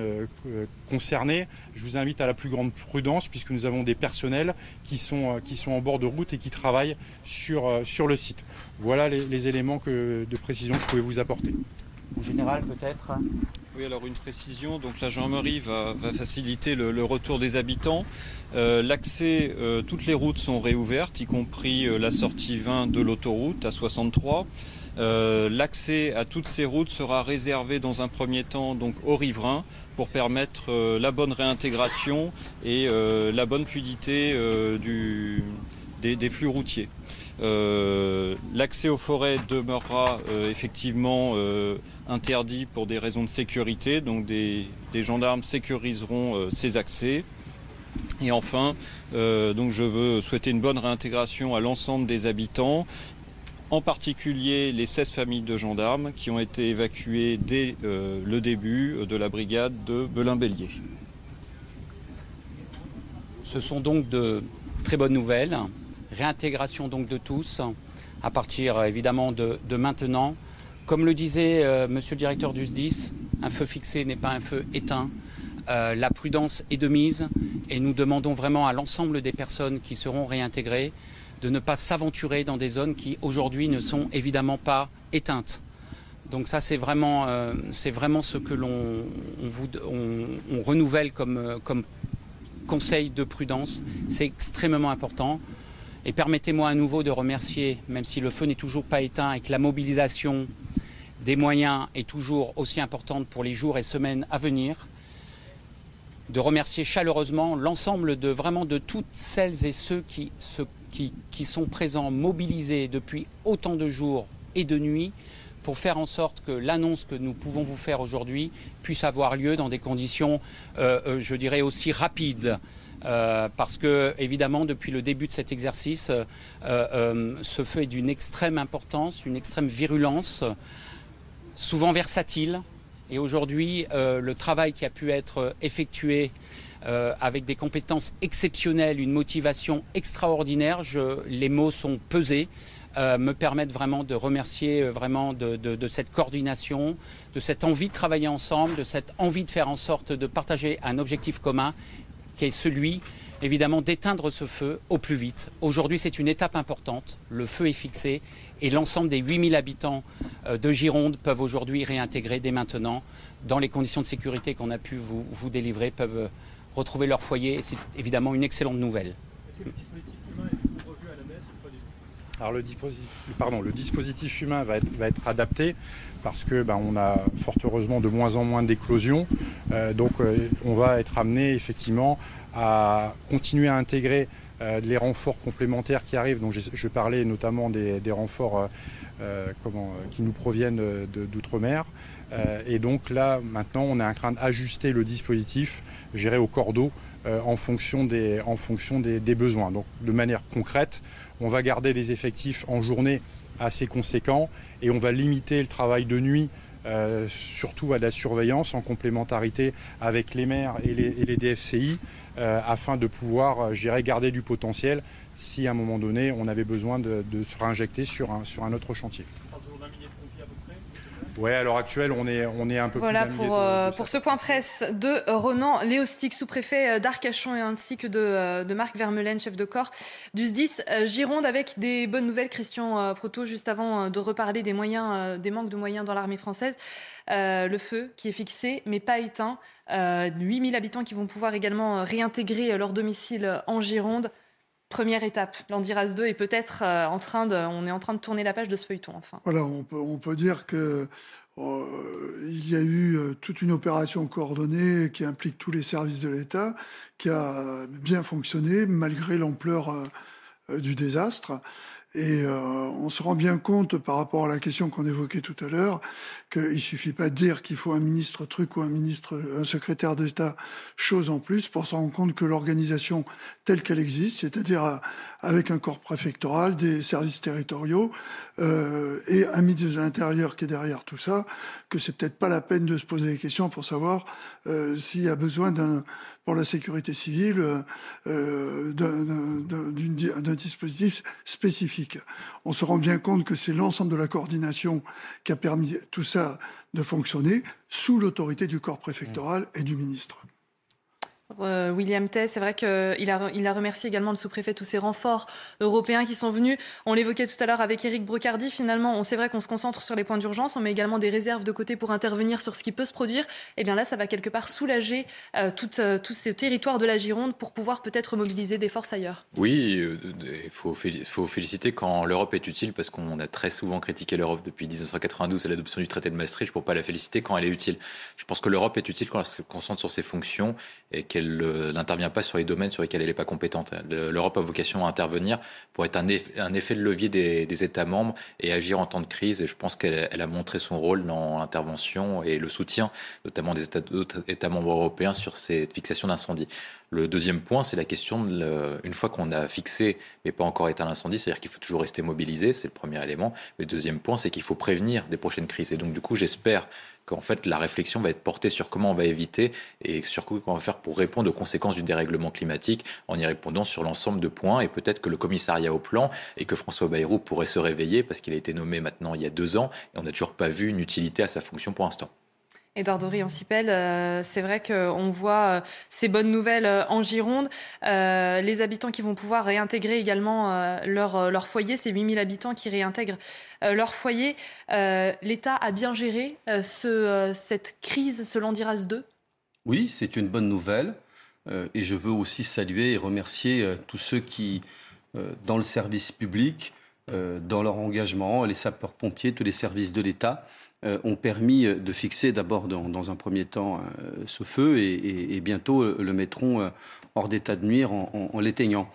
concernée, je vous invite à la plus grande prudence puisque nous avons des personnels qui sont, en bord de route et qui travaillent sur, le site. Voilà les, éléments de précision que je pouvais vous apporter. En général, peut-être oui, alors une précision. Donc la gendarmerie va, faciliter le, retour des habitants. Euh, l'accès, euh, toutes les routes sont réouvertes, y compris euh, la sortie 20 de l'autoroute à 63. L'accès à toutes ces routes sera réservé dans un premier temps donc aux riverains pour permettre la bonne réintégration et la bonne fluidité des, flux routiers. L'accès aux forêts demeurera effectivement interdit pour des raisons de sécurité. Donc des, gendarmes sécuriseront euh, ces accès. Et enfin, euh, je veux souhaiter une bonne réintégration à l'ensemble des habitants, en particulier les 16 familles de gendarmes qui ont été évacuées dès euh, le début de la brigade de Belin-Bélier. Ce sont donc de très bonnes nouvelles. Réintégration donc de tous, à partir évidemment de maintenant. Comme le disait euh, monsieur le directeur du SDIS, un feu fixé n'est pas un feu éteint. Euh, la prudence est de mise et nous demandons vraiment à l'ensemble des personnes qui seront réintégrées de ne pas s'aventurer dans des zones qui aujourd'hui ne sont évidemment pas éteintes. Donc ça c'est vraiment, euh, ce que l'on on, renouvelle comme conseil de prudence. C'est extrêmement important. Et permettez-moi à nouveau de remercier, même si le feu n'est toujours pas éteint et que la mobilisation des moyens est toujours aussi importante pour les jours et semaines à venir. De remercier chaleureusement l'ensemble de toutes celles et ceux qui sont présents, mobilisés depuis autant de jours et de nuits pour faire en sorte que l'annonce que nous pouvons vous faire aujourd'hui puisse avoir lieu dans des conditions, euh, euh, je dirais, aussi rapides. Euh, parce que, évidemment, depuis le début de cet exercice, ce feu est d'une extrême importance, une extrême virulence souvent versatile. Et aujourd'hui, euh, le travail qui a pu être effectué euh, avec des compétences exceptionnelles, une motivation extraordinaire, les mots sont pesés, euh, me permettent vraiment de remercier vraiment de, cette coordination, de cette envie de travailler ensemble, de cette envie de faire en sorte de partager un objectif commun qui est celui évidemment d'éteindre ce feu au plus vite. Aujourd'hui, c'est une étape importante. Le feu est fixé et l'ensemble des 8000 habitants euh, de Gironde peuvent aujourd'hui réintégrer dès maintenant, dans les conditions de sécurité qu'on a pu vous, vous, délivrer, peuvent euh, retrouver leur foyer. C'est évidemment une excellente nouvelle. Est-ce que le dispositif humain est revu à la baisse ou pas du tout? Alors le dispositif, pardon, le dispositif humain va être, va être adapté parce que ben, on a fort heureusement de moins en moins d'éclosions. Euh, donc on va être amené effectivement à continuer à intégrer euh, les renforts complémentaires qui arrivent. Donc je, parlais notamment des, renforts euh, euh, qui nous proviennent d'outre-mer. et donc là, maintenant, on est en train d'ajuster le dispositif, géré au cordeau, en fonction, des, en fonction des, besoins. Donc de manière concrète, on va garder les effectifs en journée assez conséquents et on va limiter le travail de nuit surtout à la surveillance en complémentarité avec les maires et les DFCI euh, afin de pouvoir, euh, je garder du potentiel si à un moment donné on avait besoin de, se réinjecter sur un autre chantier. Oui, à l'heure actuelle, on est, on est un peu voilà plus pour, euh, pour ce point presse de Ronan Léostic, sous-préfet d'Arcachon, et ainsi que de, de, Marc Vermeulen, chef de corps du SDIS Gironde, avec des bonnes nouvelles, Christian Proto, juste avant de reparler des moyens, des manques de moyens dans l'armée française. le feu qui est fixé, mais pas éteint. 8000 euh, habitants qui vont pouvoir également euh, réintégrer euh, leur domicile en Gironde. Première étape, l'Andiras 2 est peut-être en train de, on est en train de tourner la page de ce feuilleton enfin. Voilà, on peut, on peut dire que il y a eu toute une opération coordonnée qui implique tous les services de l'État, qui a bien fonctionné malgré l'ampleur du désastre. Et euh, on se rend bien compte par rapport à la question qu'on évoquait tout à l'heure qu'il suffit pas de dire qu'il faut un ministre truc ou un ministre, un secrétaire d'État chose en plus pour se rendre compte que l'organisation telle qu'elle existe, c'est-à-dire euh, avec un corps préfectoral, des services territoriaux euh, et un ministre de l'Intérieur qui est derrière tout ça, que c'est peut-être pas la peine de se poser des questions pour savoir euh, s'il y a besoin d'un pour la sécurité civile euh, d'un dispositif spécifique. On se rend bien compte que c'est l'ensemble de la coordination qui a permis tout ça de fonctionner sous l'autorité du corps préfectoral et du ministre. Euh, William Tay, c'est vrai qu'il a, il a remercié également le sous-préfet tous ces renforts européens qui sont venus. On l'évoquait tout à l'heure avec Eric Brocardi. Finalement, on c'est vrai qu'on se concentre sur les points d'urgence, on met également des réserves de côté pour intervenir sur ce qui peut se produire. Et eh bien là, ça va quelque part soulager euh, euh, tous ces territoires de la Gironde pour pouvoir peut-être mobiliser des forces ailleurs. Oui, il faut, faut, féliciter quand l'Europe est utile parce qu'on a très souvent critiqué l'Europe depuis 1992 à l'adoption du traité de Maastricht pour pas la féliciter quand elle est utile. Je pense que l'Europe est utile quand elle se concentre sur ses fonctions et qu'elle euh, n'intervient pas sur les domaines sur lesquels elle n'est pas compétente. L'Europe a vocation à intervenir pour être un, effet, de levier des, États membres et agir en temps de crise. Et je pense qu'elle a montré son rôle dans l'intervention et le soutien, notamment des États, membres européens, sur cette fixation d'incendie. Le deuxième point, c'est la question, une fois qu'on a fixé, mais pas encore éteint l'incendie, c'est-à-dire qu'il faut toujours rester mobilisé, c'est le premier élément. Le deuxième point, c'est qu'il faut prévenir des prochaines crises. Et donc, du coup, j'espère qu'en fait la réflexion va être portée sur comment on va éviter et sur quoi on va faire pour répondre aux conséquences du dérèglement climatique en y répondant sur l'ensemble de points et peut-être que le commissariat au plan et que François Bayrou pourrait se réveiller parce qu'il a été nommé maintenant il y a deux ans et on n'a toujours pas vu une utilité à sa fonction pour l'instant. Edouard Dorian-Sipel, euh, c'est vrai qu'on voit euh, ces bonnes nouvelles euh, en Gironde. les habitants qui vont pouvoir réintégrer également leur, foyer, ces 8000 habitants qui réintègrent leur foyer. L'État a bien géré ce, cette crise, ce Landiras 2 Oui, c'est une bonne nouvelle. et je veux aussi saluer et remercier tous ceux qui, dans le service public, dans leur engagement, les sapeurs-pompiers, tous les services de l'État, ont permis de fixer d'abord dans, un premier temps euh, ce feu et, bientôt euh, le mettront hors d'état de nuire en, l'éteignant.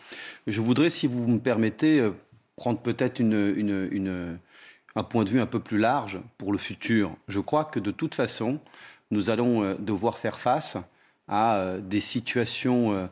Je voudrais, si vous me permettez, prendre peut-être un point de vue un peu plus large pour le futur. Je crois que de toute façon, nous allons devoir faire face à des situations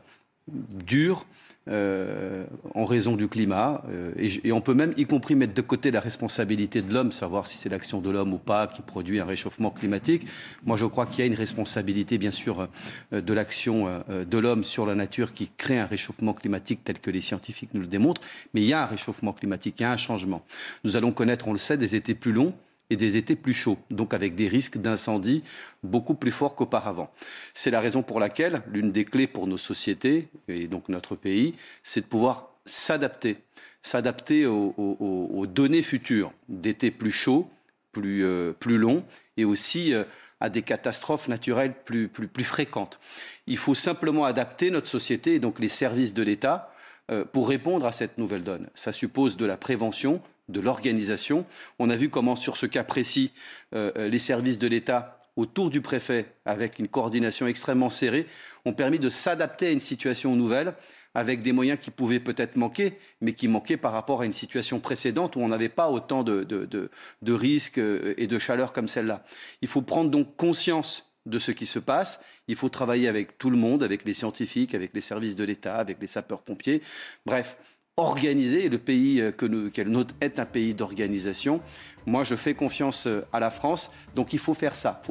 dures euh, en raison du climat. Euh, et, on peut même, y compris, mettre de côté la responsabilité de l'homme, savoir si c'est l'action de l'homme ou pas qui produit un réchauffement climatique. Moi, je crois qu'il y a une responsabilité, bien sûr, euh, de l'action de l'homme sur la nature qui crée un réchauffement climatique tel que les scientifiques nous le démontrent. Mais il y a un réchauffement climatique, il y a un changement. Nous allons connaître, on le sait, des étés plus longs et des étés plus chauds, donc avec des risques d'incendie beaucoup plus forts qu'auparavant. C'est la raison pour laquelle l'une des clés pour nos sociétés et donc notre pays, c'est de pouvoir s'adapter, s'adapter aux, données futures d'étés plus chauds, plus, euh, plus longs et aussi euh, à des catastrophes naturelles plus, plus, fréquentes. Il faut simplement adapter notre société et donc les services de l'État euh, pour répondre à cette nouvelle donne. Ça suppose de la prévention, de l'organisation. On a vu comment, sur ce cas précis, euh, les services de l'État autour du préfet, avec une coordination extrêmement serrée, ont permis de s'adapter à une situation nouvelle avec des moyens qui pouvaient peut-être manquer, mais qui manquaient par rapport à une situation précédente où on n'avait pas autant de, de risques euh, et de chaleur comme celle-là. Il faut prendre donc conscience de ce qui se passe. Il faut travailler avec tout le monde, avec les scientifiques, avec les services de l'État, avec les sapeurs-pompiers. Bref, organisé. Le pays euh, que nous, qu'elle note est un pays d'organisation. Moi, je fais confiance euh, à la France. Donc, il faut faire ça.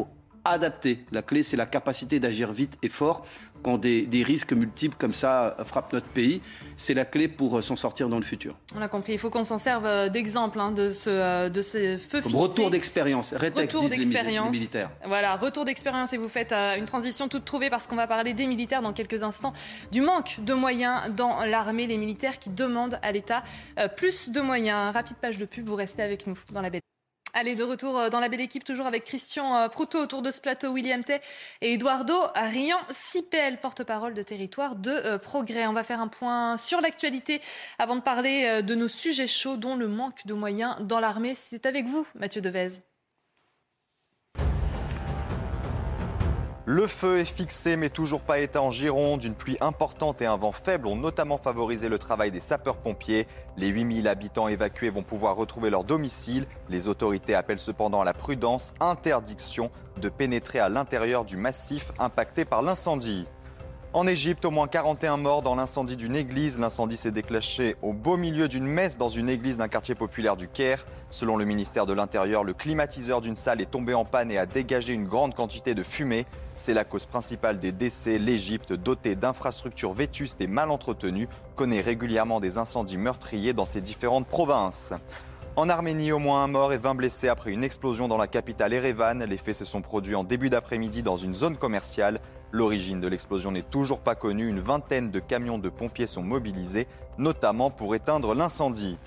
Adapter. La clé, c'est la capacité d'agir vite et fort quand des, risques multiples comme ça frappent notre pays. C'est la clé pour euh, s'en sortir dans le futur. On a compris. Il faut qu'on s'en serve euh, d'exemple hein, de, ce, euh, de ces feux fixés. Retour d'expérience. Retour d'expérience. militaires. Voilà, retour d'expérience. Et vous faites une transition toute trouvée parce qu'on va parler des militaires dans quelques instants. Du manque de moyens dans l'armée. Les militaires qui demandent à l'État plus de moyens. Rapide page de pub. Vous restez avec nous dans la bête. Allez, de retour euh, dans la belle équipe, toujours avec Christian euh, Proutot autour de ce plateau, William Tay et Eduardo Rian-Sipel, porte-parole de territoire de euh, progrès. On va faire un point sur l'actualité avant de parler de nos sujets chauds, dont le manque de moyens dans l'armée. C'est avec vous, Mathieu Devez. Le feu est fixé mais toujours pas éteint en Gironde. Une pluie importante et un vent faible ont notamment favorisé le travail des sapeurs-pompiers. Les 8000 habitants évacués vont pouvoir retrouver leur domicile. Les autorités appellent cependant à la prudence, interdiction de pénétrer à l'intérieur du massif impacté par l'incendie. En Égypte, au moins 41 morts dans l'incendie d'une église. L'incendie s'est déclenché au beau milieu d'une messe dans une église d'un quartier populaire du Caire. Selon le ministère de l'Intérieur, le climatiseur d'une salle est tombé en panne et a dégagé une grande quantité de fumée. C'est la cause principale des décès. L'Égypte, dotée d'infrastructures vétustes et mal entretenues, connaît régulièrement des incendies meurtriers dans ses différentes provinces. En Arménie, au moins un mort et 20 blessés après une explosion dans la capitale Erevan. Les faits se sont produits en début d'après-midi dans une zone commerciale. L'origine de l'explosion n'est toujours pas connue. Une vingtaine de camions de pompiers sont mobilisés, notamment pour éteindre l'incendie.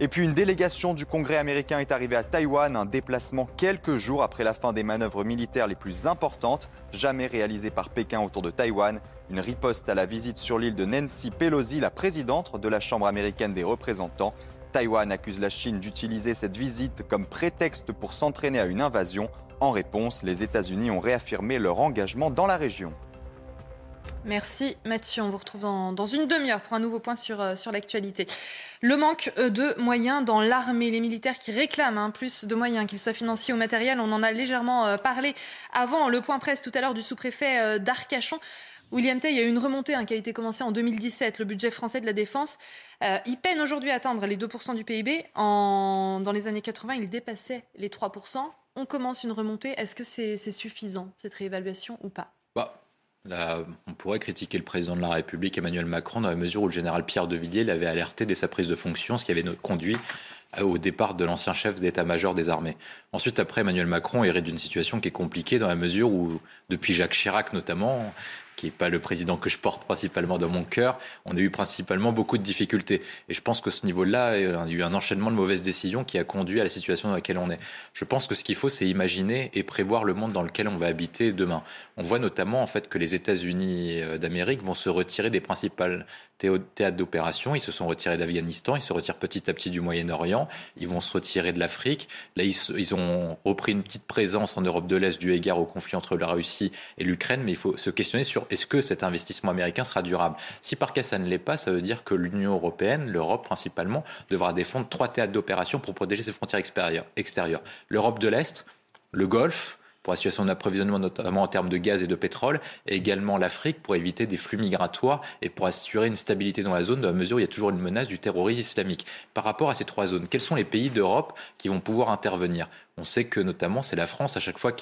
Et puis une délégation du Congrès américain est arrivée à Taïwan, un déplacement quelques jours après la fin des manœuvres militaires les plus importantes jamais réalisées par Pékin autour de Taïwan. Une riposte à la visite sur l'île de Nancy Pelosi, la présidente de la Chambre américaine des représentants. Taïwan accuse la Chine d'utiliser cette visite comme prétexte pour s'entraîner à une invasion. En réponse, les États-Unis ont réaffirmé leur engagement dans la région. Merci Mathieu. On vous retrouve dans, une demi-heure pour un nouveau point sur, euh, l'actualité. Le manque euh, de moyens dans l'armée, les militaires qui réclament hein, plus de moyens, qu'ils soient financiers ou matériels, on en a légèrement euh, parlé avant le point presse tout à l'heure du sous-préfet d'Arcachon. William Tay, il y a eu une remontée hein, qui a été commencée en 2017. Le budget français de la défense, il peine aujourd'hui à atteindre les 2% du PIB. Dans les années 80, il dépassait les 3%. On commence une remontée. Est-ce que c'est suffisant, cette réévaluation, ou pas? Bah, on pourrait critiquer le président de la République, Emmanuel Macron, dans la mesure où le général Pierre de Villiers l'avait alerté dès sa prise de fonction, ce qui avait conduit au départ de l'ancien chef d'état-major des armées. Ensuite, après, Emmanuel Macron hérite d'une situation qui est compliquée dans la mesure où, depuis Jacques Chirac notamment, qui n'est pas le président que je porte principalement dans mon cœur, on a eu principalement beaucoup de difficultés. Et je pense que ce niveau-là, il y a eu un enchaînement de mauvaises décisions qui a conduit à la situation dans laquelle on est. Je pense que ce qu'il faut, c'est imaginer et prévoir le monde dans lequel on va habiter demain. On voit notamment en fait que les États-Unis euh, d'Amérique vont se retirer des principales théâtres d'opération. Ils se sont retirés d'Afghanistan, ils se retirent petit à petit du Moyen-Orient, ils vont se retirer de l'Afrique. Là, ils, ont repris une petite présence en Europe de l'Est du égard au conflit entre la Russie et l'Ukraine, mais il faut se questionner sur est-ce que cet investissement américain sera durable. Si par cas ça ne l'est pas, ça veut dire que l'Union européenne, l'Europe principalement, devra défendre trois théâtres d'opération pour protéger ses frontières extérieures. L'Europe de l'Est, le Golfe, pour la situation d'approvisionnement, notamment en termes de gaz et de pétrole, et également l'Afrique pour éviter des flux migratoires et pour assurer une stabilité dans la zone, dans la mesure où il y a toujours une menace du terrorisme islamique. Par rapport à ces trois zones, quels sont les pays d'Europe qui vont pouvoir intervenir? On sait que notamment c'est la France à chaque fois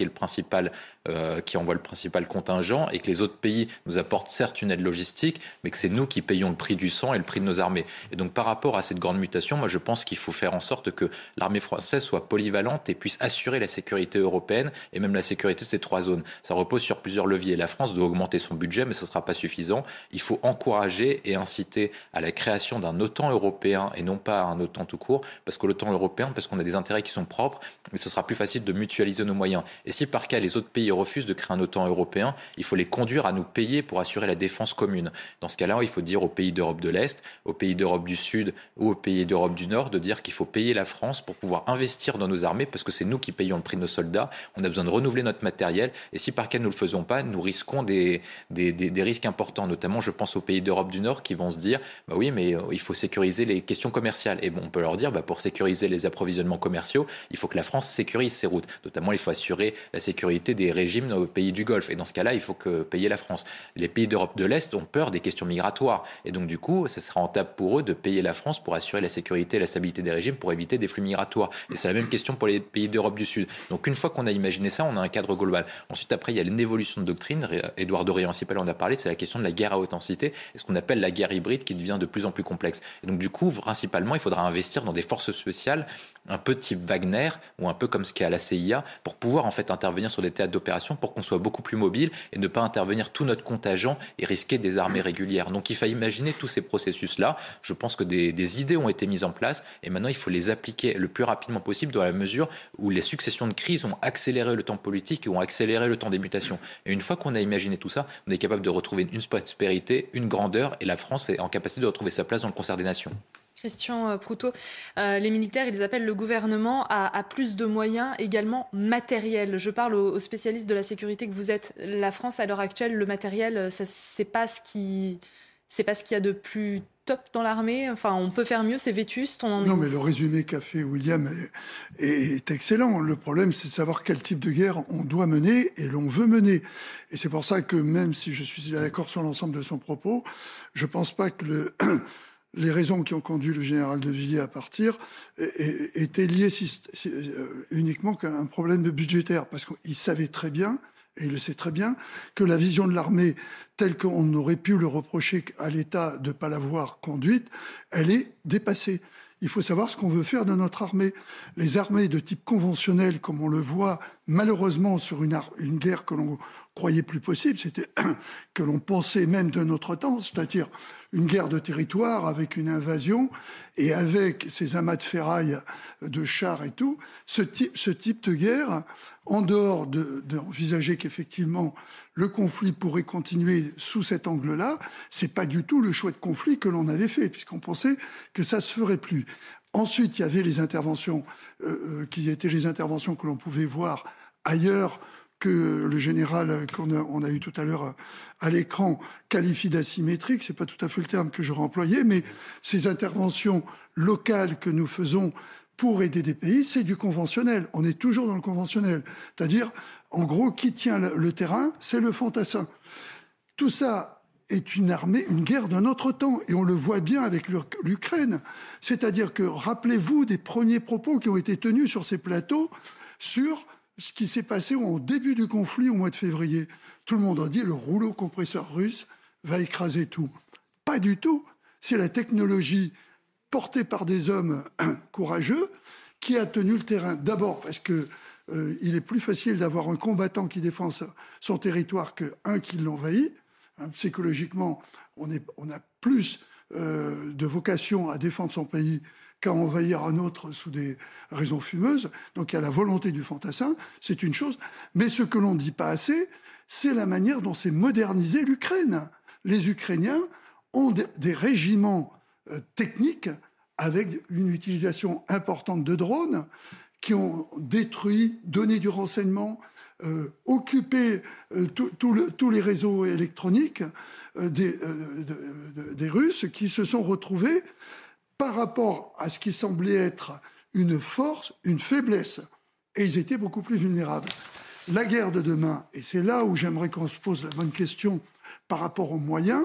euh, qui envoie le principal contingent et que les autres pays nous apportent certes une aide logistique, mais que c'est nous qui payons le prix du sang et le prix de nos armées. Et donc par rapport à cette grande mutation, moi je pense qu'il faut faire en sorte que l'armée française soit polyvalente et puisse assurer la sécurité européenne et même la sécurité de ces trois zones. Ça repose sur plusieurs leviers. La France doit augmenter son budget, mais ce ne sera pas suffisant. Il faut encourager et inciter à la création d'un OTAN européen et non pas un OTAN tout court, parce que l'OTAN européen, parce qu'on a des intérêts qui sont propres, mais ce sera plus facile de mutualiser nos moyens. Et si par cas les autres pays refusent de créer un OTAN européen, il faut les conduire à nous payer pour assurer la défense commune. Dans ce cas-là, il faut dire aux pays d'Europe de l'Est, aux pays d'Europe du Sud ou aux pays d'Europe du Nord de dire qu'il faut payer la France pour pouvoir investir dans nos armées parce que c'est nous qui payons le prix de nos soldats. On a besoin de renouveler notre matériel et si par cas nous ne le faisons pas, nous risquons des, des, des, risques importants. Notamment, je pense aux pays d'Europe du Nord qui vont se dire bah oui, mais euh, il faut sécuriser les questions commerciales. Et bon, on peut leur dire bah, pour sécuriser les approvisionnements commerciaux, il faut que la France sécurise ces routes. Notamment, il faut assurer la sécurité des régimes dans les pays du Golfe. Et dans ce cas-là, il faut que payer la France. Les pays d'Europe de l'Est ont peur des questions migratoires. Et donc, du coup, ce sera rentable pour eux de payer la France pour assurer la sécurité et la stabilité des régimes, pour éviter des flux migratoires. Et c'est la même question pour les pays d'Europe du Sud. Donc, une fois qu'on a imaginé ça, on a un cadre global. Ensuite, après, il y a une évolution de doctrine. Édouard Dorian en a parlé, c'est la question de la guerre à haute intensité et ce qu'on appelle la guerre hybride qui devient de plus en plus complexe. Et donc, du coup, principalement, il faudra investir dans des forces spéciales un peu type Wagner ou un peu comme ce qu'il y a à la CIA pour pouvoir en fait intervenir sur des théâtres d'opération pour qu'on soit beaucoup plus mobile et ne pas intervenir tout notre contingent et risquer des armées régulières. Donc il faut imaginer tous ces processus-là. Je pense que des, des, idées ont été mises en place et maintenant il faut les appliquer le plus rapidement possible dans la mesure où les successions de crises ont accéléré le temps politique et ont accéléré le temps des mutations. Et une fois qu'on a imaginé tout ça, on est capable de retrouver une prospérité, une grandeur et la France est en capacité de retrouver sa place dans le concert des nations. Christian euh, Proutot, euh, les militaires, ils appellent le gouvernement à, plus de moyens également matériels. Je parle aux, spécialistes de la sécurité que vous êtes. La France, à l'heure actuelle, le matériel, euh, pas ce qui, c'est pas ce qu'il y a de plus top dans l'armée. Enfin, on peut faire mieux, c'est vétuste. On non, mais le résumé qu'a fait William est, est excellent. Le problème, c'est de savoir quel type de guerre on doit mener et l'on veut mener. Et c'est pour ça que même si je suis d'accord sur l'ensemble de son propos, je pense pas que le les raisons qui ont conduit le général de Villiers à partir étaient liées euh, uniquement qu'à un problème budgétaire, parce qu'il savait très bien, et il le sait très bien, que la vision de l'armée, telle qu'on aurait pu le reprocher à l'État de ne pas l'avoir conduite, elle est dépassée. Il faut savoir ce qu'on veut faire de notre armée. Les armées de type conventionnel, comme on le voit malheureusement sur une, une guerre que l'on croyait plus possible, c'était que l'on pensait même de notre temps, c'est-à-dire une guerre de territoire avec une invasion et avec ces amas de ferraille, de chars et tout, ce type, ce type de guerre, en dehors d'envisager qu'effectivement le conflit pourrait continuer sous cet angle-là, c'est pas du tout le choix de conflit que l'on avait fait, puisqu'on pensait que ça se ferait plus. Ensuite, il y avait les interventions euh, euh, qui étaient les interventions que l'on pouvait voir ailleurs que le général qu'on a, eu tout à l'heure à l'écran qualifie d'asymétrique, c'est pas tout à fait le terme que j'aurais employé, mais ces interventions locales que nous faisons pour aider des pays, c'est du conventionnel. On est toujours dans le conventionnel. C'est-à-dire, en gros, qui tient le terrain, c'est le fantassin. Tout ça est une armée, une guerre d'un autre temps, et on le voit bien avec l'Ukraine. C'est-à-dire que, rappelez-vous des premiers propos qui ont été tenus sur ces plateaux sur ce qui s'est passé au début du conflit au mois de février. Tout le monde a dit le rouleau compresseur russe va écraser tout. Pas du tout. C'est la technologie portée par des hommes courageux qui a tenu le terrain. D'abord parce que euh, il est plus facile d'avoir un combattant qui défend son territoire qu'un qui l'envahit. Hein, psychologiquement, on, a plus euh, de vocation à défendre son pays qu'à envahir un autre sous des raisons fumeuses. Donc il y a la volonté du fantassin, c'est une chose. Mais ce que l'on ne dit pas assez, c'est la manière dont s'est modernisée l'Ukraine. Les Ukrainiens ont des régiments euh, techniques avec une utilisation importante de drones qui ont détruit, donné du renseignement, euh, occupé euh, tous les réseaux électroniques des, des, Russes qui se sont retrouvés par rapport à ce qui semblait être une force, une faiblesse. Et ils étaient beaucoup plus vulnérables. La guerre de demain, et c'est là où j'aimerais qu'on se pose la bonne question par rapport aux moyens,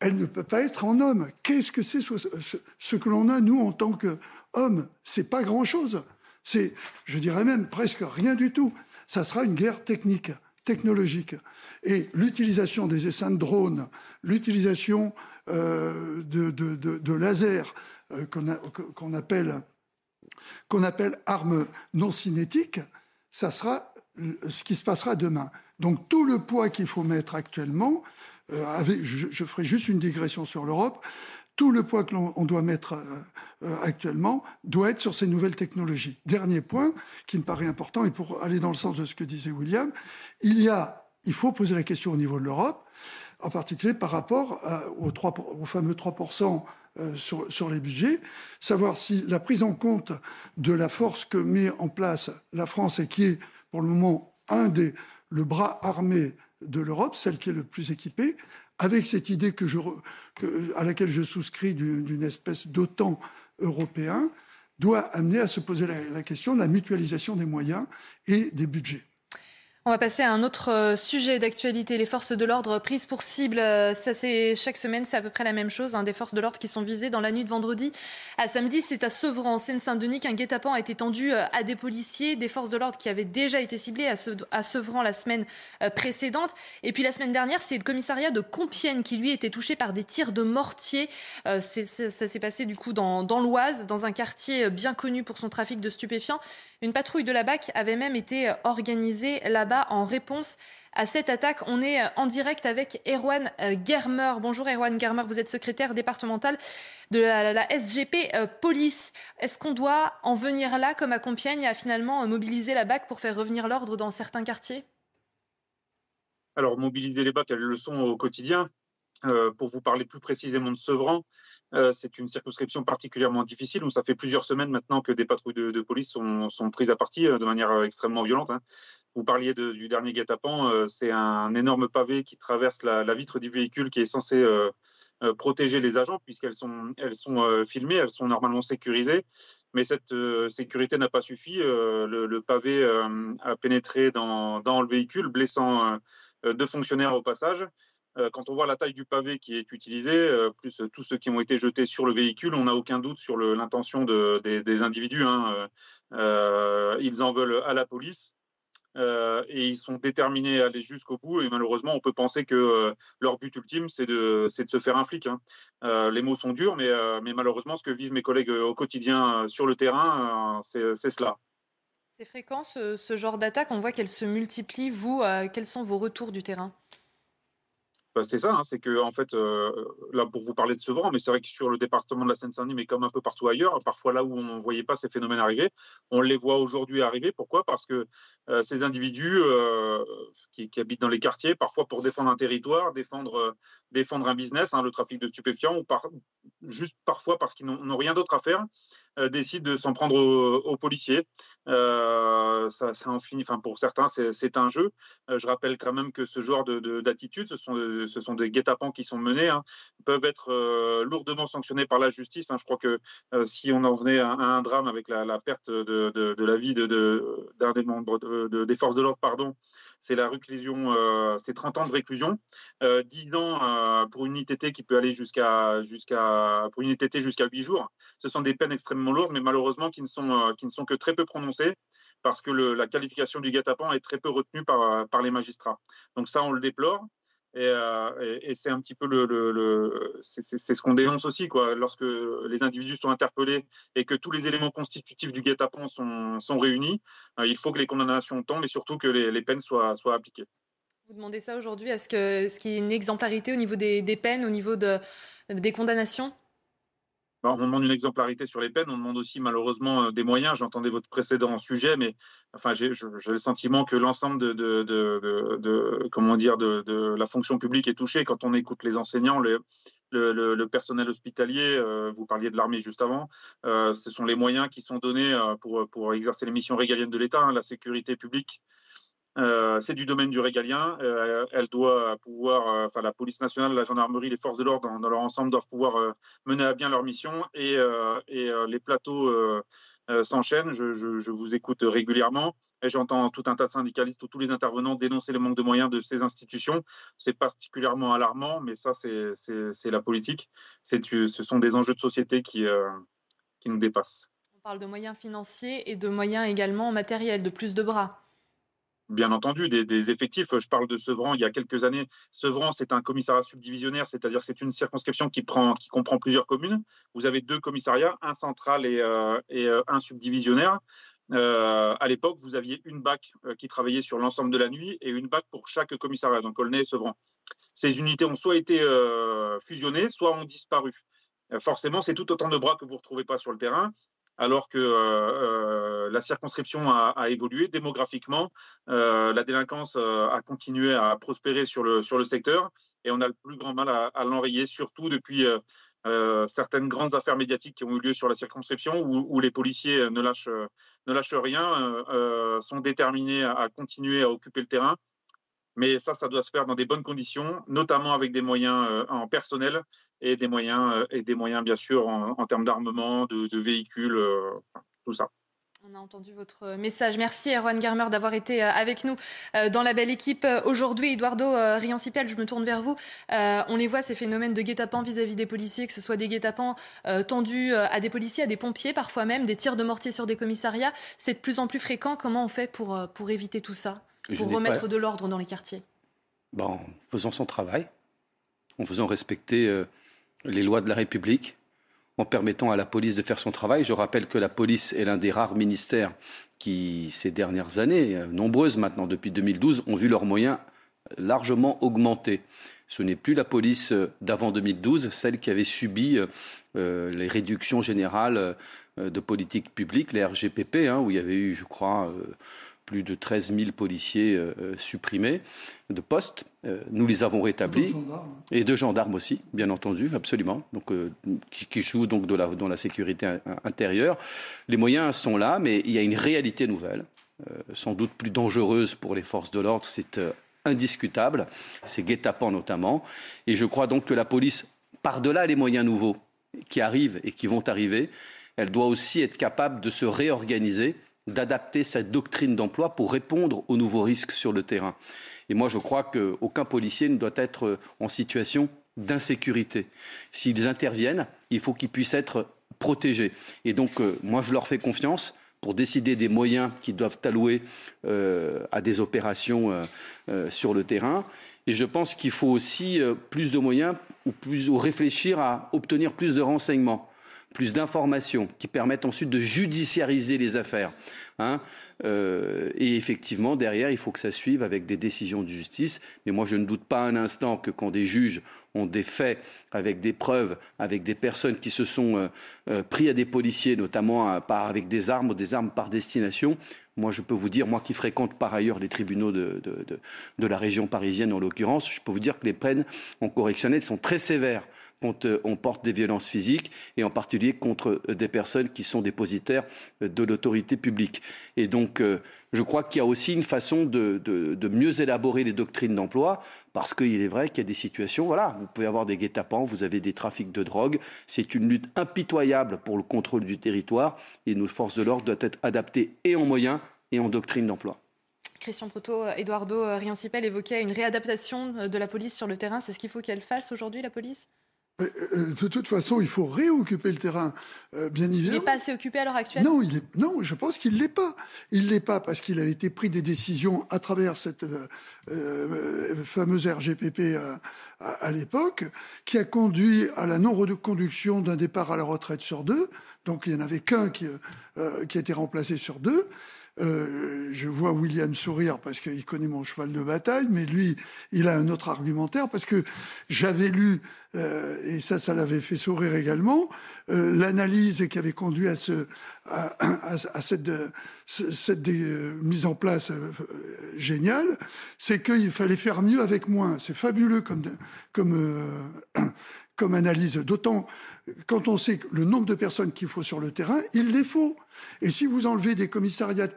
elle ne peut pas être en homme. Qu'est-ce que c'est ce, que l'on a, nous, en tant qu'hommes? C'est pas grand-chose. C'est, je dirais même, presque rien du tout. Ça sera une guerre technique, technologique. Et l'utilisation des essaims de drones, l'utilisation euh, de, de, lasers euh, qu'on appelle, qu'on appelle armes non cinétiques, ça sera euh, ce qui se passera demain. Donc tout le poids qu'il faut mettre actuellement, je, ferai juste une digression sur l'Europe, tout le poids que l'on doit mettre actuellement doit être sur ces nouvelles technologies. Dernier point qui me paraît important, et pour aller dans le sens de ce que disait William, il faut poser la question au niveau de l'Europe, en particulier par rapport aux, 3, fameux 3% euh, sur, les budgets, savoir si la prise en compte de la force que met en place la France et qui est pour le moment un des le bras armé de l'Europe, celle qui est le plus équipée, avec cette idée à laquelle je souscris d'une espèce d'OTAN européen, doit amener à se poser la question de la mutualisation des moyens et des budgets. On va passer à un autre euh, sujet d'actualité. Les forces de l'ordre prises pour cible. Euh, ça, chaque semaine, c'est à peu près la même chose. Hein. des forces de l'ordre qui sont visées dans la nuit de vendredi à samedi. C'est à Sevran, en Seine-Saint-Denis, qu'un guet-apens a été tendu euh, à des policiers, des forces de l'ordre qui avaient déjà été ciblées à Sevran la semaine précédente. Et puis la semaine dernière, c'est le commissariat de Compiègne qui lui était touché par des tirs de mortier. ça s'est passé du coup dans, dans l'Oise, dans un quartier bien connu pour son trafic de stupéfiants. Une patrouille de la BAC avait même été organisée là-bas en réponse à cette attaque. On est en direct avec Erwan Germer. Bonjour Erwan Germer, vous êtes secrétaire départemental de la, SGP euh, Police. Est-ce qu'on doit en venir là, comme à Compiègne, à finalement mobiliser la BAC pour faire revenir l'ordre dans certains quartiers? Alors, mobiliser les BAC, elles le sont au quotidien. Euh, pour vous parler plus précisément de Sevran, euh, c'est une circonscription particulièrement difficile où ça fait plusieurs semaines maintenant que des patrouilles de, police sont, prises à partie euh, de manière euh, extrêmement violente. Hein. Vous parliez du dernier guet-apens, c'est un énorme pavé qui traverse la, vitre du véhicule qui est censé protéger les agents puisqu'elles sont, filmées, elles sont normalement sécurisées. Mais cette sécurité n'a pas suffi. Le, pavé a pénétré dans, le véhicule, blessant deux fonctionnaires au passage. Euh, quand on voit la taille du pavé qui est utilisé, euh, plus tous ceux qui ont été jetés sur le véhicule, on n'a aucun doute sur l'intention des, individus. Hein. Euh, ils en veulent à la police. et ils sont déterminés à aller jusqu'au bout. Et malheureusement, on peut penser que leur but ultime, c'est de, se faire un flic. Hein. les mots sont durs, mais, malheureusement, ce que vivent mes collègues au quotidien sur le terrain, c'est cela. C'est fréquent ce, genre d'attaque, on voit qu'elles se multiplient. Vous, quels sont vos retours du terrain? Bah, c'est ça, hein, c'est que en fait, euh, là pour vous parler de Sevran, mais c'est vrai que sur le département de la Seine-Saint-Denis, mais comme un peu partout ailleurs, parfois là où on ne voyait pas ces phénomènes arriver, on les voit aujourd'hui arriver. Pourquoi? Parce que euh, ces individus euh, qui, habitent dans les quartiers, parfois pour défendre un territoire, défendre, défendre un business, hein, le trafic de stupéfiants, ou juste parfois parce qu'ils n'ont rien d'autre à faire, décident de s'en prendre aux, policiers. ça, ça en finit, enfin pour certains, c'est un jeu. je rappelle quand même que ce genre d'attitude, de, ce sont ce sont des guet-apens qui sont menés, hein, peuvent être euh, lourdement sanctionnés par la justice. Hein. Je crois que euh, si on en venait à, un drame avec la, perte de, la vie d'un des membres des forces de l'ordre, pardon, c'est la réclusion, euh, c'est 30 ans de réclusion, 10 ans pour une ITT qui peut aller jusqu'à jusqu'à pour une ITT jusqu'à 8 jours. Ce sont des peines extrêmement lourdes, mais malheureusement qui ne sont qui ne sont que très peu prononcées parce que la qualification du guet-apens est très peu retenue par, par les magistrats. Donc ça, on le déplore. Euh, et, c'est un petit peu le, c'est ce qu'on dénonce aussi, quoi. Lorsque les individus sont interpellés et que tous les éléments constitutifs du guet-apens sont, sont, réunis, euh, il faut que les condamnations tombent et surtout que les, peines soient, soient appliquées. Vous demandez ça aujourd'hui Est-ce qu'il y a une exemplarité au niveau des, des peines, au niveau de, des condamnations? On demande une exemplarité sur les peines, on demande aussi malheureusement euh, des moyens. J'entendais votre précédent sujet, mais enfin, j'ai le sentiment que l'ensemble de, comment dire, de, la fonction publique est touché quand on écoute les enseignants, le, personnel hospitalier. Euh, vous parliez de l'armée juste avant. Euh, ce sont les moyens qui sont donnés pour, pour exercer les missions régaliennes de l'État, hein, la sécurité publique. Euh, c'est du domaine du régalien. Euh, elle doit pouvoir, euh, enfin la police nationale, la gendarmerie, les forces de l'ordre dans, leur ensemble doivent pouvoir mener à bien leur mission et, les plateaux s'enchaînent. Je, vous écoute régulièrement et j'entends tout un tas de syndicalistes ou tous les intervenants dénoncer le manque de moyens de ces institutions. C'est particulièrement alarmant, mais ça c'est la politique. Ce sont des enjeux de société qui, qui nous dépassent. On parle de moyens financiers et de moyens également matériels, de plus de bras bien entendu des, effectifs. Je parle de Sevran il y a quelques années. Sevran, c'est un commissariat subdivisionnaire, c'est-à-dire c'est une circonscription qui, prend, qui comprend plusieurs communes. Vous avez deux commissariats, un central et, euh, euh, un subdivisionnaire. Euh, à l'époque, vous aviez une BAC qui travaillait sur l'ensemble de la nuit et une BAC pour chaque commissariat, donc Aulnay et Sevran. Ces unités ont soit été fusionnées, soit ont disparu. forcément, c'est tout autant de bras que vous ne retrouvez pas sur le terrain alors que euh, euh, la circonscription a, évolué démographiquement, euh, la délinquance a continué à prospérer sur le, sur le secteur et on a le plus grand mal à, l'enrayer, surtout depuis certaines grandes affaires médiatiques qui ont eu lieu sur la circonscription où, les policiers ne lâchent, ne lâchent rien, sont déterminés à, continuer à occuper le terrain mais ça, ça doit se faire dans des bonnes conditions, notamment avec des moyens euh, en personnel et des moyens, euh, et des moyens bien sûr, en, termes d'armement, de, véhicules, euh, tout ça. On a entendu votre message. Merci Erwan Garmer d'avoir été avec nous dans la belle équipe aujourd'hui. Eduardo Riancipel, je me tourne vers vous. On les voit, ces phénomènes de guet-apens vis-à-vis des policiers, que ce soit des guet-apens tendus à des policiers, à des pompiers, parfois même, des tirs de mortier sur des commissariats. C'est de plus en plus fréquent. Comment on fait pour, pour éviter tout ça? Pour remettre de l'ordre dans les quartiers En faisant son travail, en faisant respecter euh, les lois de la République, en permettant à la police de faire son travail. Je rappelle que la police est l'un des rares ministères qui, ces dernières années, euh, nombreuses maintenant depuis 2012, ont vu leurs moyens largement augmenter. Ce n'est plus la police euh, d'avant 2012, celle qui avait subi les réductions générales de politique publique, les RGPP, hein, où il y avait eu, je crois, plus de 13 000 policiers euh, euh, supprimés de postes. Euh, nous les avons rétablis. Et de gendarmes aussi, bien entendu, absolument. Donc, qui, jouent donc dans la sécurité intérieure. Les moyens sont là, mais il y a une réalité nouvelle, sans doute plus dangereuse pour les forces de l'ordre. C'est indiscutable. C'est guet-apens notamment. Et je crois donc que la police, par-delà les moyens nouveaux qui arrivent et qui vont arriver, elle doit aussi être capable de se réorganiser d'adapter cette doctrine d'emploi pour répondre aux nouveaux risques sur le terrain. Et moi, je crois qu'aucun policier ne doit être en situation d'insécurité. S'ils interviennent, il faut qu'ils puissent être protégés. Et donc, euh, moi, je leur fais confiance pour décider des moyens qui doivent allouer euh, à des opérations euh, sur le terrain. Et je pense qu'il faut aussi plus de moyens ou, plus, ou réfléchir à obtenir plus de renseignements plus d'informations qui permettent ensuite de judiciariser les affaires. Hein. Euh, et effectivement, derrière, il faut que ça suive avec des décisions de justice. Mais moi, je ne doute pas un instant que quand des juges ont des faits avec des preuves, avec des personnes qui se sont euh, euh, pris à des policiers, notamment avec des armes ou des armes par destination, moi, je peux vous dire, moi qui fréquente par ailleurs les tribunaux de, de la région parisienne en l'occurrence, je peux vous dire que les peines en correctionnel sont très sévères quand euh, on porte des violences physiques et en particulier contre euh, des personnes qui sont dépositaires euh, de l'autorité publique. Et donc, je crois qu'il y a aussi une façon de, mieux élaborer les doctrines d'emploi, parce qu'il est vrai qu'il y a des situations, voilà, vous pouvez avoir des guet-apens, vous avez des trafics de drogue, c'est une lutte impitoyable pour le contrôle du territoire, et nos forces de l'ordre doivent être adaptées et en moyens et en doctrine d'emploi. Christian Proto, Eduardo Riancipel évoquait une réadaptation de la police sur le terrain. C'est ce qu'il faut qu'elle fasse aujourd'hui, la police? De toute façon, il faut réoccuper le terrain, euh, bien évidemment. Il n'est pas assez occupé à l'heure actuelle? Non, il est, non je pense qu'il ne l'est pas. Il ne l'est pas parce qu'il a été pris des décisions à travers cette fameuse RGPP à, l'époque, qui a conduit à la non-reconduction d'un départ à la retraite sur deux. Donc il n'y en avait qu'un qui, qui a été remplacé sur deux. Euh, je vois William sourire parce qu'il connaît mon cheval de bataille, mais lui, il a un autre argumentaire parce que j'avais lu, euh, et ça, ça l'avait fait sourire également, euh, l'analyse qui avait conduit à, ce, à, à, cette, cette mise en place géniale, c'est qu'il fallait faire mieux avec moins. C'est fabuleux comme, comme, comme analyse, d'autant quand on sait le nombre de personnes qu'il faut sur le terrain, il les faut. Et si vous enlevez des commissariats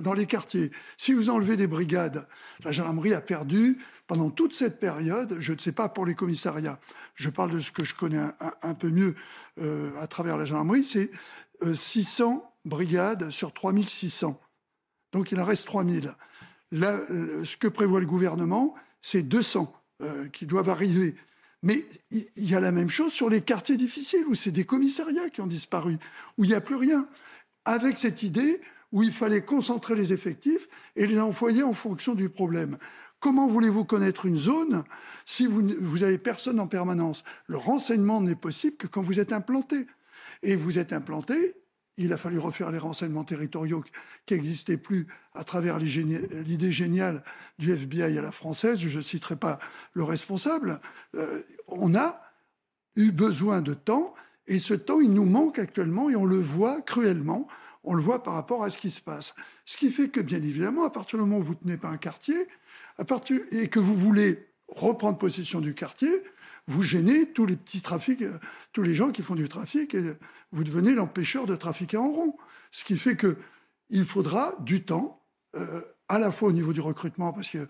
dans les quartiers, si vous enlevez des brigades, la gendarmerie a perdu pendant toute cette période, je ne sais pas pour les commissariats, je parle de ce que je connais un, peu mieux euh, à travers la gendarmerie, c'est 600 euh, brigades sur 3600. Donc il en reste 3000. Là, ce que prévoit le gouvernement, c'est 200 euh, qui doivent arriver. Mais il y a la même chose sur les quartiers difficiles, où c'est des commissariats qui ont disparu, où il n'y a plus rien. Avec cette idée où il fallait concentrer les effectifs et les envoyer en fonction du problème. Comment voulez-vous connaître une zone si vous n'avez personne en permanence? Le renseignement n'est possible que quand vous êtes implanté. Et vous êtes implanté, il a fallu refaire les renseignements territoriaux qui n'existaient plus à travers l'idée géniale du FBI à la française. Je ne citerai pas le responsable. Euh, on a eu besoin de temps et ce temps, il nous manque actuellement et on le voit cruellement. On le voit par rapport à ce qui se passe. Ce qui fait que, bien évidemment, à partir du moment où vous ne tenez pas un quartier et que vous voulez reprendre possession du quartier, vous gênez tous les petits trafics, euh, tous les gens qui font du trafic, et vous devenez l'empêcheur de trafiquer en rond. Ce qui fait qu'il faudra du temps, euh, à la fois au niveau du recrutement, parce que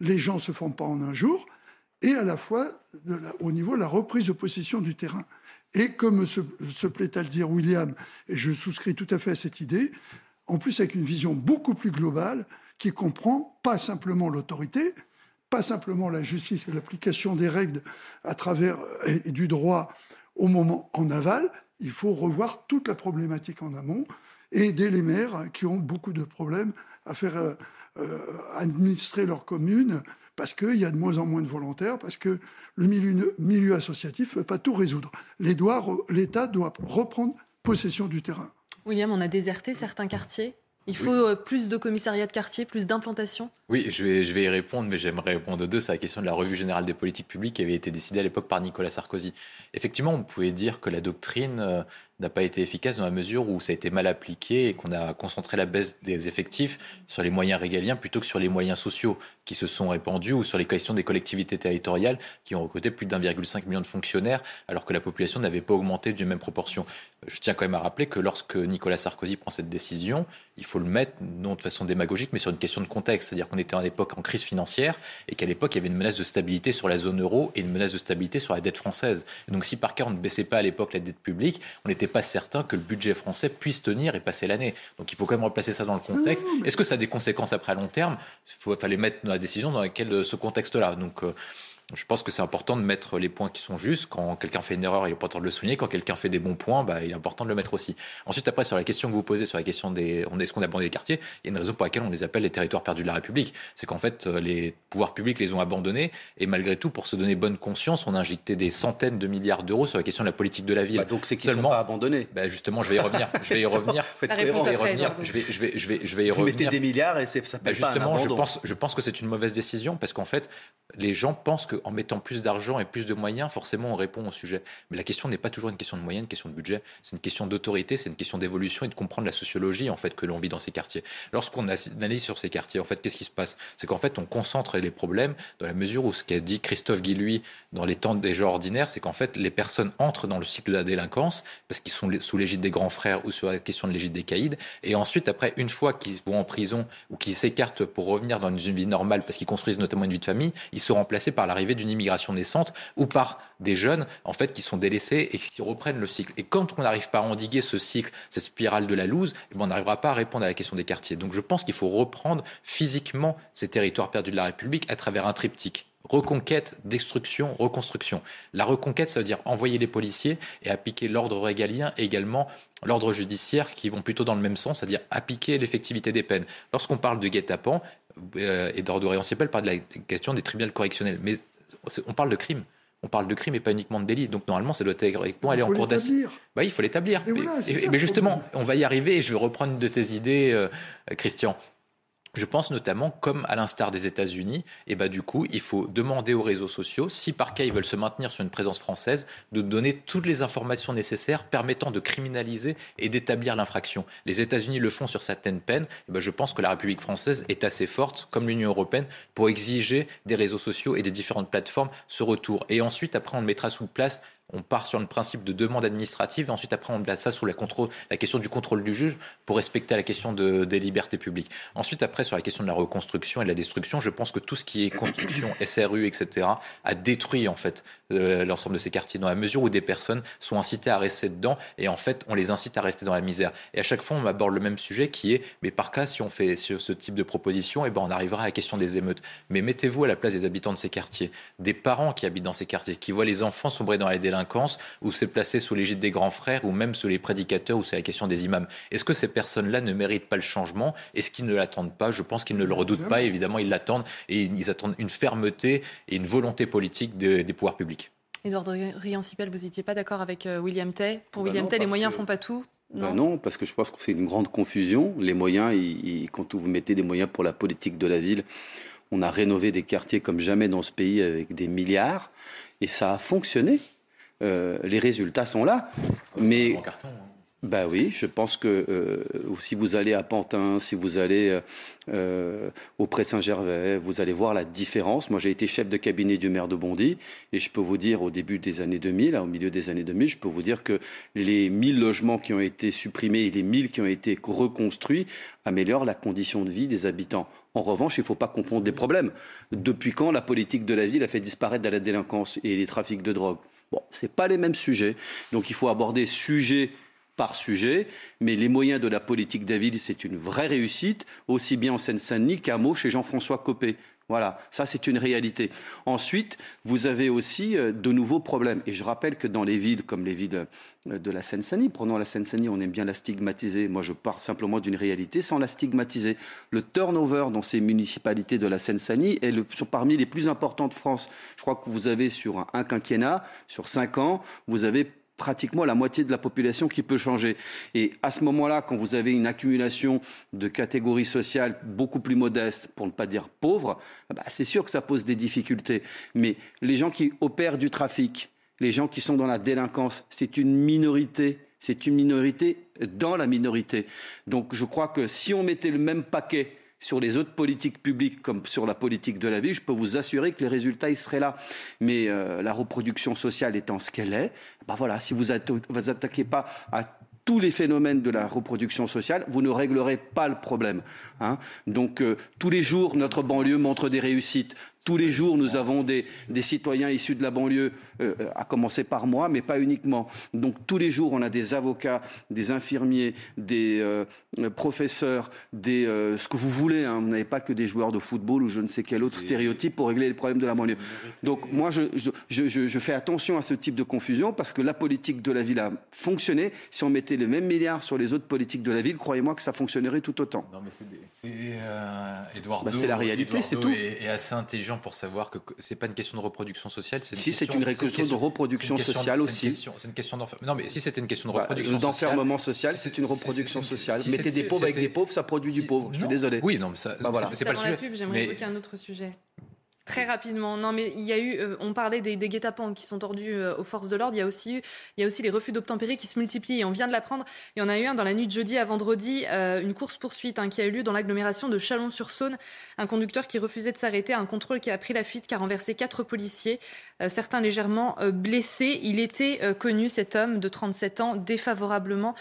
les gens ne se font pas en un jour, et à la fois au niveau de la reprise de possession du terrain. Et comme se, se plaît à le dire William, et je souscris tout à fait à cette idée, en plus avec une vision beaucoup plus globale qui comprend pas simplement l'autorité, pas simplement la justice et l'application des règles à travers et, du droit au moment en aval, il faut revoir toute la problématique en amont et aider les maires qui ont beaucoup de problèmes à faire euh, euh, administrer leur commune parce qu'il y a de moins en moins de volontaires, parce que le milieu, milieu associatif ne peut pas tout résoudre. L'État doit reprendre possession du terrain. William, on a déserté certains quartiers il faut euh, plus de commissariats de quartier, plus d'implantation Oui, je vais, je vais y répondre, mais j'aimerais répondre aux deux. C'est la question de la revue générale des politiques publiques qui avait été décidée à l'époque par Nicolas Sarkozy. Effectivement, on pouvait dire que la doctrine euh, n'a pas été efficace dans la mesure où ça a été mal appliqué et qu'on a concentré la baisse des effectifs sur les moyens régaliens plutôt que sur les moyens sociaux qui se sont répandus ou sur les questions des collectivités territoriales qui ont recruté plus d'1,5 million de fonctionnaires alors que la population n'avait pas augmenté d'une même proportion. Je tiens quand même à rappeler que lorsque Nicolas Sarkozy prend cette décision, il faut le mettre non de façon démagogique mais sur une question de contexte, c'est-à-dire qu'on était à l'époque en crise financière et qu'à l'époque il y avait une menace de stabilité sur la zone euro et une menace de stabilité sur la dette française. Donc si par cas on ne baissait pas à l'époque la dette publique, on n'était pas certain que le budget français puisse tenir et passer l'année. Donc il faut quand même replacer ça dans le contexte. Est-ce que ça a des conséquences après à long terme? Il fallait mettre la décision dans laquelle euh, ce contexte-là. Donc euh, Je pense que c'est important de mettre les points qui sont justes. Quand quelqu'un fait une erreur, il est important de le souligner. Quand quelqu'un fait des bons points, bah, il est important de le mettre aussi. Ensuite, après, sur la question que vous posez, sur la question des, on est-ce qu'on a abandonné les quartiers, il y a une raison pour laquelle on les appelle les territoires perdus de la République. C'est qu'en fait, euh, les pouvoirs publics les ont abandonnés et malgré tout, pour se donner bonne conscience, on a injecté des centaines de milliards d'euros sur la question de la politique de la ville. Bah, donc c'est qu'ils ne sont pas abandonnés. Bah, justement, je vais y revenir. Je vais y revenir. je vais y revenir. Je vais, je vais, je vais, je vais y vous revenir. mettez des milliards et ça bah, Justement, je pense, je pense que c'est une mauvaise décision parce qu'en fait, les gens pensent qu'en mettant plus d'argent et plus de moyens, forcément, on répond au sujet. Mais la question n'est pas toujours une question de moyens, une question de budget. C'est une question d'autorité, c'est une question d'évolution et de comprendre la sociologie en fait que l'on vit dans ces quartiers. Lorsqu'on analyse sur ces quartiers, en fait, qu'est-ce qui se passe? C'est qu'en fait, on concentre les problèmes dans la mesure où ce qu'a dit Christophe Guilluy dans les temps des gens ordinaires, c'est qu'en fait, les personnes entrent dans le cycle de la délinquance parce qu'ils sont sous l'égide des grands frères ou sur la question de l'égide des caïds. Et ensuite, après, une fois qu'ils vont en prison ou qu'ils s'écartent pour revenir dans une vie normale parce qu'ils construisent notamment une vie de famille, ils sont remplacés par l'arrivée d'une immigration naissante ou par des jeunes en fait qui sont délaissés et qui reprennent le cycle. Et quand on n'arrive pas à endiguer ce cycle, cette spirale de la loose, eh ben, on n'arrivera pas à répondre à la question des quartiers. Donc je pense qu'il faut reprendre physiquement ces territoires perdus de la République à travers un triptyque reconquête, destruction, reconstruction. La reconquête, ça veut dire envoyer les policiers et appliquer l'ordre régalien et également l'ordre judiciaire qui vont plutôt dans le même sens, c'est-à-dire appliquer l'effectivité des peines. Lorsqu'on parle de guet-apens euh, et d'ordre réanciel, parle de la question des tribunaux correctionnels. Mais on parle de crime. On parle de crime et pas uniquement de délit. Donc normalement, ça doit être aller en cours d'assises. Bah, il faut l'établir. mais justement, on va y arriver et je vais reprendre une de tes idées, euh, Christian. Je pense notamment, comme à l'instar des États-Unis, et eh ben, du coup, il faut demander aux réseaux sociaux, si par cas ils veulent se maintenir sur une présence française, de donner toutes les informations nécessaires permettant de criminaliser et d'établir l'infraction. Les États-Unis le font sur certaines peines. Et eh ben, je pense que la République française est assez forte, comme l'Union européenne, pour exiger des réseaux sociaux et des différentes plateformes ce retour. Et ensuite, après, on le mettra sous place on part sur le principe de demande administrative, et ensuite après on place ça sous la, question du contrôle du juge pour respecter la question de, des libertés publiques. Ensuite après sur la question de la reconstruction et de la destruction, je pense que tout ce qui est construction, SRU, etc., a détruit en fait euh, l'ensemble de ces quartiers dans la mesure où des personnes sont incitées à rester dedans et en fait on les incite à rester dans la misère. Et à chaque fois on aborde le même sujet qui est, mais par cas si on fait ce type de proposition, et eh ben on arrivera à la question des émeutes. Mais mettez-vous à la place des habitants de ces quartiers, des parents qui habitent dans ces quartiers, qui voient les enfants sombrer dans la délinquance ou c'est placé sous l'égide des grands frères, ou même sous les prédicateurs, ou c'est la question des imams. Est-ce que ces personnes-là ne méritent pas le changement? Est-ce qu'ils ne l'attendent pas? Je pense qu'ils ne le redoutent pas, évidemment, ils l'attendent, et ils attendent une fermeté et une volonté politique des pouvoirs publics. Edouard Riancipel, vous n'étiez pas d'accord avec euh, William Tay? Pour bah William Tay, les moyens ne font pas tout? Bah non? non. parce que je pense que c'est une grande confusion. Les moyens, quand vous mettez des moyens pour la politique de la ville, on a rénové des quartiers comme jamais dans ce pays avec des milliards, et ça a fonctionné. Euh, les résultats sont là. Mais carton, hein. bah oui, je pense que euh, si vous allez à Pantin, si vous allez euh, au Pré Saint-Gervais, vous allez voir la différence. Moi, j'ai été chef de cabinet du maire de Bondy et je peux vous dire au début des années 2000, au milieu des années 2000, je peux vous dire que les 1000 logements qui ont été supprimés et les 1000 qui ont été reconstruits améliorent la condition de vie des habitants. En revanche, il ne faut pas confondre des problèmes. Depuis quand la politique de la ville a fait disparaître la délinquance et les trafics de drogue? Bon, ce pas les mêmes sujets. Donc il faut aborder sujet par sujet, mais les moyens de la politique David, c'est une vraie réussite, aussi bien en Seine-Saint-Denis qu'à Meaux chez Jean-François Copé. Voilà, ça c'est une réalité. Ensuite, vous avez aussi euh, de nouveaux problèmes. Et je rappelle que dans les villes comme les villes euh, de la Seine-Saint-Denis, prenons la Seine-Saint-Denis, on aime bien la stigmatiser. Moi, je parle simplement d'une réalité sans la stigmatiser. Le turnover dans ces municipalités de la Seine-Saint-Denis est le, parmi les plus importants de France. Je crois que vous avez sur un quinquennat, sur cinq ans, vous avez pratiquement la moitié de la population qui peut changer. Et à ce moment-là, quand vous avez une accumulation de catégories sociales beaucoup plus modestes, pour ne pas dire pauvres, bah, c'est sûr que ça pose des difficultés. Mais les gens qui opèrent du trafic, les gens qui sont dans la délinquance, c'est une minorité. C'est une minorité dans la minorité. Donc je crois que si on mettait le même paquet sur les autres politiques publiques comme sur la politique de la vie, je peux vous assurer que les résultats ils seraient là. Mais euh, la reproduction sociale étant ce qu'elle est, ben voilà, si vous ne attaquez pas à tous les phénomènes de la reproduction sociale, vous ne réglerez pas le problème. Hein. Donc euh, tous les jours, notre banlieue montre des réussites. Tous les jours, nous avons des, des citoyens issus de la banlieue, euh, à commencer par moi, mais pas uniquement. Donc tous les jours, on a des avocats, des infirmiers, des euh, professeurs, des euh, ce que vous voulez. Hein. Vous n'avez pas que des joueurs de football ou je ne sais quel autre stéréotype pour régler les problèmes de la banlieue. Donc moi, je, je, je, je fais attention à ce type de confusion parce que la politique de la ville a fonctionné. Si on mettait les mêmes milliards sur les autres politiques de la ville, croyez-moi que ça fonctionnerait tout autant. Non, mais c'est euh, Edouard bah, C'est la réalité, c'est tout. Assez intelligent pour savoir que c'est pas une question de reproduction sociale. Si, c'est une question de reproduction sociale aussi. C'est une question d'enfermement. Non, mais si c'était une question de Bah, reproduction sociale. D'enfermement social, c'est une reproduction sociale. si Mettez des pauvres avec des pauvres, ça produit du pauvre. Je suis Non. désolé. Oui, non, mais ça, Bah, voilà. c'est pas le sujet. pub, j'aimerais évoquer un autre sujet. Très rapidement. Non, mais il y a eu, euh, on parlait des, guet-apens qui sont tordus euh, aux forces de l'ordre. Il y a aussi eu, il y a aussi les refus d'obtempérer qui se multiplient. Et on vient de l'apprendre. Il y en a eu un dans la nuit de jeudi à vendredi, euh, une course poursuite hein, qui a eu lieu dans l'agglomération de Chalon-sur-Saône. Un conducteur qui refusait de s'arrêter, un contrôle qui a pris la fuite, qui a renversé quatre policiers, certains légèrement blessés. Il était connu cet homme de 37 ans, défavorablement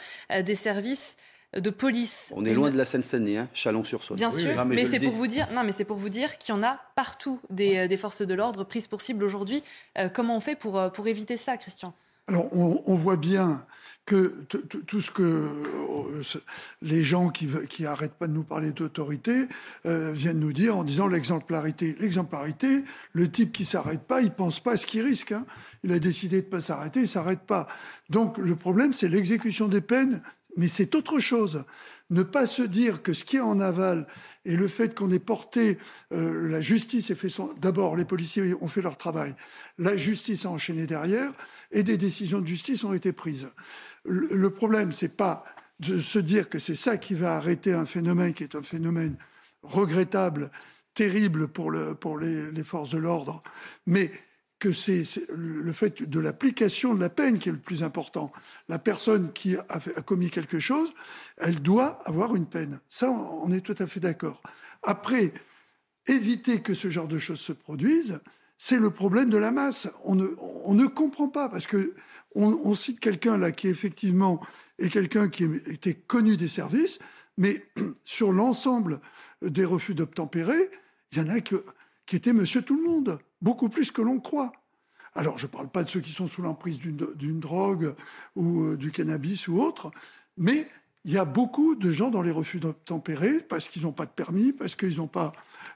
des services de police. On est loin de la Seine-Saint-Denis, hein, Chalon-sur-Saône. Bien sûr, mais, c'est pour vous dire, non, mais c'est pour vous dire qu'il y en a partout des, euh, des forces de l'ordre prises pour cible aujourd'hui. Euh, comment on fait pour, euh, pour éviter ça, Christian? Alors, on, on voit bien que t- t- tout ce que euh, ce- les gens qui, qui arrêtent pas de nous parler d'autorité euh, viennent nous dire en disant l'exemplarité. L'exemplarité, le type qui s'arrête pas, il pense pas à ce qu'il risque. hein. Il a décidé de pas s'arrêter, il s'arrête pas. Donc, le problème, c'est l'exécution des peines, mais c'est autre chose. Ne pas se dire que ce qui est en aval et le fait qu'on ait porté euh, la justice et fait son. D'abord, les policiers ont fait leur travail. La justice a enchaîné derrière et des décisions de justice ont été prises. Le, le problème, c'est pas de se dire que c'est ça qui va arrêter un phénomène qui est un phénomène regrettable, terrible pour, le, pour les, les forces de l'ordre, mais que c'est le fait de l'application de la peine qui est le plus important. La personne qui a, commis quelque chose, elle doit avoir une peine. Ça, on est tout à fait d'accord. Après, éviter que ce genre de choses se produisent, c'est le problème de la masse. On ne, comprend pas parce que on, on cite quelqu'un là qui effectivement est quelqu'un qui était connu des services, mais sur l'ensemble des refus d'obtempérer, il y en a que, qui étaient Monsieur Tout le Monde, beaucoup plus que l'on croit. Alors, je ne parle pas de ceux qui sont sous l'emprise d'une drogue ou euh, du cannabis ou autre, mais il y a beaucoup de gens dans les refus d'obtempérer parce qu'ils n'ont pas de permis, parce qu'ils n'ont pas,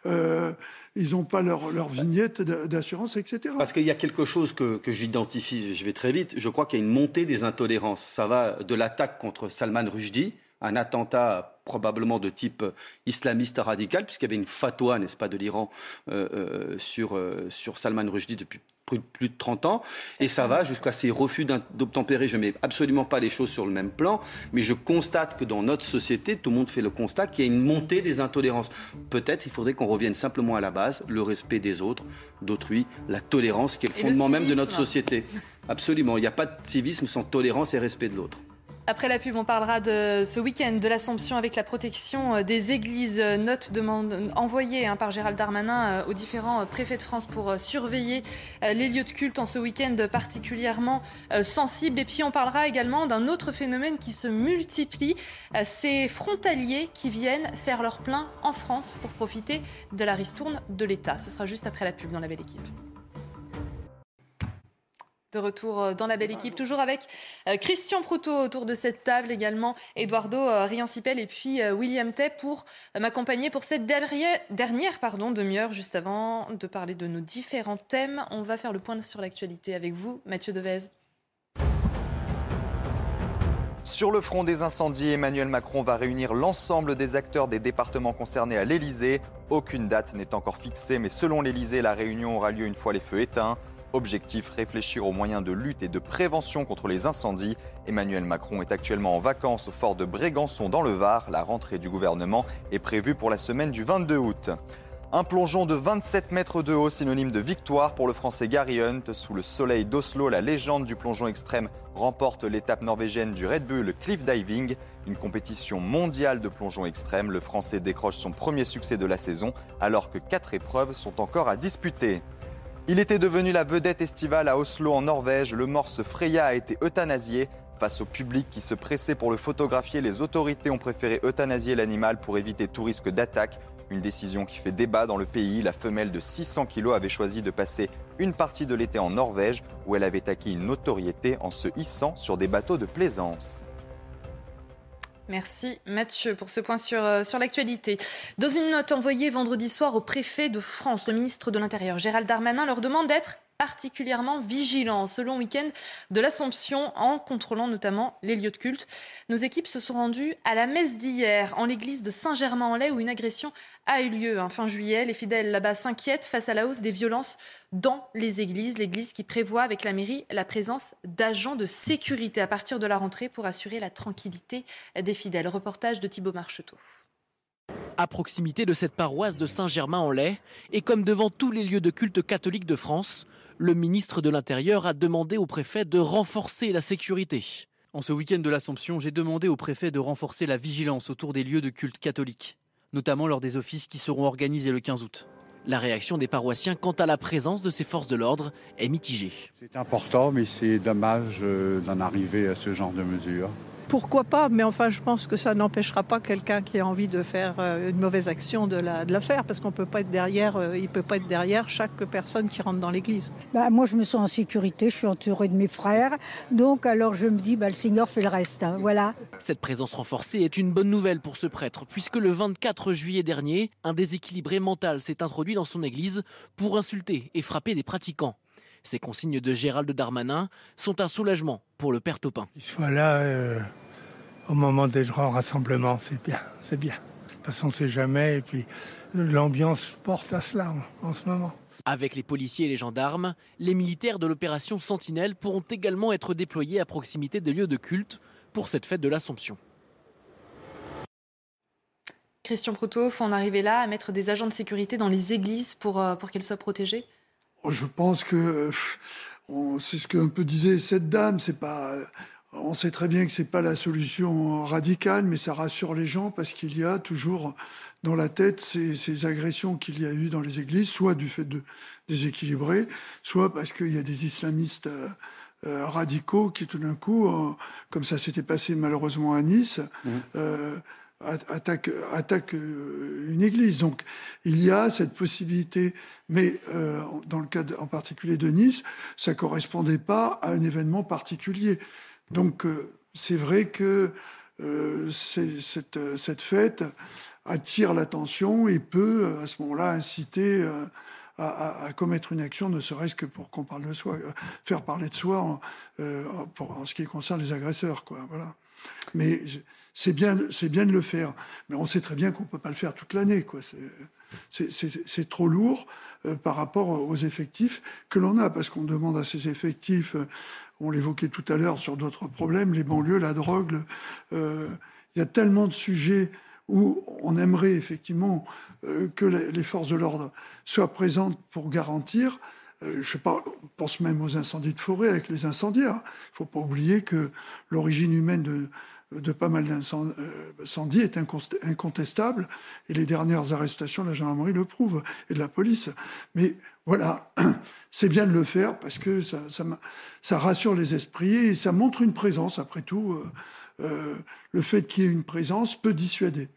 euh, ils pas leur, leur vignette d'a- d'assurance, etc. Parce qu'il y a quelque chose que, que j'identifie, je vais très vite, je crois qu'il y a une montée des intolérances. Ça va de l'attaque contre Salman Rushdie, un attentat probablement de type islamiste radical, puisqu'il y avait une fatwa, n'est-ce pas, de l'Iran euh, euh, sur, euh, sur Salman Rushdie depuis plus, de 30 ans. Et ça va jusqu'à ces refus d'obtempérer. Je ne mets absolument pas les choses sur le même plan, mais je constate que dans notre société, tout le monde fait le constat qu'il y a une montée des intolérances. Peut-être il faudrait qu'on revienne simplement à la base, le respect des autres, d'autrui, la tolérance qui est le fondement même de notre société. Absolument. Il n'y a pas de civisme sans tolérance et respect de l'autre. Après la pub, on parlera de ce week-end de l'Assomption avec la protection euh, des églises. Euh, Note demande, envoyée hein, par Gérald Darmanin euh, aux différents euh, préfets de France pour euh, surveiller euh, les lieux de culte en ce week-end particulièrement euh, sensible. Et puis on parlera également d'un autre phénomène qui se multiplie, euh, ces frontaliers qui viennent faire leur plein en France pour profiter de la ristourne de l'État. Ce sera juste après la pub dans la belle équipe. De retour euh, dans la belle équipe, toujours avec euh, Christian Proutot autour de cette table également, Eduardo euh, Riancipel et puis William Tay pour m'accompagner pour cette dernière, demi-heure juste avant de parler de nos différents thèmes. On va faire le point sur l'actualité avec vous, Mathieu Devez. Sur le front des incendies, Emmanuel Macron va réunir l'ensemble des acteurs des départements concernés à l'Elysée. Aucune date n'est encore fixée, mais selon l'Elysée, la réunion aura lieu une fois les feux éteints. Objectif réfléchir aux moyens de lutte et de prévention contre les incendies. Emmanuel Macron est actuellement en vacances au fort de Brégançon dans le Var. La rentrée du gouvernement est prévue pour la semaine du 22 août. Un plongeon de 27 mètres de haut, synonyme de victoire pour le français Gary Hunt. Sous le soleil d'Oslo, la légende du plongeon extrême remporte l'étape norvégienne du Red Bull Cliff Diving, une compétition mondiale de plongeon extrême. Le français décroche son premier succès de la saison alors que quatre épreuves sont encore à disputer. Il était devenu la vedette estivale à Oslo en Norvège. Le morse Freya a été euthanasié. Face au public qui se pressait pour le photographier, les autorités ont préféré euthanasier l'animal pour éviter tout risque d'attaque. Une décision qui fait débat dans le pays. La femelle de 600 kilos avait choisi de passer une partie de l'été en Norvège, où elle avait acquis une notoriété en se hissant sur des bateaux de plaisance. Merci Mathieu pour ce point sur, euh, sur l'actualité. Dans une note envoyée vendredi soir au préfet de France, le ministre de l'Intérieur Gérald Darmanin leur demande d'être particulièrement vigilants ce long week-end de l'Assomption en contrôlant notamment les lieux de culte. Nos équipes se sont rendues à la messe d'hier en l'église de Saint-Germain-en-Laye où une agression a eu lieu hein, fin juillet. Les fidèles là-bas s'inquiètent face à la hausse des violences dans les églises. L'église qui prévoit avec la mairie la présence d'agents de sécurité à partir de la rentrée pour assurer la tranquillité des fidèles. Reportage de Thibault Marcheteau à proximité de cette paroisse de Saint-Germain-en-Laye, et comme devant tous les lieux de culte catholiques de France, le ministre de l'Intérieur a demandé au préfet de renforcer la sécurité. En ce week-end de l'Assomption, j'ai demandé au préfet de renforcer la vigilance autour des lieux de culte catholiques, notamment lors des offices qui seront organisés le 15 août. La réaction des paroissiens quant à la présence de ces forces de l'ordre est mitigée. C'est important, mais c'est dommage euh, d'en arriver à ce genre de mesures pourquoi pas, mais enfin je pense que ça n'empêchera pas quelqu'un qui a envie de faire euh, une mauvaise action de la, de la faire, parce qu'on peut pas être derrière, euh, il peut pas être derrière chaque personne qui rentre dans l'église. Bah, moi je me sens en sécurité, je suis entourée de mes frères, donc alors je me dis bah, le Seigneur fait le reste, hein, voilà. Cette présence renforcée est une bonne nouvelle pour ce prêtre, puisque le 24 juillet dernier, un déséquilibré mental s'est introduit dans son église pour insulter et frapper des pratiquants. Ces consignes de Gérald Darmanin sont un soulagement pour le père Topin. Il soit là euh, au moment des grands rassemblements, c'est bien, c'est bien. De toute façon, on ne sait jamais, et puis l'ambiance porte à cela en, en ce moment. Avec les policiers et les gendarmes, les militaires de l'opération Sentinelle pourront également être déployés à proximité des lieux de culte pour cette fête de l'Assomption. Christian Proutot, faut en arriver là à mettre des agents de sécurité dans les églises pour, euh, pour qu'elles soient protégées je pense que c'est ce qu'un peu disait cette dame. C'est pas, on sait très bien que c'est pas la solution radicale, mais ça rassure les gens parce qu'il y a toujours dans la tête ces, agressions qu'il y a eu dans les églises, soit du fait de déséquilibrer, soit parce qu'il y a des islamistes euh, euh, radicaux qui tout d'un coup, euh, comme ça s'était passé malheureusement à Nice, mmh attaque, euh, une église. Donc il y a cette possibilité, mais euh, dans le cas en particulier de Nice, ça correspondait pas à un événement particulier. Donc euh, c'est vrai que cette, cette, fête attire l'attention et peut à ce moment-là inciter à, commettre une action, ne serait-ce que pour qu'on parle de soi, faire parler de soi en, en, ce qui concerne les agresseurs. Quoi, voilà. Mais c'est bien, c'est bien de le faire, mais on sait très bien qu'on peut pas le faire toute l'année. Quoi. C'est, trop lourd euh, par rapport aux effectifs que l'on a, parce qu'on demande à ces effectifs, euh, on l'évoquait tout à l'heure sur d'autres problèmes, les banlieues, la drogue. Euh, il y a tellement de sujets où on aimerait effectivement que les forces de l'ordre soient présentes pour garantir. je pense même aux incendies de forêt avec les incendiaires. Il ne faut pas oublier que l'origine humaine de, de pas mal d'incendies est incontestable, et les dernières arrestations de la gendarmerie le prouvent, et de la police. Mais voilà, c'est bien de le faire parce que ça, rassure les esprits et ça montre une présence, après tout. Euh, euh, le fait qu'il y ait une présence peut dissuader.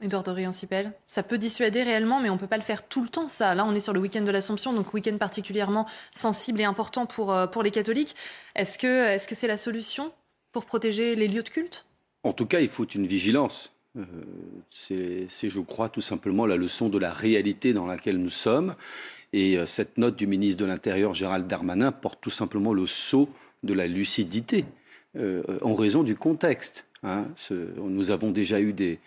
Edouard Dorian-Sipel, ça peut dissuader réellement, mais on ne peut pas le faire tout le temps, ça. Là, on est sur le week-end de l'Assomption, donc week-end particulièrement sensible et important pour, euh, les catholiques. Est-ce que c'est -ce c'est la solution pour protéger les lieux de culte? En tout cas, il faut une vigilance. Euh, c'est, je crois, tout simplement la leçon de la réalité dans laquelle nous sommes. Et euh, cette note du ministre de l'Intérieur, Gérald Darmanin, porte tout simplement le sceau de la lucidité, euh, en raison du contexte. Hein. nous avons déjà eu des,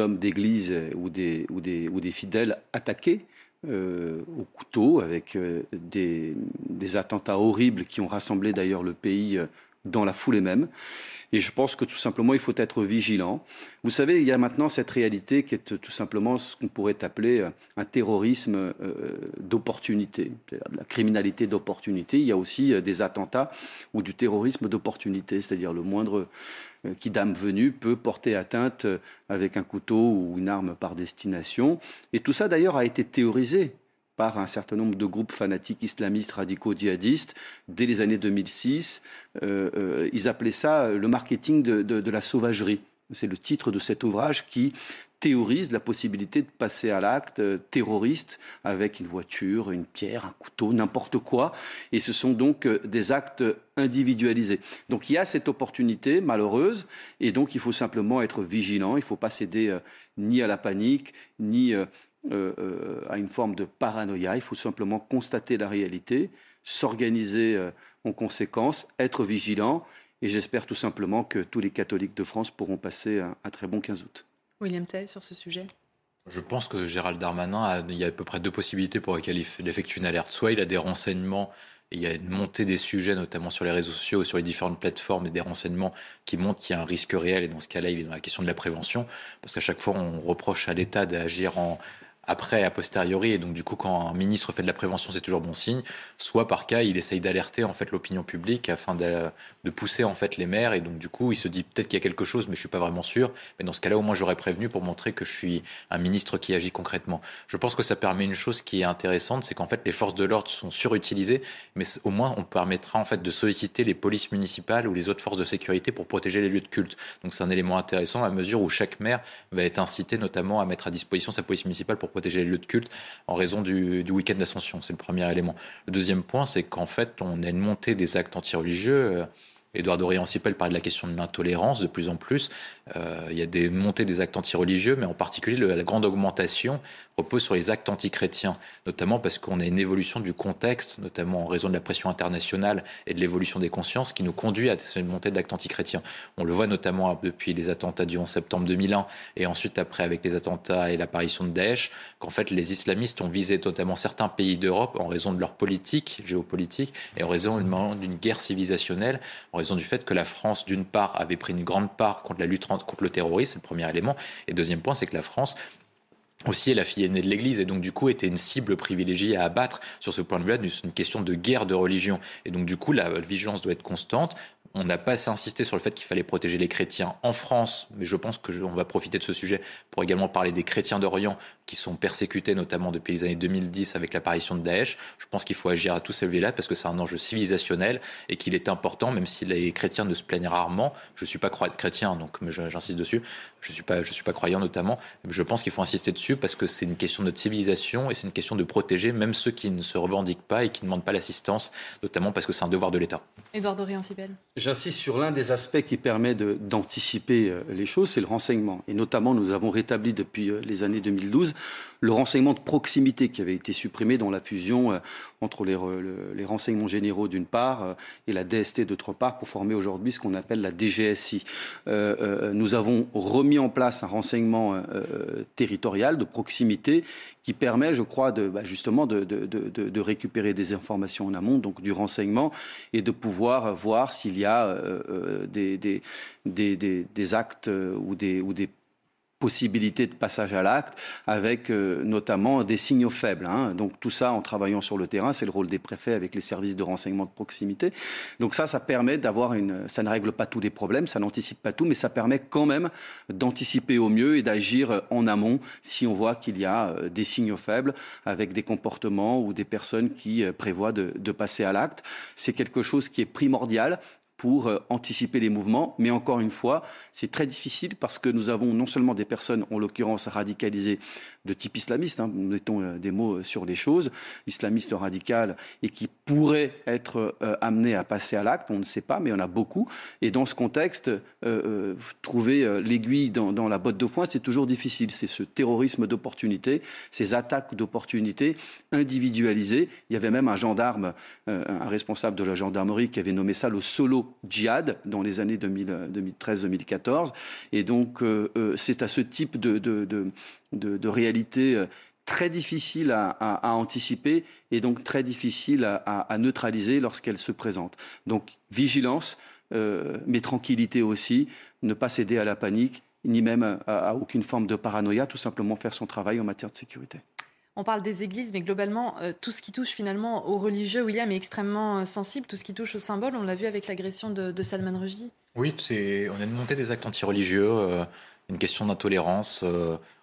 hommes d'église ou des, fidèles attaqués au couteau, avec des, attentats horribles qui ont rassemblé d'ailleurs le pays dans la foulée même. Et je pense que tout simplement, il faut être vigilant. Vous savez, il y a maintenant cette réalité qui est tout simplement ce qu'on pourrait appeler euh, un terrorisme euh, d'opportunité, la criminalité d'opportunité. Il y a aussi euh, des attentats ou du terrorisme d'opportunité, c'est-à-dire le moindre qui dame venu peut porter atteinte avec un couteau ou une arme par destination. Et tout ça d'ailleurs a été théorisé par un certain nombre de groupes fanatiques islamistes radicaux djihadistes dès les années 2006. Euh, euh, ils appelaient ça le marketing de, la sauvagerie. C'est le titre de cet ouvrage qui théorisent la possibilité de passer à l'acte euh, terroriste avec une voiture, une pierre, un couteau, n'importe quoi. Et ce sont donc des actes individualisés. Donc il y a cette opportunité malheureuse et donc il faut simplement être vigilant. Il ne faut pas céder ni à la panique, ni à une forme de paranoïa. Il faut simplement constater la réalité, s'organiser en conséquence, être vigilant. Et j'espère tout simplement que tous les catholiques de France pourront passer un, très bon 15 août. William Tay, sur ce sujet je pense que Gérald Darmanin, a, il y a à peu près deux possibilités pour lesquelles il effectue une alerte. Soit il a des renseignements et il y a une montée des sujets, notamment sur les réseaux sociaux, sur les différentes plateformes, et des renseignements qui montrent qu'il y a un risque réel. Et dans ce cas-là, il est dans la question de la prévention. Parce qu'à chaque fois, on reproche à l'État d'agir en, après, a posteriori, et donc du coup, quand un ministre fait de la prévention, c'est toujours bon signe. Soit par cas, il essaye d'alerter en fait l'opinion publique afin de, pousser en fait les maires, et donc du coup, il se dit peut-être qu'il y a quelque chose, mais je suis pas vraiment sûr. Mais dans ce cas-là, au moins, j'aurais prévenu pour montrer que je suis un ministre qui agit concrètement. Je pense que ça permet une chose qui est intéressante, c'est qu'en fait, les forces de l'ordre sont surutilisées, mais au moins, on permettra en fait de solliciter les polices municipales ou les autres forces de sécurité pour protéger les lieux de culte. Donc c'est un élément intéressant à mesure où chaque maire va être incité notamment à mettre à disposition sa police municipale pour protéger les lieux de culte en raison du, week-end d'ascension. C'est le premier élément. Le deuxième point, c'est qu'en fait, on a une montée des actes antireligieux. Édouard Dorian-Sipel parlait de la question de l'intolérance de plus en plus. Euh, il y a des montées des actes antireligieux, mais en particulier la grande augmentation repose sur les actes antichrétiens, notamment parce qu'on a une évolution du contexte, notamment en raison de la pression internationale et de l'évolution des consciences, qui nous conduit à cette montée d'actes antichrétiens. On le voit notamment depuis les attentats du 11 septembre 2001 et ensuite après avec les attentats et l'apparition de Daesh, qu'en fait les islamistes ont visé notamment certains pays d'Europe en raison de leur politique géopolitique et en raison d'une guerre civilisationnelle, raison du fait que la France, d'une part, avait pris une grande part contre la lutte contre le terrorisme, c'est le premier élément, et deuxième point, c'est que la France aussi est la fille aînée de l'Église et donc du coup était une cible privilégiée à abattre. Sur ce point de vue-là, c'est une question de guerre de religion. Et donc du coup la vigilance doit être constante on n'a pas assez insisté sur le fait qu'il fallait protéger les chrétiens en France, mais je pense que va profiter de ce sujet pour également parler des chrétiens d'Orient qui sont persécutés notamment depuis les années 2010 avec l'apparition de Daesh. Je pense qu'il faut agir à tous ces là parce que c'est un enjeu civilisationnel et qu'il est important, même si les chrétiens ne se plaignent rarement. Je suis pas chrétien, donc j'insiste dessus. Je suis pas, je suis pas croyant notamment. Mais je pense qu'il faut insister dessus parce que c'est une question de notre civilisation et c'est une question de protéger même ceux qui ne se revendiquent pas et qui ne demandent pas l'assistance, notamment parce que c'est un devoir de l'État. Édouard Dorian-Sibel. J'insiste sur l'un des aspects qui permet d'anticiper euh, les choses, c'est le renseignement. Et notamment, nous avons rétabli depuis euh, les années 2012 le renseignement de proximité qui avait été supprimé dans la fusion euh, entre les, les renseignements généraux d'une part et la DST d'autre part pour former aujourd'hui ce qu'on appelle la DGSI. nous avons remis en place un renseignement territorial de proximité qui permet, je crois, de, bah, justement de, récupérer des informations en amont, donc du renseignement, et de pouvoir voir s'il y a euh, euh, des, actes ou des possibilité de passage à l'acte, avec euh, notamment des signaux faibles. Hein. Donc tout ça, en travaillant sur le terrain, c'est le rôle des préfets avec les services de renseignement de proximité. Donc ça, ça permet d'avoir une... Ça ne règle pas tous les problèmes, ça n'anticipe pas tout, mais ça permet quand même d'anticiper au mieux et d'agir en amont si on voit qu'il y a euh, des signaux faibles avec des comportements ou des personnes qui euh, prévoient de, de passer à l'acte. C'est quelque chose qui est primordial pour euh, anticiper les mouvements. Mais encore une fois, c'est très difficile parce que nous avons non seulement des personnes, en l'occurrence radicalisées de type islamiste, hein, mettons euh, des mots euh, sur les choses, islamistes radicales, et qui pourraient être amenées à passer à l'acte, on ne sait pas, mais en a beaucoup. Et dans ce contexte, trouver l'aiguille dans, la botte de foin, c'est toujours difficile. C'est ce terrorisme d'opportunité, ces attaques d'opportunité individualisées. Il y avait même un gendarme, un responsable de la gendarmerie qui avait nommé ça le solo djihad dans les années 2013-2014. Et donc, euh, euh, c'est à ce type de, de, réalité euh, très difficile à, anticiper et donc très difficile à, neutraliser lorsqu'elle se présente. Donc, vigilance, mais tranquillité aussi, ne pas céder à la panique, ni même à aucune forme de paranoïa, tout simplement faire son travail en matière de sécurité. On parle des églises, mais globalement, euh, tout ce qui touche finalement aux religieux, William, est extrêmement euh, sensible. Tout ce qui touche aux symboles, on l'a vu avec l'agression de, Salman Rushdie. Oui, on a une montée des actes antireligieux, religieux une question d'intolérance.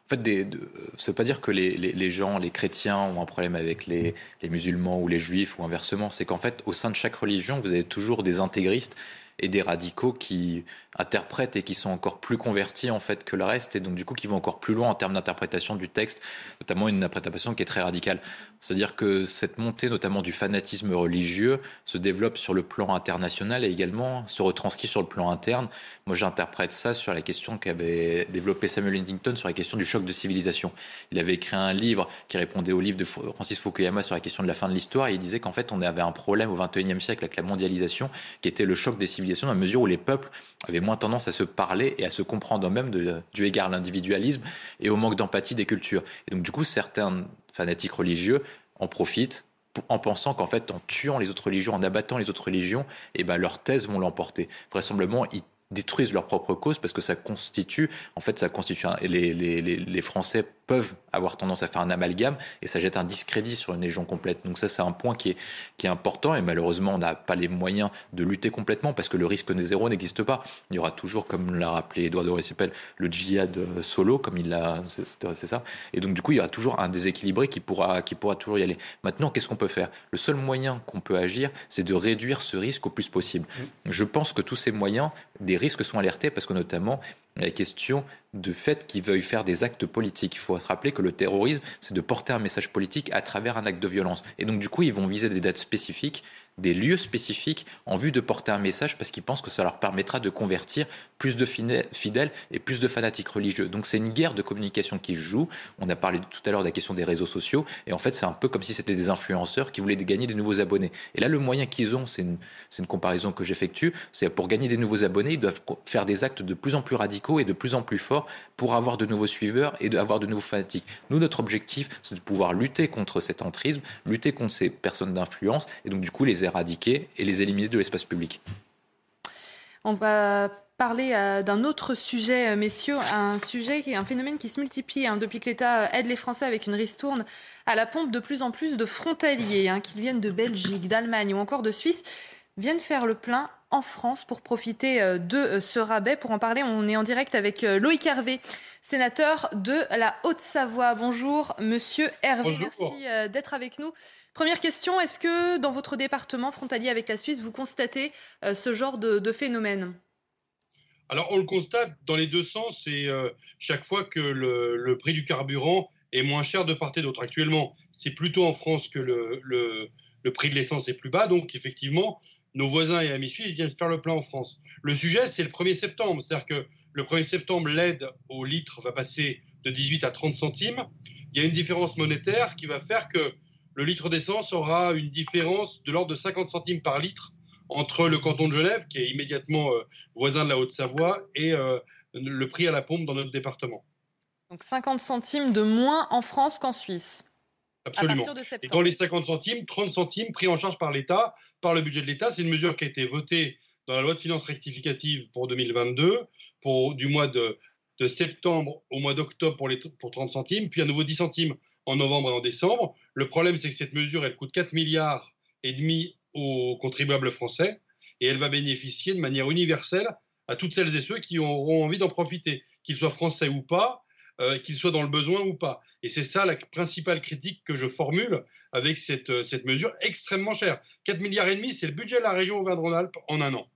En fait, des, de, ça veut pas dire que les, gens, les chrétiens, ont un problème avec les, les musulmans ou les juifs ou inversement. C'est qu'en fait, au sein de chaque religion, vous avez toujours des intégristes et des radicaux qui interprètent et qui sont encore plus convertis en fait que le reste et donc du coup qui vont encore plus loin en termes d'interprétation du texte, notamment une interprétation qui est très radicale. C'est-à-dire que cette montée notamment du fanatisme religieux se développe sur le plan international et également se retranscrit sur le plan interne. Moi j'interprète ça sur la question qu'avait développé Samuel Huntington sur la question du choc de civilisation. Il avait écrit un livre qui répondait au livre de Francis Fukuyama sur la question de la fin de l'histoire et il disait qu'en fait on avait un problème au XXIe siècle avec la mondialisation qui était le choc des civilisations dans la mesure où les peuples avaient moins tendance à se parler et à se comprendre eux-mêmes du égard à l'individualisme et au manque d'empathie des cultures. Et donc du coup, certains fanatiques religieux en profitent en pensant qu'en fait, en tuant les autres religions, en abattant les autres religions, eh ben, leurs thèses vont l'emporter. Vraisemblablement, ils détruisent leur propre cause parce que ça constitue, en fait, ça constitue, les, les, les Français peuvent avoir tendance à faire un amalgame et ça jette un discrédit sur une légion complète. Donc ça, c'est un point qui est, qui est important et malheureusement, on n'a pas les moyens de lutter complètement parce que le risque des zéro n'existe pas. Il y aura toujours, comme l'a rappelé Edouard Récipel, le djihad solo, comme il l'a, c'est ça. Et donc du coup, il y aura toujours un déséquilibré qui pourra, qui pourra toujours y aller. Maintenant, qu'est-ce qu'on peut faire? Le seul moyen qu'on peut agir, c'est de réduire ce risque au plus possible. Je pense que tous ces moyens, des risques sont alertés parce que notamment la question du fait qu'ils veuillent faire des actes politiques. Il faut se rappeler que le terrorisme, c'est de porter un message politique à travers un acte de violence. Et donc, du coup, ils vont viser des dates spécifiques des lieux spécifiques en vue de porter un message parce qu'ils pensent que ça leur permettra de convertir plus de fidèles et plus de fanatiques religieux. Donc c'est une guerre de communication qui se joue. On a parlé tout à l'heure de la question des réseaux sociaux et en fait c'est un peu comme si c'était des influenceurs qui voulaient gagner des nouveaux abonnés. Et là le moyen qu'ils ont, c'est une, une, comparaison que j'effectue, c'est pour gagner des nouveaux abonnés, ils doivent faire des actes de plus en plus radicaux et de plus en plus forts pour avoir de nouveaux suiveurs et d'avoir de nouveaux fanatiques. Nous notre objectif c'est de pouvoir lutter contre cet entrisme, lutter contre ces personnes d'influence et donc du coup les éradiquer et les éliminer de l'espace public. On va parler euh, d'un autre sujet, euh, messieurs, un sujet qui est un phénomène qui se multiplie hein, depuis que l'État euh, aide les Français avec une ristourne à la pompe. De plus en plus de frontaliers, hein, qui viennent de Belgique, d'Allemagne ou encore de Suisse, viennent faire le plein en France pour profiter de ce rabais. Pour en parler, on est en direct avec Loïc Hervé, sénateur de la Haute-Savoie. Bonjour, monsieur Hervé. Merci d'être avec nous. Première question, est-ce que dans votre département frontalier avec la Suisse, vous constatez euh, ce genre de, phénomène? Alors on le constate dans les deux sens et euh, chaque fois que le, prix du carburant est moins cher de part et d'autre. Actuellement, c'est plutôt en France que le, le prix de l'essence est plus bas, donc effectivement, nos voisins et amis suisses viennent faire le plein en France. Le sujet, c'est le 1er septembre, c'est-à-dire que le 1er septembre, l'aide au litre va passer de 18 à 30 centimes. Il y a une différence monétaire qui va faire que le litre d'essence aura une différence de l'ordre de 50 centimes par litre entre le canton de Genève, qui est immédiatement euh, voisin de la Haute-Savoie, et euh, le prix à la pompe dans notre département. Donc 50 centimes de moins en France qu'en Suisse. Absolument. et dans les 50 centimes, 30 centimes pris en charge par l'État, par le budget de l'État. C'est une mesure qui a été votée dans la loi de finances rectificative pour 2022, pour du mois de, septembre au mois d'octobre pour, pour 30 centimes, puis à nouveau 10 centimes en novembre et en décembre. Le problème, c'est que cette mesure, elle coûte 4 milliards et demi aux contribuables français et elle va bénéficier de manière universelle à toutes celles et ceux qui auront envie d'en profiter, qu'ils soient français ou pas, euh, qu'ils soient dans le besoin ou pas. Et c'est ça la principale critique que je formule avec cette, euh, cette mesure extrêmement chère. 4 milliards et demi, c'est le budget de la région Auvergne-Rhône-Alpes en un an.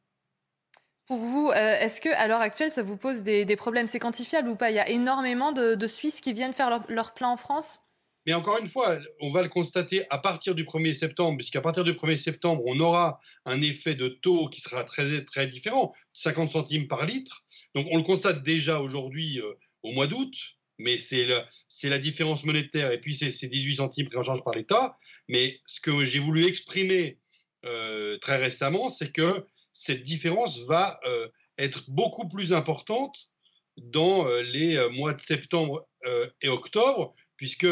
Pour vous, euh, est-ce que à l'heure actuelle, ça vous pose des, problèmes? C'est quantifiable ou pas? Il y a énormément de, Suisses qui viennent faire leur, leur plein en France? Mais encore une fois, on va le constater à partir du 1er septembre, puisqu'à partir du 1er septembre, on aura un effet de taux qui sera très, très différent, 50 centimes par litre. Donc on le constate déjà aujourd'hui euh, au mois d'août, mais c'est la différence monétaire, et puis c'est 18 centimes pris en charge par l'État. Mais ce que j'ai voulu exprimer euh, très récemment, c'est que cette différence va euh, être beaucoup plus importante dans les mois de septembre et octobre, puisque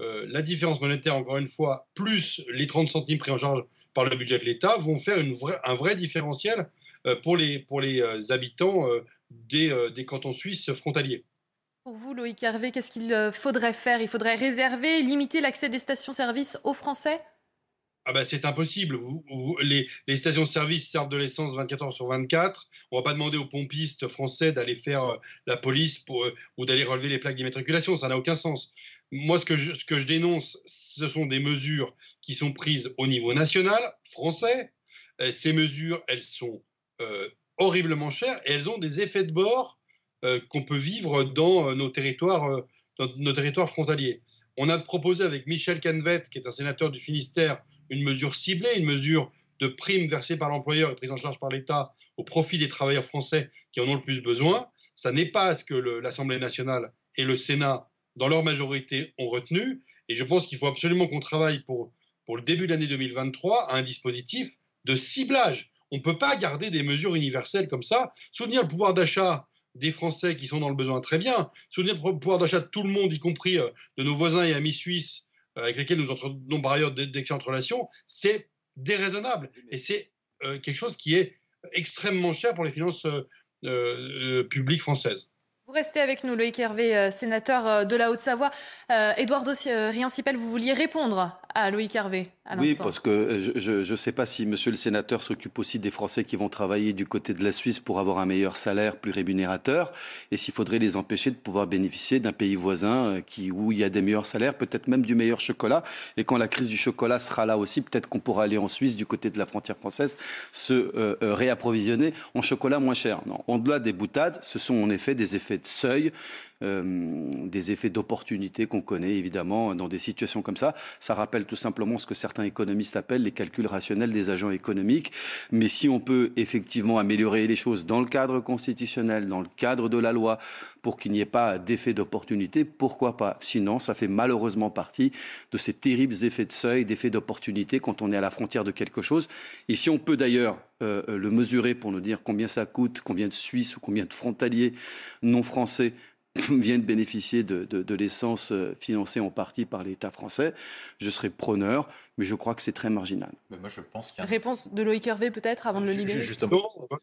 euh, la différence monétaire, encore une fois, plus les 30 centimes pris en charge par le budget de l'État, vont faire un vrai différentiel euh, pour les, euh, habitants des, cantons suisses frontaliers. Pour vous, Loïc Hervé, qu'est-ce qu'il faudrait faire? Il faudrait réserver, limiter l'accès des stations-service aux Français? Ah ben c'est impossible. les, stations-service servent de l'essence 24 heures sur 24. On va pas demander aux pompistes français d'aller faire la police pour, ou d'aller relever les plaques d'immatriculation. Ça n'a aucun sens moi, ce que, je, dénonce, ce sont des mesures qui sont prises au niveau national, français. Euh, ces mesures, elles sont euh, horriblement chères et elles ont des effets de bord euh, qu'on peut vivre dans euh, nos territoires, euh, dans nos territoires frontaliers. On a proposé avec Michel Canvet, qui est un sénateur du Finistère, une mesure ciblée, une mesure de prime versée par l'employeur et prise en charge par l'État au profit des travailleurs français qui en ont le plus besoin. Ça n'est pas ce que l'Assemblée nationale et le Sénat, dans leur majorité, ont retenu. Et je pense qu'il faut absolument qu'on travaille pour, pour le début de l'année 2023 à un dispositif de ciblage. On ne peut pas garder des mesures universelles comme ça. Soutenir le pouvoir d'achat des Français qui sont dans le besoin très bien. Soutenir le pouvoir d'achat de tout le monde, y compris euh, de nos voisins et amis suisses, euh, avec lesquels nous entretenons par ailleurs d'excellentes relations, c'est déraisonnable. Et c'est euh, quelque chose qui est extrêmement cher pour les finances publiques françaises. Vous restez avec nous, Loïc Hervé, sénateur de la Haute-Savoie. Édouard Riancipel, vous vouliez répondre à Loïc Hervé oui, parce que euh, je ne sais pas si Monsieur le Sénateur s'occupe aussi des Français qui vont travailler du côté de la Suisse pour avoir un meilleur salaire, plus rémunérateur, et s'il faudrait les empêcher de pouvoir bénéficier d'un pays voisin euh, qui, où il y a des meilleurs salaires, peut-être même du meilleur chocolat. Et quand la crise du chocolat sera là aussi, peut-être qu'on pourra aller en Suisse, du côté de la frontière française, se euh, réapprovisionner en chocolat moins cher. Non, au-delà des boutades, ce sont en effet des effets de seuil. Des effets d'opportunité qu'on connaît évidemment dans des situations comme ça. Ça rappelle tout simplement ce que certains économistes appellent les calculs rationnels des agents économiques. Mais si on peut effectivement améliorer les choses dans le cadre constitutionnel, dans le cadre de la loi, pour qu'il n'y ait pas d'effet d'opportunité, pourquoi pas? Sinon, ça fait malheureusement partie de ces terribles effets de seuil, d'effets d'opportunité quand on est à la frontière de quelque chose. Et si on peut d'ailleurs euh, le mesurer pour nous dire combien ça coûte, combien de Suisses ou combien de frontaliers non français viennent bénéficier de, l'essence euh, financée en partie par l'État français, je serai preneur, mais je crois que c'est très marginal. moi, je pense Réponse de Loïc Hervé, peut-être, avant de le libérer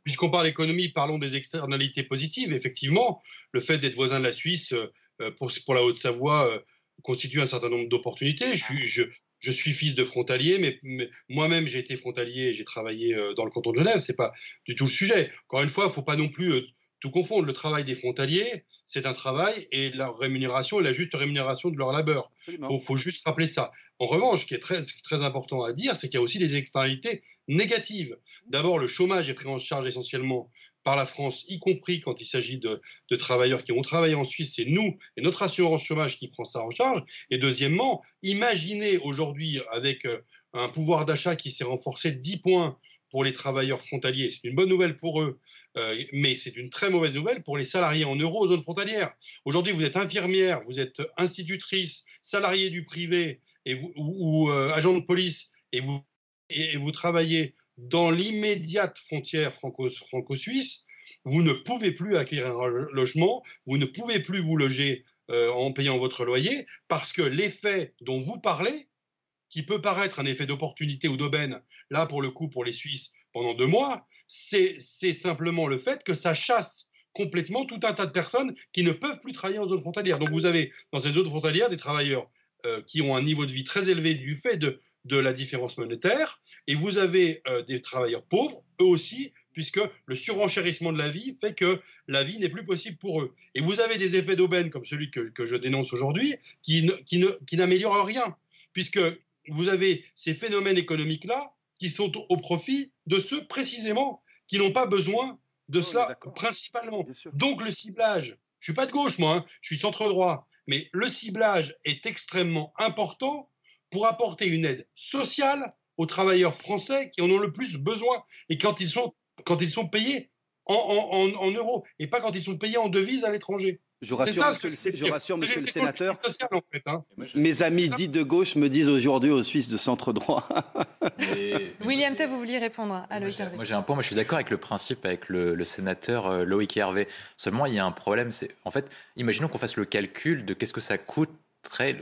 Puisqu'on parle économie, parlons des externalités positives. Effectivement, le fait d'être voisin de la Suisse euh, pour, pour la Haute-Savoie euh, constitue un certain nombre d'opportunités. Je suis, je, suis fils de frontalier, mais, moi-même j'ai été frontalier et j'ai travaillé dans le canton de Genève. C'est pas du tout le sujet. Encore une fois, il ne faut pas non plus tout confondre. Le travail des frontaliers, c'est un travail et leur rémunération est la juste rémunération de leur labeur. Il faut, juste rappeler ça. En revanche, ce qui est très, très important à dire, c'est qu'il y a aussi des externalités négatives. D'abord, le chômage est pris en charge essentiellement par la France, y compris quand il s'agit de, de, travailleurs qui ont travaillé en Suisse. C'est nous et notre assurance chômage qui prend ça en charge. Et deuxièmement, imaginez aujourd'hui, avec euh, un pouvoir d'achat qui s'est renforcé de 10 points pour les travailleurs frontaliers. C'est une bonne nouvelle pour eux, euh, mais c'est une très mauvaise nouvelle pour les salariés en euros aux zones frontalières. Aujourd'hui, vous êtes infirmière, vous êtes institutrice, salarié du privé et vous, ou, euh, agent de police et vous, travaillez dans l'immédiate frontière franco-suisse, vous ne pouvez plus acquérir un logement, vous ne pouvez plus vous loger euh, en payant votre loyer parce que l'effet dont vous parlez, qui peut paraître un effet d'opportunité ou d'aubaine, là pour le coup pour les Suisses pendant deux mois, c'est simplement le fait que ça chasse complètement tout un tas de personnes qui ne peuvent plus travailler en zone frontalière. Donc vous avez dans ces zones frontalières des travailleurs euh, qui ont un niveau de vie très élevé du fait de, la différence monétaire, et vous avez euh, des travailleurs pauvres, eux aussi, puisque le surenchérissement de la vie fait que la vie n'est plus possible pour eux. Et vous avez des effets d'aubaine comme celui que, je dénonce aujourd'hui, qui, qui n'améliorent rien, puisque vous avez ces phénomènes économiques-là qui sont au profit de ceux précisément qui n'ont pas besoin de cela principalement. Donc le ciblage, je suis pas de gauche moi, hein, je suis centre droit, mais le ciblage est extrêmement important pour apporter une aide sociale aux travailleurs français qui en ont le plus besoin et quand ils sont, quand ils sont payés en, en euros et pas quand ils sont payés en devises à l'étranger. Je rassure, monsieur, le, je rassure monsieur le sénateur. Hein. Mes amis dits de gauche me disent aujourd'hui aux Suisses de centre droit. William T, vous vouliez répondre à Loïc Hervé Moi j'ai un point, moi je suis d'accord avec le principe avec le, sénateur euh, Loïc Hervé. Seulement il y a un problème, c'est en fait, imaginons qu'on fasse le calcul de qu'est-ce que ça coûte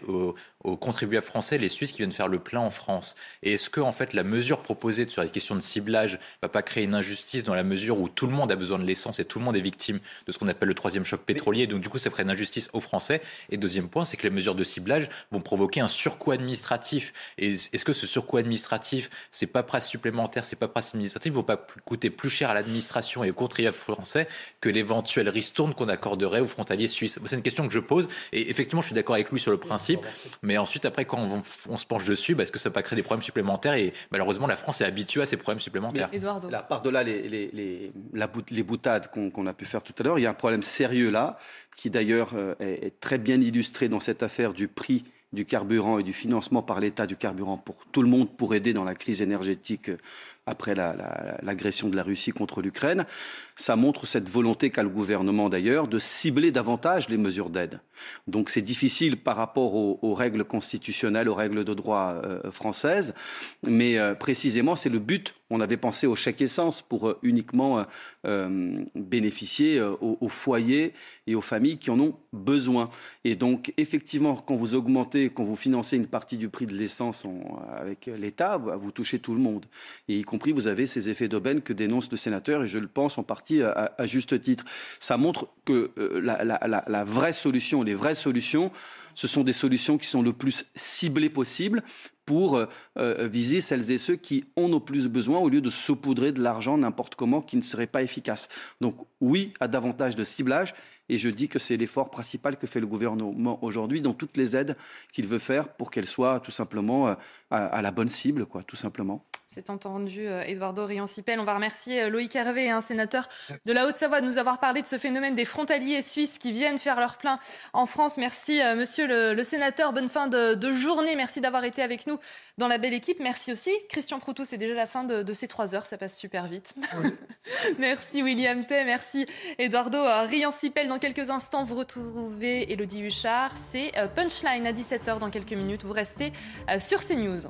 aux, aux, contribuables français, les Suisses qui viennent faire le plein en France Et est-ce que en fait la mesure proposée sur les questions de ciblage va pas créer une injustice dans la mesure où tout le monde a besoin de l'essence et tout le monde est victime de ce qu'on appelle le troisième choc pétrolier? Donc du coup, ça ferait une injustice aux Français. Et deuxième point, c'est que les mesures de ciblage vont provoquer un surcoût administratif. Et est-ce que ce surcoût administratif, c'est pas presse supplémentaire, c'est pas presse administrative, ne va pas coûter plus cher à l'administration et aux contribuables français que l'éventuelle ristourne qu'on accorderait aux frontaliers suisses? C'est une question que je pose. Et effectivement, je suis d'accord avec lui sur le principe, Mais ensuite, après, quand on, se penche dessus, bah, est-ce que ça peut pas créer des problèmes supplémentaires Et malheureusement, la France est habituée à ces problèmes supplémentaires. La part de là, les, les, les, les boutades qu'on a pu faire tout à l'heure, il y a un problème sérieux là, qui d'ailleurs euh, est très bien illustré dans cette affaire du prix du carburant et du financement par l'État du carburant pour tout le monde pour aider dans la crise énergétique après l'agression de la Russie contre l'Ukraine. Ça montre cette volonté qu'a le gouvernement d'ailleurs de cibler davantage les mesures d'aide. Donc c'est difficile par rapport aux, règles constitutionnelles, aux règles de droit euh, françaises, mais euh, précisément c'est le but. On avait pensé au chèque essence pour euh, uniquement bénéficier aux, foyers et aux familles qui en ont besoin. Et donc effectivement, quand vous augmentez, quand vous financez une partie du prix de l'essence avec l'État, vous touchez tout le monde, vous avez ces effets d'aubaine que dénonce le sénateur, et je le pense en partie à, juste titre. Ça montre que euh, la, vraie solution, les vraies solutions, ce sont des solutions qui sont le plus ciblées possible pour euh, euh, viser celles et ceux qui en ont plus besoin au lieu de saupoudrer de l'argent n'importe comment qui ne serait pas efficace. Donc oui à davantage de ciblage et je dis que c'est l'effort principal que fait le gouvernement aujourd'hui dans toutes les aides qu'il veut faire pour qu'elles soient tout simplement à, la bonne cible, quoi, tout simplement. C'est entendu, euh, Eduardo Riancipel. On va remercier euh, Loïc Hervé, un sénateur de la Haute-Savoie, de nous avoir parlé de ce phénomène des frontaliers suisses qui viennent faire leur plein en France. Merci, euh, monsieur le, sénateur. Bonne fin de, journée. Merci d'avoir été avec nous dans la belle équipe. Merci aussi, Christian Proutou. C'est déjà la fin de, ces trois heures. Ça passe super vite. merci, William Tay. Merci, Eduardo Riancipel. Dans quelques instants, vous retrouvez Elodie Huchard. C'est Punchline à 17h dans quelques minutes. Vous restez sur CNews.